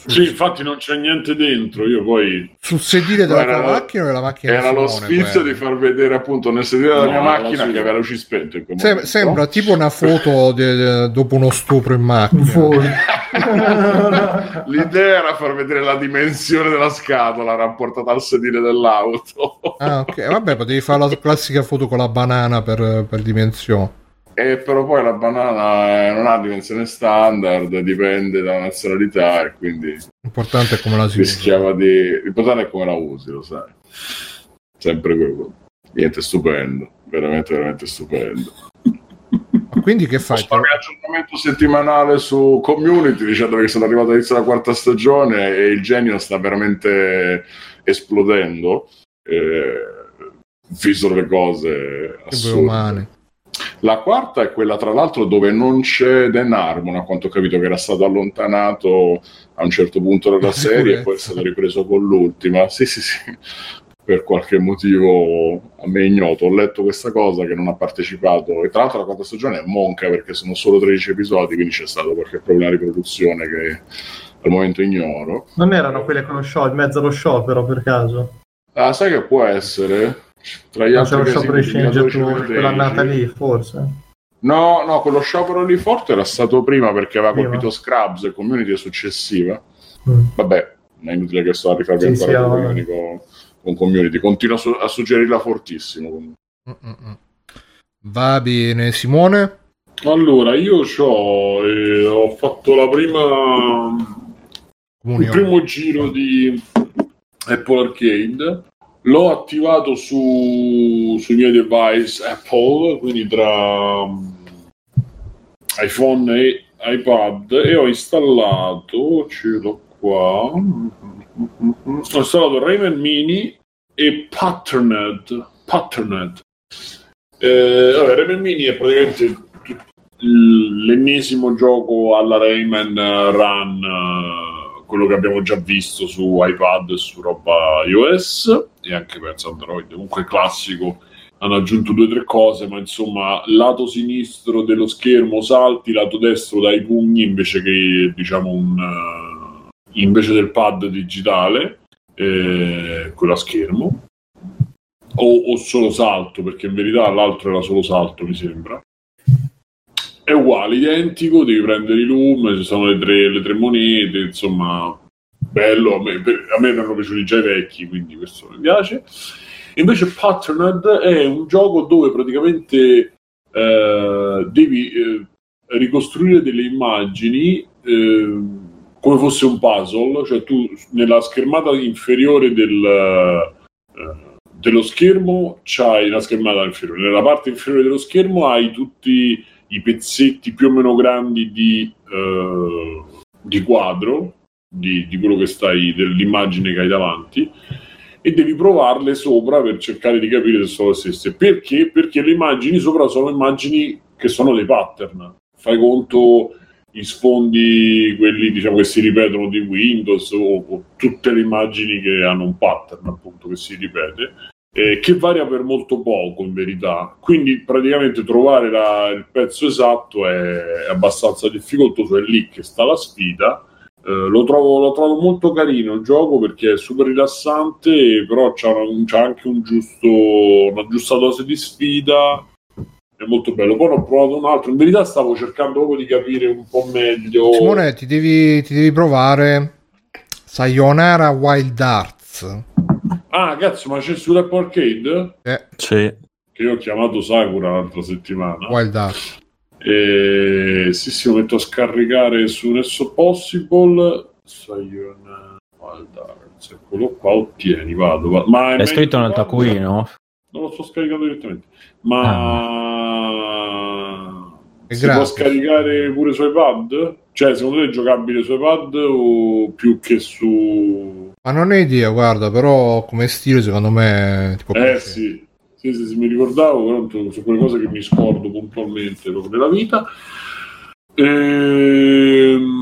Sì, infatti non c'è niente dentro, io poi... sul sedile della Era macchina o della macchina Era di lo sfizio di far vedere appunto nel sedile della No, mia era macchina che aveva luci spente Sem- momento. sembra tipo una foto de- de- dopo uno stupro in macchina. Fuori. L'idea era far vedere la dimensione della scatola rapportata al sedile dell'auto. Ah, ok. Vabbè, potevi fare la classica foto con la banana per, per dimensione. E però poi la banana eh, non ha dimensione standard, dipende dalla nazionalità e quindi L'importante è come la si usa. rischiava di... L'importante è come la usi, lo sai. Sempre quello. Niente, stupendo. Veramente, veramente stupendo. Quindi che fai? Fare un aggiornamento settimanale su community dicendo che sono arrivato all'inizio della quarta stagione e il genio sta veramente esplodendo. Eh, le cose assurde. umane. La quarta è quella, tra l'altro, dove non c'è Dan Harmon, a quanto ho capito, che era stato allontanato a un certo punto della serie e poi è stato ripreso con l'ultima. Sì, sì, sì. Per qualche motivo a me ignoto. Ho letto questa cosa che non ha partecipato. E tra l'altro la quarta stagione è monca perché sono solo 13 episodi, quindi c'è stato qualche problema di produzione che al momento ignoro. Non erano quelle con lo show, in mezzo allo sciopero per caso? Ah, sai che può essere? Tra gli c'è altri sciopero di casini di Miratori sceneggiatori, quella nata 13. lì, forse. No, no, quello sciopero lì forte era stato prima perché aveva Prima. colpito Scrubs e Community successiva. Mm. Vabbè, è inutile che sto a rifarvi Sì, ancora sì, con. Community, con, con Community. Continuo a, su- a suggerirla fortissimo. comunque. Mm-mm. Va bene, Simone? Allora, io c'ho, eh, ho fatto la prima... il Comunione. primo giro di Apple Arcade. L'ho attivato su, sui miei device Apple, quindi tra mm, iPhone e iPad, e ho installato, ce l'ho qua, ho installato Rayman Mini e Patterned. Patterned. Eh, vabbè, Rayman Mini è praticamente l'ennesimo gioco alla Rayman eh, Run, eh, quello che abbiamo già visto su iPad e su roba iOS e anche penso Android, comunque classico. Hanno aggiunto due o tre cose, ma insomma, lato sinistro dello schermo salti, lato destro dai pugni invece che diciamo un eh, invece del pad digitale, eh, quello a schermo. O, o solo salto, perché in verità l'altro era solo salto, mi sembra è uguale, identico, devi prendere i lume, ci sono le tre, le tre monete, insomma, bello, a me, a me erano piaciuti già i vecchi, quindi questo mi piace. Invece Patterned è un gioco dove praticamente eh, devi eh, ricostruire delle immagini eh, come fosse un puzzle, cioè tu nella schermata inferiore del, eh, dello schermo c'hai la schermata inferiore, nella parte inferiore dello schermo hai tutti i pezzetti più o meno grandi di, eh, di quadro, di, di quello che stai, dell'immagine che hai davanti e devi provarle sopra per cercare di capire se sono le stesse. Perché? Perché le immagini sopra sono immagini che sono dei pattern. Fai conto i sfondi, quelli diciamo, che si ripetono di Windows o, o, tutte le immagini che hanno un pattern appunto che si ripete, eh, che varia per molto poco in verità. Quindi praticamente trovare la, il pezzo esatto è, abbastanza difficoltoso, è lì che sta la sfida eh, lo, trovo, lo, trovo, molto carino il gioco perché è super rilassante, però c'ha anche un giusto, una giusta dose di sfida. È molto bello. Poi ho provato un altro. In verità stavo cercando proprio di capire un po' meglio. Simone, ti devi, ti devi provare Sayonara Wild Arts. Ah, cazzo, ma c'è sull'Apple Arcade? Eh. Sì. Che io ho chiamato Sakura l'altra settimana. Wild Arts. E sì, sì, lo metto a scaricare su Nesso Possible. Sayonara Wild Arts, eccolo qua, ottieni, vado. vado. Ma è, è scritto nel taccuino? Non lo sto scaricando direttamente. Ma ah. si gratis. può scaricare pure su iPad? Cioè, secondo te è giocabile su iPad o più che su... Ma non ho idea, guarda, però come stile secondo me... Tipo eh sì, sì, sì, sì, mi ricordavo, però sono quelle cose che mi scordo puntualmente proprio nella vita. Ehm,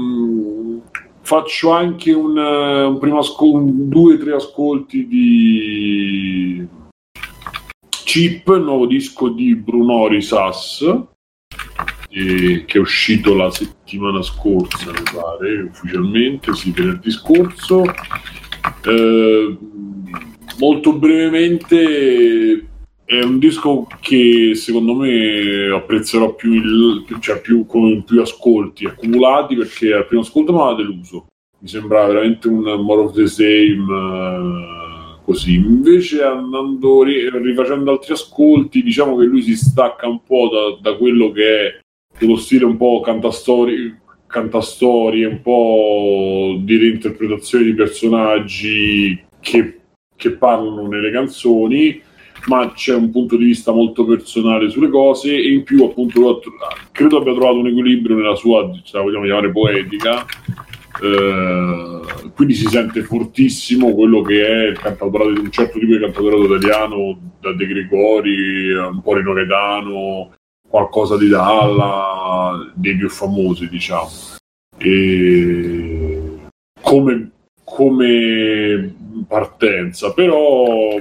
faccio anche un, un primo ascol- un, due o tre ascolti di Chip, il nuovo disco di Brunori Sass, eh, che è uscito la settimana scorsa, mi pare, ufficialmente, sì, venerdì scorso. Eh, molto brevemente è un disco che secondo me apprezzerò più, il, cioè più con più ascolti accumulati perché al primo ascolto mi ha deluso. Mi sembra veramente un more of the same uh, così. Invece andando rifacendo altri ascolti, diciamo che lui si stacca un po' da, da quello che è quello stile un po' cantastori, cantastorie, un po' di reinterpretazione di personaggi che, che parlano nelle canzoni ma c'è un punto di vista molto personale sulle cose e in più appunto credo abbia trovato un equilibrio nella sua, se la vogliamo chiamare poetica, eh, quindi si sente fortissimo quello che è il cantautorato un certo tipo di cantautorato italiano, da De Gregori, un po' Rino Gaetano, qualcosa di Dalla, dei più famosi diciamo. E come, come partenza, però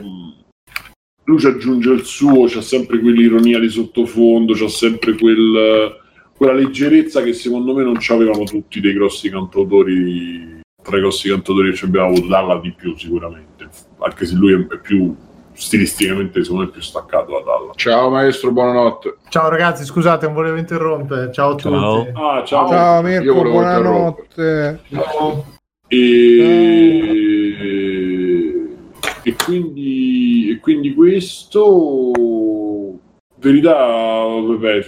lui ci aggiunge il suo, c'ha sempre quell'ironia di sottofondo, c'ha sempre quel, quella leggerezza che secondo me non avevano tutti dei grossi cantautori, tra i grossi cantautori che ci abbiamo avuto, Dalla di più sicuramente, anche se lui è più stilisticamente secondo me più staccato da Dalla. Ciao maestro, buonanotte. Ciao ragazzi, scusate, non volevo interrompere. Ciao a ciao. tutti. Ah, ciao. ciao Mirko, buonanotte. Ciao. E e quindi, e quindi questo verità vabbè,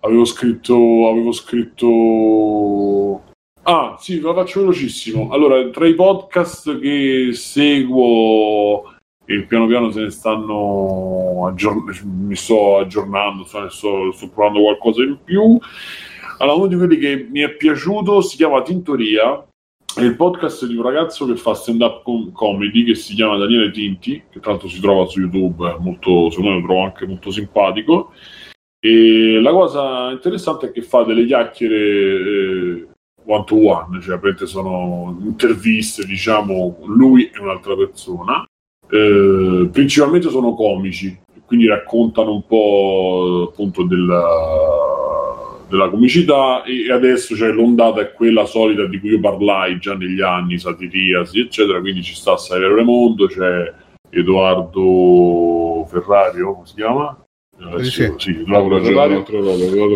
avevo scritto avevo scritto ah sì lo faccio velocissimo allora tra i podcast che seguo e piano piano se ne stanno aggiorn- mi sto aggiornando sto, sto, sto provando qualcosa in più allora uno di quelli che mi è piaciuto si chiama Tintoria è il podcast di un ragazzo che fa stand up com- comedy che si chiama Daniele Tinti, che tra l'altro si trova su YouTube, molto, secondo me lo trovo anche molto simpatico. E la cosa interessante è che fa delle chiacchiere one to one, cioè sono interviste, diciamo, lui e un'altra persona. Eh, principalmente sono comici, quindi raccontano un po' appunto della della comicità e adesso cioè, l'ondata è quella solita di cui io parlai già negli anni, Satiriasi, eccetera, quindi ci sta Saverio Remondo, c'è Edoardo Ferrario, come si chiama? Sì, sì, Laura Ferrario?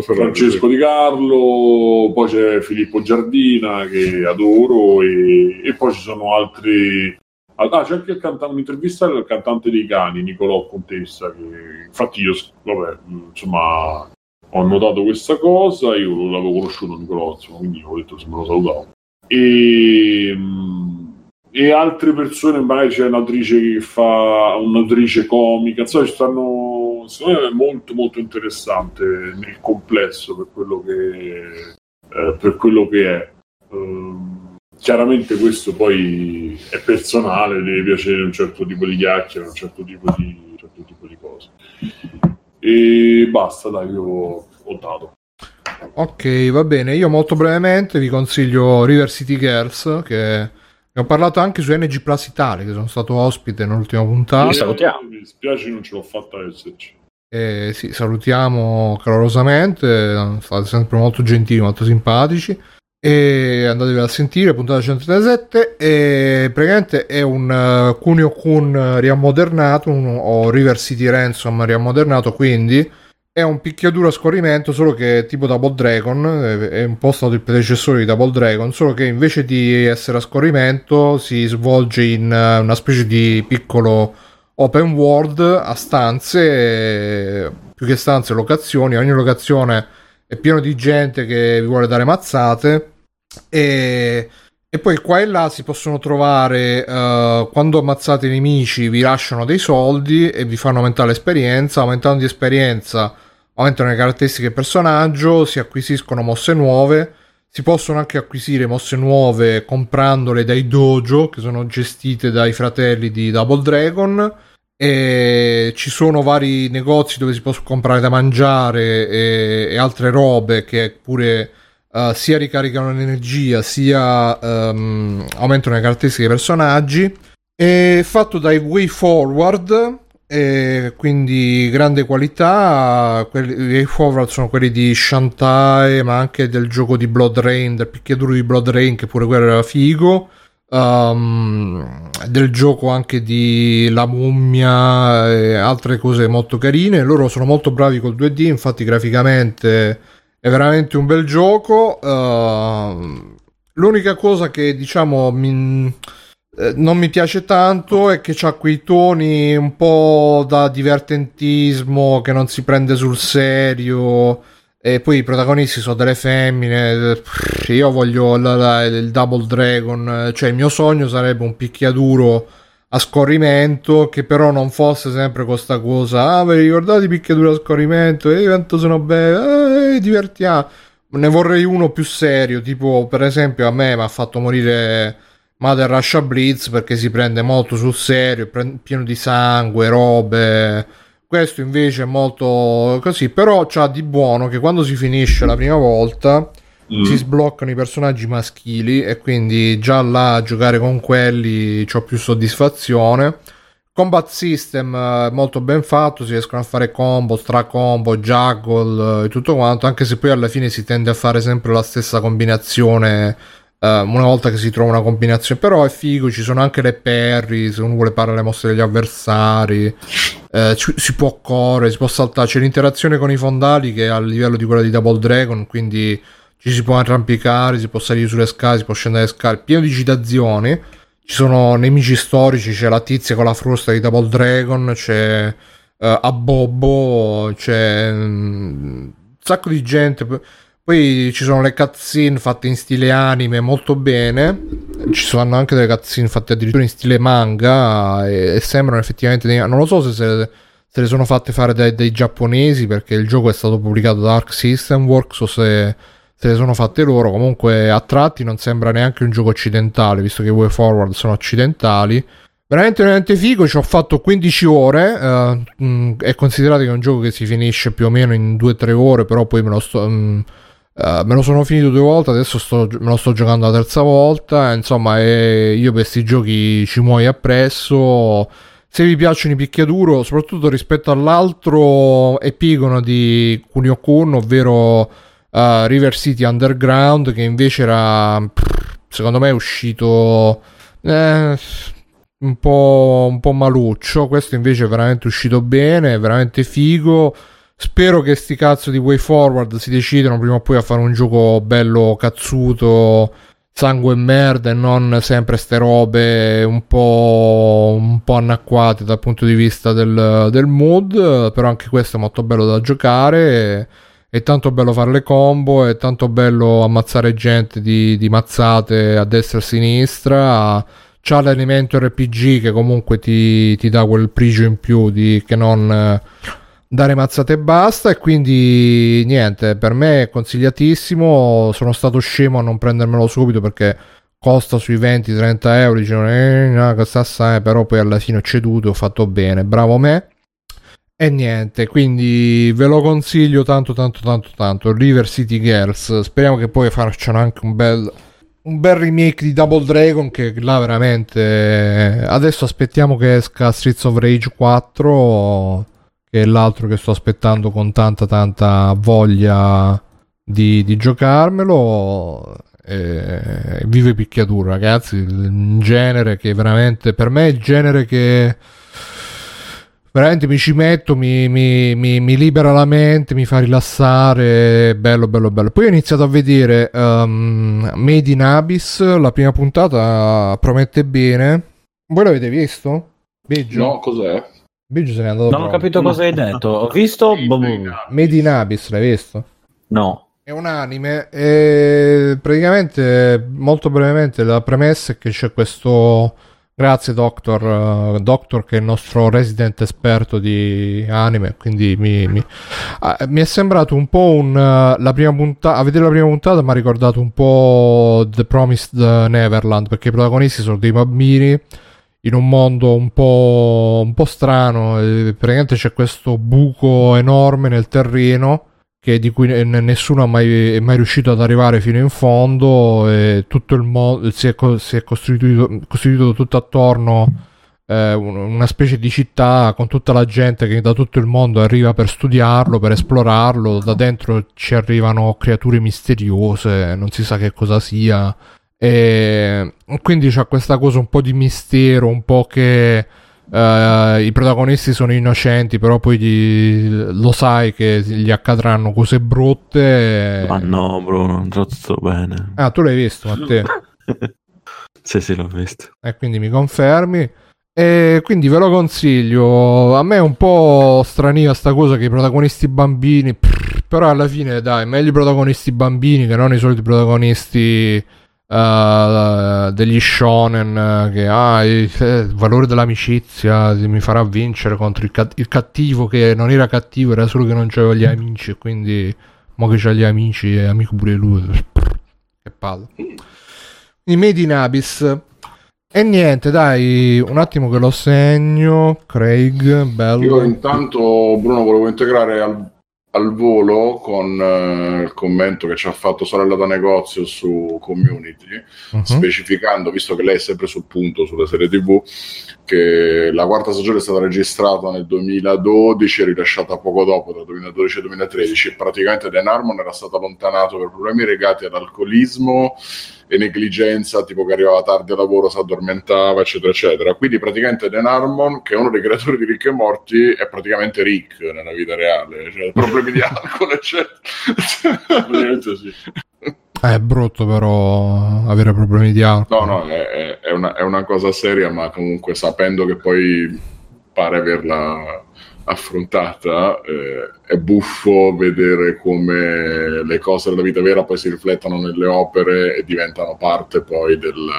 Francesco Di Carlo, poi c'è Filippo Giardina che adoro e, e poi ci sono altri. Ah, c'è anche il canta- un'intervista al cantante dei cani, Nicolò Contessa, che infatti io, vabbè, insomma, ho notato questa cosa, io l'avevo conosciuto Nicolò, insomma, quindi ho detto se me lo salutavo. E, mm, e altre persone, magari c'è un'autrice che fa un'autrice comica, insomma, ci stanno, secondo me è molto molto interessante nel complesso per quello che, eh, per quello che è. Ehm, chiaramente questo poi è personale, deve piacere un certo tipo di chiacchiere, un certo tipo di, un certo tipo di cose. E basta, dai, io ho dato. Ok, va bene. Io molto brevemente vi consiglio River City Girls, che ne ho parlato anche su NG Plus Italia, che sono stato ospite nell'ultima puntata. Li salutiamo. Mi dispiace, non ce l'ho fatta esserci. E sì, salutiamo calorosamente, state sempre molto gentili, molto simpatici. E andatevi a sentire, puntata 137. E praticamente è un uh, Kunio Kun riammodernato, un, o River City Ransom riammodernato, quindi è un picchiaduro a scorrimento, solo che tipo Double Dragon, è- è un po' stato il predecessore di Double Dragon, solo che invece di essere a scorrimento si svolge in uh, una specie di piccolo open world a stanze, eh, più che stanze, locazioni. Ogni locazione è pieno di gente che vi vuole dare mazzate. E, e poi qua e là si possono trovare eh, quando ammazzate i nemici, vi lasciano dei soldi e vi fanno aumentare l'esperienza. Aumentando di esperienza, aumentano le caratteristiche del personaggio, si acquisiscono mosse nuove. Si possono anche acquisire mosse nuove comprandole dai dojo che sono gestite dai fratelli di Double Dragon. E ci sono vari negozi dove si può comprare da mangiare e, e altre robe che pure eh, sia ricaricano l'energia sia ehm, aumentano le caratteristiche dei personaggi. È fatto dai Way Forward, quindi grande qualità. Quelli, I Forward sono quelli di Shantae, ma anche del gioco di Blood Rain, del picchiaduro di Blood Rain, che pure quello era figo. Um, del gioco anche di La Mummia e altre cose molto carine. Loro sono molto bravi col 2D, infatti graficamente è veramente un bel gioco. Uh, l'unica cosa che diciamo mi, eh, non mi piace tanto è che ha quei toni un po' da divertentismo che non si prende sul serio. E poi i protagonisti sono delle femmine. Io voglio la- la- il Double Dragon. Cioè, il mio sogno sarebbe un picchiaduro a scorrimento. Che però non fosse sempre questa cosa. Ah, vi ricordate i picchiaduro a scorrimento? E quanto sono belli. Eh, divertiamo. Ne vorrei uno più serio. Tipo, per esempio, a me mi ha fatto morire. Mother Russia Blitz perché si prende molto sul serio, pre- pieno di sangue, robe. Questo invece è molto così, però c'ha di buono che quando si finisce la prima volta Mm. si sbloccano i personaggi maschili e quindi già là a giocare con quelli ho più soddisfazione. Combat system eh, molto ben fatto, si riescono a fare combo, stracombo, juggle eh, e tutto quanto, anche se poi alla fine si tende a fare sempre la stessa combinazione eh, una volta che si trova una combinazione, però è figo, ci sono anche le parry, se uno vuole fare le mosse degli avversari, eh, ci- si può correre, si può saltare, c'è l'interazione con i fondali che è a livello di quella di Double Dragon, quindi ci si può arrampicare, si può salire sulle scale, si può scendere le scale, pieno di citazioni. Ci sono nemici storici, c'è la tizia con la frusta di Double Dragon, c'è eh, Abobbo, c'è mm, un sacco di gente. Poi ci sono le cutscene fatte in stile anime molto bene. Ci sono anche delle cutscene fatte addirittura in stile manga e, e sembrano effettivamente. Non lo so se, se, se le sono fatte fare dai, dai giapponesi perché il gioco è stato pubblicato da Arc System Works o se, se le sono fatte loro. Comunque a tratti non sembra neanche un gioco occidentale, visto che i Way Forward sono occidentali. Veramente, veramente figo. Ci ho fatto 15 ore. eh, mh, è considerato che è un gioco che si finisce più o meno in 2-3 ore. Però poi me lo sto. mh, eh, me lo sono finito due volte. Adesso sto- me lo sto giocando la terza volta. Insomma, eh, io per questi giochi ci muoio appresso. Se vi piacciono i picchiaduro, soprattutto rispetto all'altro epigono di Kunio Kun, ovvero eh, River City Underground, che invece era. secondo me uscito. eh, un po', un po' maluccio. Questo invece è veramente uscito bene, è veramente figo. Spero che sti cazzo di way forward si decidano prima o poi a fare un gioco bello cazzuto, sangue e merda e non sempre ste robe un po', un po' anacquate dal punto di vista del, del mood. Però anche questo è molto bello da giocare. È tanto bello fare le combo, è tanto bello ammazzare gente di, di mazzate a destra e a sinistra. C'ha l'elemento RPG che comunque ti, ti dà quel prigio in più di, che non eh, dare mazzate e basta. E quindi niente, per me è consigliatissimo. Sono stato scemo a non prendermelo subito perché costa sui 20-30 euro. Dicevo, eh, no, costa assai, però poi alla fine ho ceduto, ho fatto bene. Bravo me. E niente, quindi ve lo consiglio tanto tanto tanto tanto. River City Girls. Speriamo che poi facciano anche un bel, un bel remake di Double Dragon. Che là veramente. Adesso aspettiamo che esca Streets of Rage 4. Che è l'altro che sto aspettando con tanta tanta voglia di, di giocarmelo. E... Vive picchiatura, ragazzi. Un genere che veramente. Per me è il genere che veramente mi ci metto, mi, mi, mi, mi, libera la mente, mi fa rilassare, bello, bello, bello. Poi ho iniziato a vedere um, Made in Abyss, la prima puntata promette bene. Voi l'avete visto? Biggio? No, cos'è? Biggio se n'è andato Non ho capito no. cosa hai detto. Ho visto Made in Abyss, l'hai visto? No. È un anime e praticamente, molto brevemente, la premessa è che c'è questo Grazie Doctor, uh, Doctor che è il nostro resident esperto di anime, quindi mi, mi, uh, mi è sembrato un po' un... Uh, la prima puntata, a vedere la prima puntata mi ha ricordato un po' The Promised Neverland, perché i protagonisti sono dei bambini in un mondo un po', un po strano, e praticamente c'è questo buco enorme nel terreno che di cui nessuno mai, è mai riuscito ad arrivare fino in fondo e tutto il mondo si è, si è costituito, costituito tutto attorno eh, una specie di città con tutta la gente che da tutto il mondo arriva per studiarlo, per esplorarlo, da dentro ci arrivano creature misteriose, non si sa che cosa sia. E quindi c'è questa cosa un po' di mistero, un po' che Uh, I protagonisti sono innocenti, però poi gli, lo sai che gli accadranno cose brutte. Ma no, Bruno, non tutto bene. Ah, tu l'hai visto, Matteo? sì, sì, l'ho visto. E quindi mi confermi. E quindi ve lo consiglio. A me è un po' strania sta cosa che i protagonisti bambini. Prr, però alla fine, dai, meglio i protagonisti bambini che non i soliti protagonisti Uh, degli shonen che ah, il, eh, il, valore dell'amicizia mi farà vincere contro il, il, cattivo che non era cattivo, era solo che non c'aveva gli amici quindi mo che c'ha gli amici è amico pure lui. che palle. I Made in Abyss. E niente, dai, un attimo che lo segno. Craig, bello. Io intanto, Bruno, volevo integrare al al volo con uh, il commento che ci ha fatto sorella da negozio su community, uh-huh. specificando, visto che lei è sempre sul punto sulla serie TV, che la quarta stagione è stata registrata nel 2012 e rilasciata poco dopo, tra 2012 e 2013, e praticamente Dan Harmon era stato allontanato per problemi legati all'alcolismo e negligenza, tipo che arrivava tardi al lavoro, si addormentava, eccetera, eccetera. Quindi praticamente Dan Harmon, che è uno dei creatori di Rick e Morti, è praticamente Rick nella vita reale, cioè problemi di alcol, eccetera. Praticamente sì. È brutto però avere problemi di alcol. No, no, è, è, una, è una cosa seria, ma comunque sapendo che poi pare averla affrontata eh, è buffo vedere come le cose della vita vera poi si riflettono nelle opere e diventano parte poi del,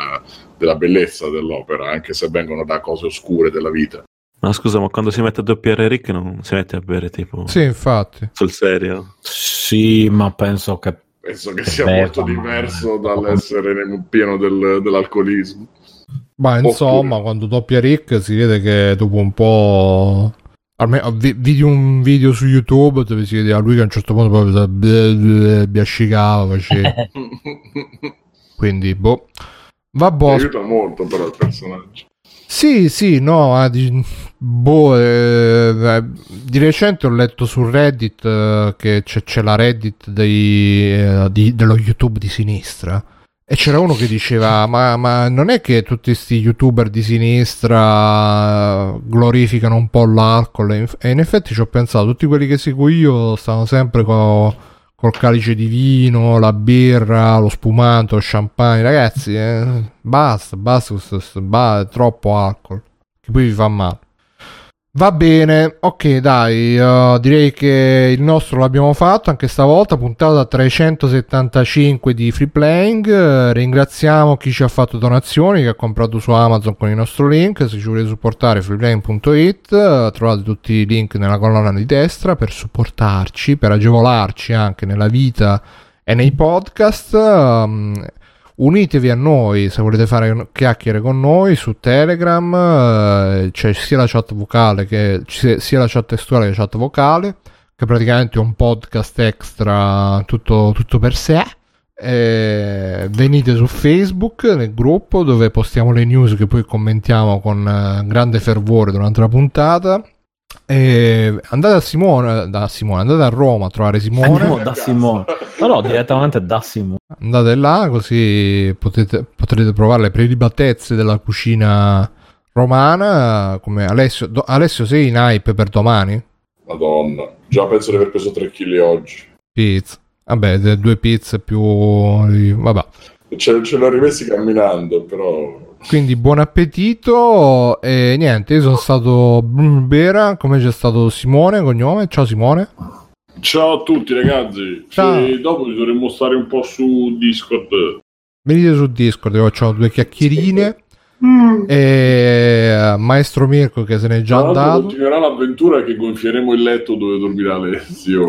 della bellezza dell'opera anche se vengono da cose oscure della vita. Ma scusa ma quando si mette a doppiare Rick non si mette a bere tipo sì infatti. sul serio? Sì ma penso che penso che sia Beh, molto diverso dall'essere nel pieno del, dell'alcolismo. Ma insomma Oppure... quando doppia Rick si vede che dopo un po' Almeno vedi un video su YouTube dove si vede a lui che a un certo punto proprio biascicava Quindi, boh. Vabbè. Mi aiuta molto però il personaggio. Sì, sì, no, ah, di, boh, eh, eh, di recente ho letto su Reddit eh, che c'è, c'è, la Reddit dei, eh, di, dello YouTube di sinistra E c'era uno che diceva: ma, ma non è che tutti questi youtuber di sinistra glorificano un po' l'alcol? E in- effetti ci ho pensato: tutti quelli che seguo io stanno sempre co- col calice di vino, la birra, lo spumante, lo champagne. Ragazzi, eh, basta, basta, questo, questo- ba- è troppo alcol. Che poi vi fa male. Va bene, ok dai, uh, direi che il nostro l'abbiamo fatto anche stavolta, puntata 375 di Free Playing, Eh, ringraziamo chi ci ha fatto donazioni, che ha comprato su Amazon con il nostro link, se ci volete supportare freeplaying.it, eh, trovate tutti i link nella colonna di destra per supportarci, per agevolarci anche nella vita e nei podcast. um, Unitevi a noi se volete fare chiacchiere con noi su Telegram, eh, c'è sia la chat vocale che sia la chat testuale che la chat vocale, che praticamente è un podcast extra tutto, tutto per sé. Eh, venite su Facebook nel gruppo dove postiamo le news che poi commentiamo con eh, grande fervore durante la puntata. E andate a Simone, da Simone, andate a Roma a trovare Simone. Andiamo da Simone. No, no, direttamente da Simone. Andate là così potete, potrete provare le prelibatezze della cucina romana. Come Alessio, do- Alessio, sei in hype per domani? Madonna, già penso di aver preso 3 kg oggi. Pizza. Vabbè, due pizze più. Vabbè. Ce, ce l'ho rimessi camminando, però... Quindi buon appetito. E niente, io sono stato Bera. Come c'è stato Simone? Cognome? Ciao Simone. Ciao a tutti ragazzi, Ciao. Dopo ci dovremmo stare un po' su Discord. Venite su Discord, io ho due chiacchierine. E eh, Maestro Mirko che se n'è già andato. continuerà l'avventura che gonfieremo il letto dove dormirà Alessio.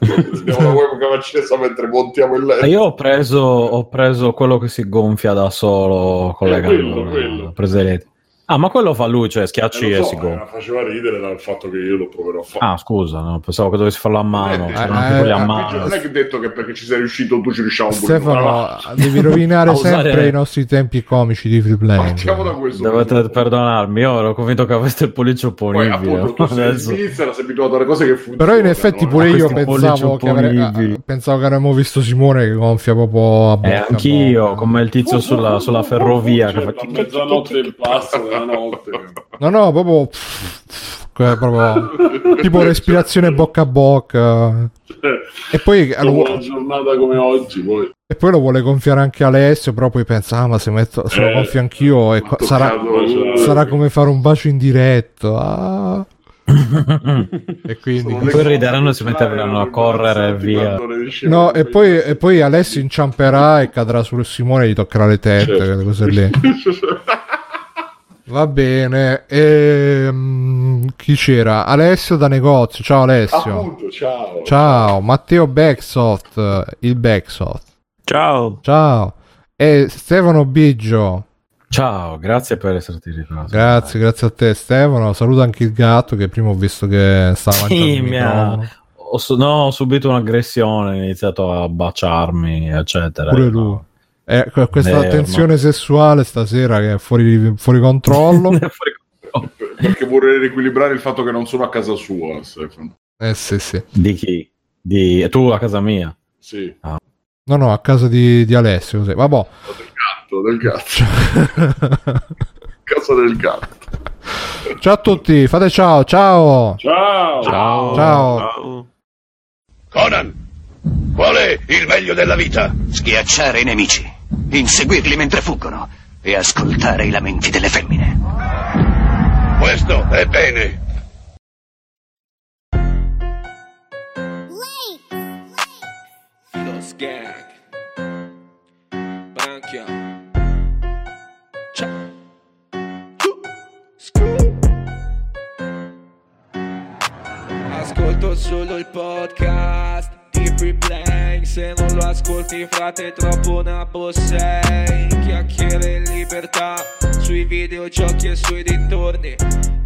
Andiamo la webcam accesa mentre montiamo il letto. Io ho preso, ho preso quello che si gonfia da solo collegato quello, quello. alla presa elettrica. Ah, ma quello fa lui, cioè schiacci Eh, e so, si eh, gonfia. faceva ridere dal fatto che io lo proverò a fare. Ah, scusa, no, pensavo che dovessi farlo a mano. Eh, c'erano eh, anche quelli a eh, mano. non è che detto che perché ci sei riuscito tu ci riusciamo. Stefano, devi rovinare A usare- sempre i nostri tempi comici di free Partiamo da questo. Dovete perdonarmi, io ero convinto che aveste il pollice Poi opponibile. appunto tu sei in Svizzera, sei abituato alle cose che funzionano. Però in effetti no? pure io questi pensavo che, avre- opponibili. ah, pensavo che avremmo visto Simone che gonfia proprio a bocca. Eh, anch'io, come il tizio sulla, sulla ferrovia. che Cioè, fa... a mezzanotte il passo notte. No, no, proprio... che proprio tipo respirazione bocca a bocca. E poi, Dopo una giornata come oggi, poi e poi lo vuole gonfiare anche Alessio, però poi pensa, ah, ma se, metto, se lo Eh, gonfio anch'io e co- sarà, toccato- sarà come fare un bacio in diretto. ah. e quindi... Sono Poi rideranno e si metteranno a correre imbarazzanti via. No, e poi, e poi Alessio inciamperà e cadrà su Simone e gli toccherà le tette, Certo. cose lì. Va bene. Ehm, chi c'era? Alessio da negozio. Ciao Alessio. Appunto, ciao. Ciao, Matteo Backsoft, il Backsoft. Ciao. Ciao. E Stefano Biggio. Ciao, grazie per esserti ripreso. Grazie, grazie a te Stefano. Saluta anche il gatto che prima ho visto che stava Sì, mangiando il mi ha- microfono. Ho, su- no, ho subito un'aggressione, ha iniziato a baciarmi, eccetera. Pure lui. Eh, que- questa Eh, tensione sessuale stasera che è fuori, fuori controllo. Fuori controllo. Perché vorrei riequilibrare il fatto che non sono a casa sua, Stefano. eh sì, sì. Di chi? Di... Tu a casa mia. Sì, No, no, a casa di, di Alessio. Così. Vabbè. del gatto, del gatto. casa del gatto. ciao a tutti, fate ciao, ciao. Ciao. Ciao. Ciao. Conan, qual è il meglio della vita? Schiacciare i nemici, inseguirli mentre fuggono e ascoltare i lamenti delle femmine. Questo è bene. Los Gang Branchia Ciao Ascolto solo il podcast Free Playing Se non lo ascolti frate troppo nabo sei. Chiacchiere in libertà Sui videogiochi e sui dintorni.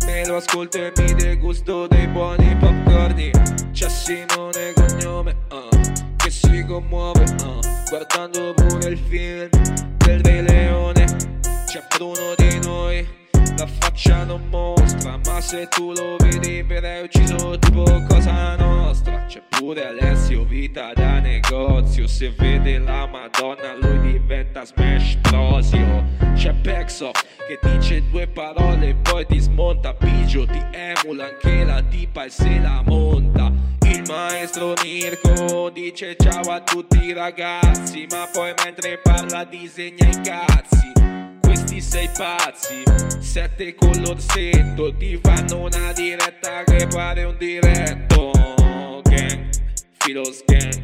Me lo ascolto e mi degusto dei buoni popcorni. C'è Simone cognome ah, Che si commuove ah, Guardando pure il film del Re Leone C'è Bruno di noi la faccia non mostra Ma se tu lo vedi verrai ucciso tipo cosa nostra. C'è pure Alessio vita da negozio. Se vede la madonna lui diventa smash prosio. C'è Pexo che dice due parole e poi ti smonta. Pigio ti emula anche la tipa e se la monta. Il maestro Mirko dice ciao a tutti i ragazzi, ma poi mentre parla disegna i cazzi. Questi sei pazzi, sette con l'orsetto, ti fanno una diretta che pare un diretto. Gang, Filos gang,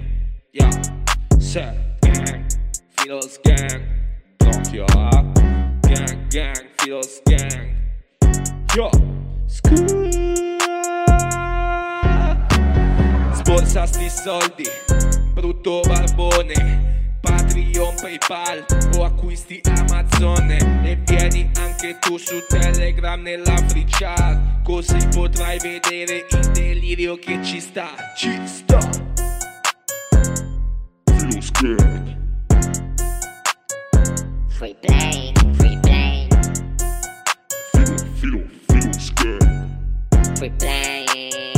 yeah, set gang, Filos gang, Tokyo, ah. gang, gang, Filos gang, yo, Sborsa sti soldi, brutto barbone Patreon, Paypal o acquisti Amazon E vieni anche tu su Telegram nella free chat. Così potrai vedere il delirio che ci sta. Ci sta Filo scared Free play, free play, Filo, filo, filo scared free play.